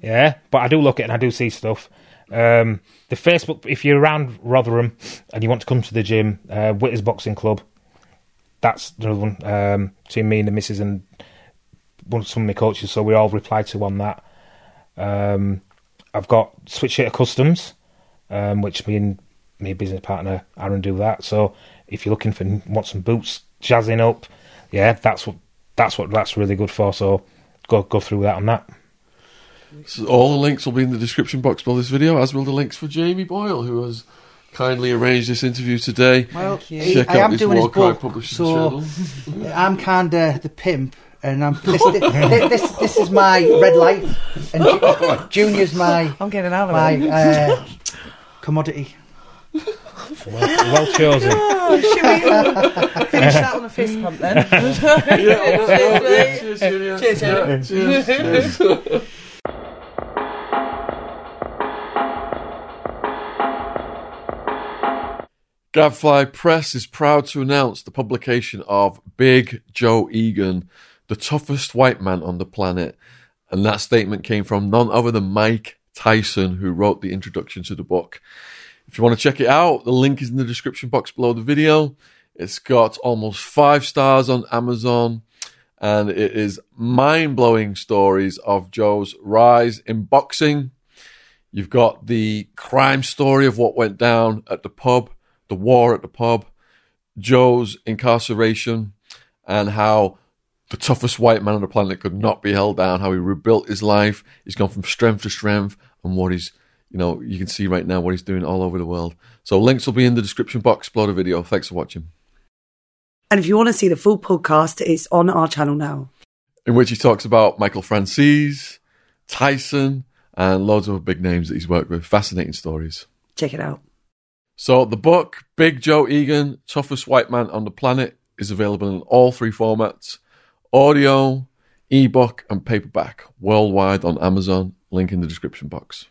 Yeah, but I do look at it and I do see stuff. Um, the Facebook. If you're around Rotherham and you want to come to the gym, uh, Witters Boxing Club. That's another one. Um, between me and the missus and one some of my coaches, so we all reply to on that. Um, I've got Switch Hitter Customs, um, which me and my business partner Aaron do that. So if you're looking for want some boots jazzing up, yeah, that's what that's what that's really good for. So go go through that on that. So all the links will be in the description box below this video, as will the links for Jamie Boyle, who has kindly arranged this interview today. Well. Check I out am his doing his Warcry book, publishing so channel. I'm kind of the pimp, and I'm this, this, this, this is my red light, and Ju- Junior's my I'm getting out of my uh, commodity. Well, well chosen. Oh, should we finish that on a fist pump then? Cheers, Julia. Cheers, Yeah, cheers, cheers. Gadfly Press is proud to announce the publication of Big Joe Egan, the toughest white man on the planet. And that statement came from none other than Mike Tyson, who wrote the introduction to the book. If you want to check it out, the link is in the description box below the video. It's got almost five stars on Amazon, and it is mind blowing stories of Joe's rise in boxing. You've got the crime story of what went down at the pub, the war at the pub, Joe's incarceration, and how the toughest white man on the planet could not be held down, how he rebuilt his life. He's gone from strength to strength, and what he's, you know, you can see right now what he's doing all over the world. So links will be in the description box below the video. Thanks for watching. And if you want to see the full podcast, it's on our channel now. in which he talks about Michael Francis, Tyson, and loads of big names that he's worked with. Fascinating stories. Check it out. So the book, Big Joe Egan, Toughest White Man on the Planet, is available in all three formats audio, ebook, and paperback worldwide on Amazon. Link in the description box.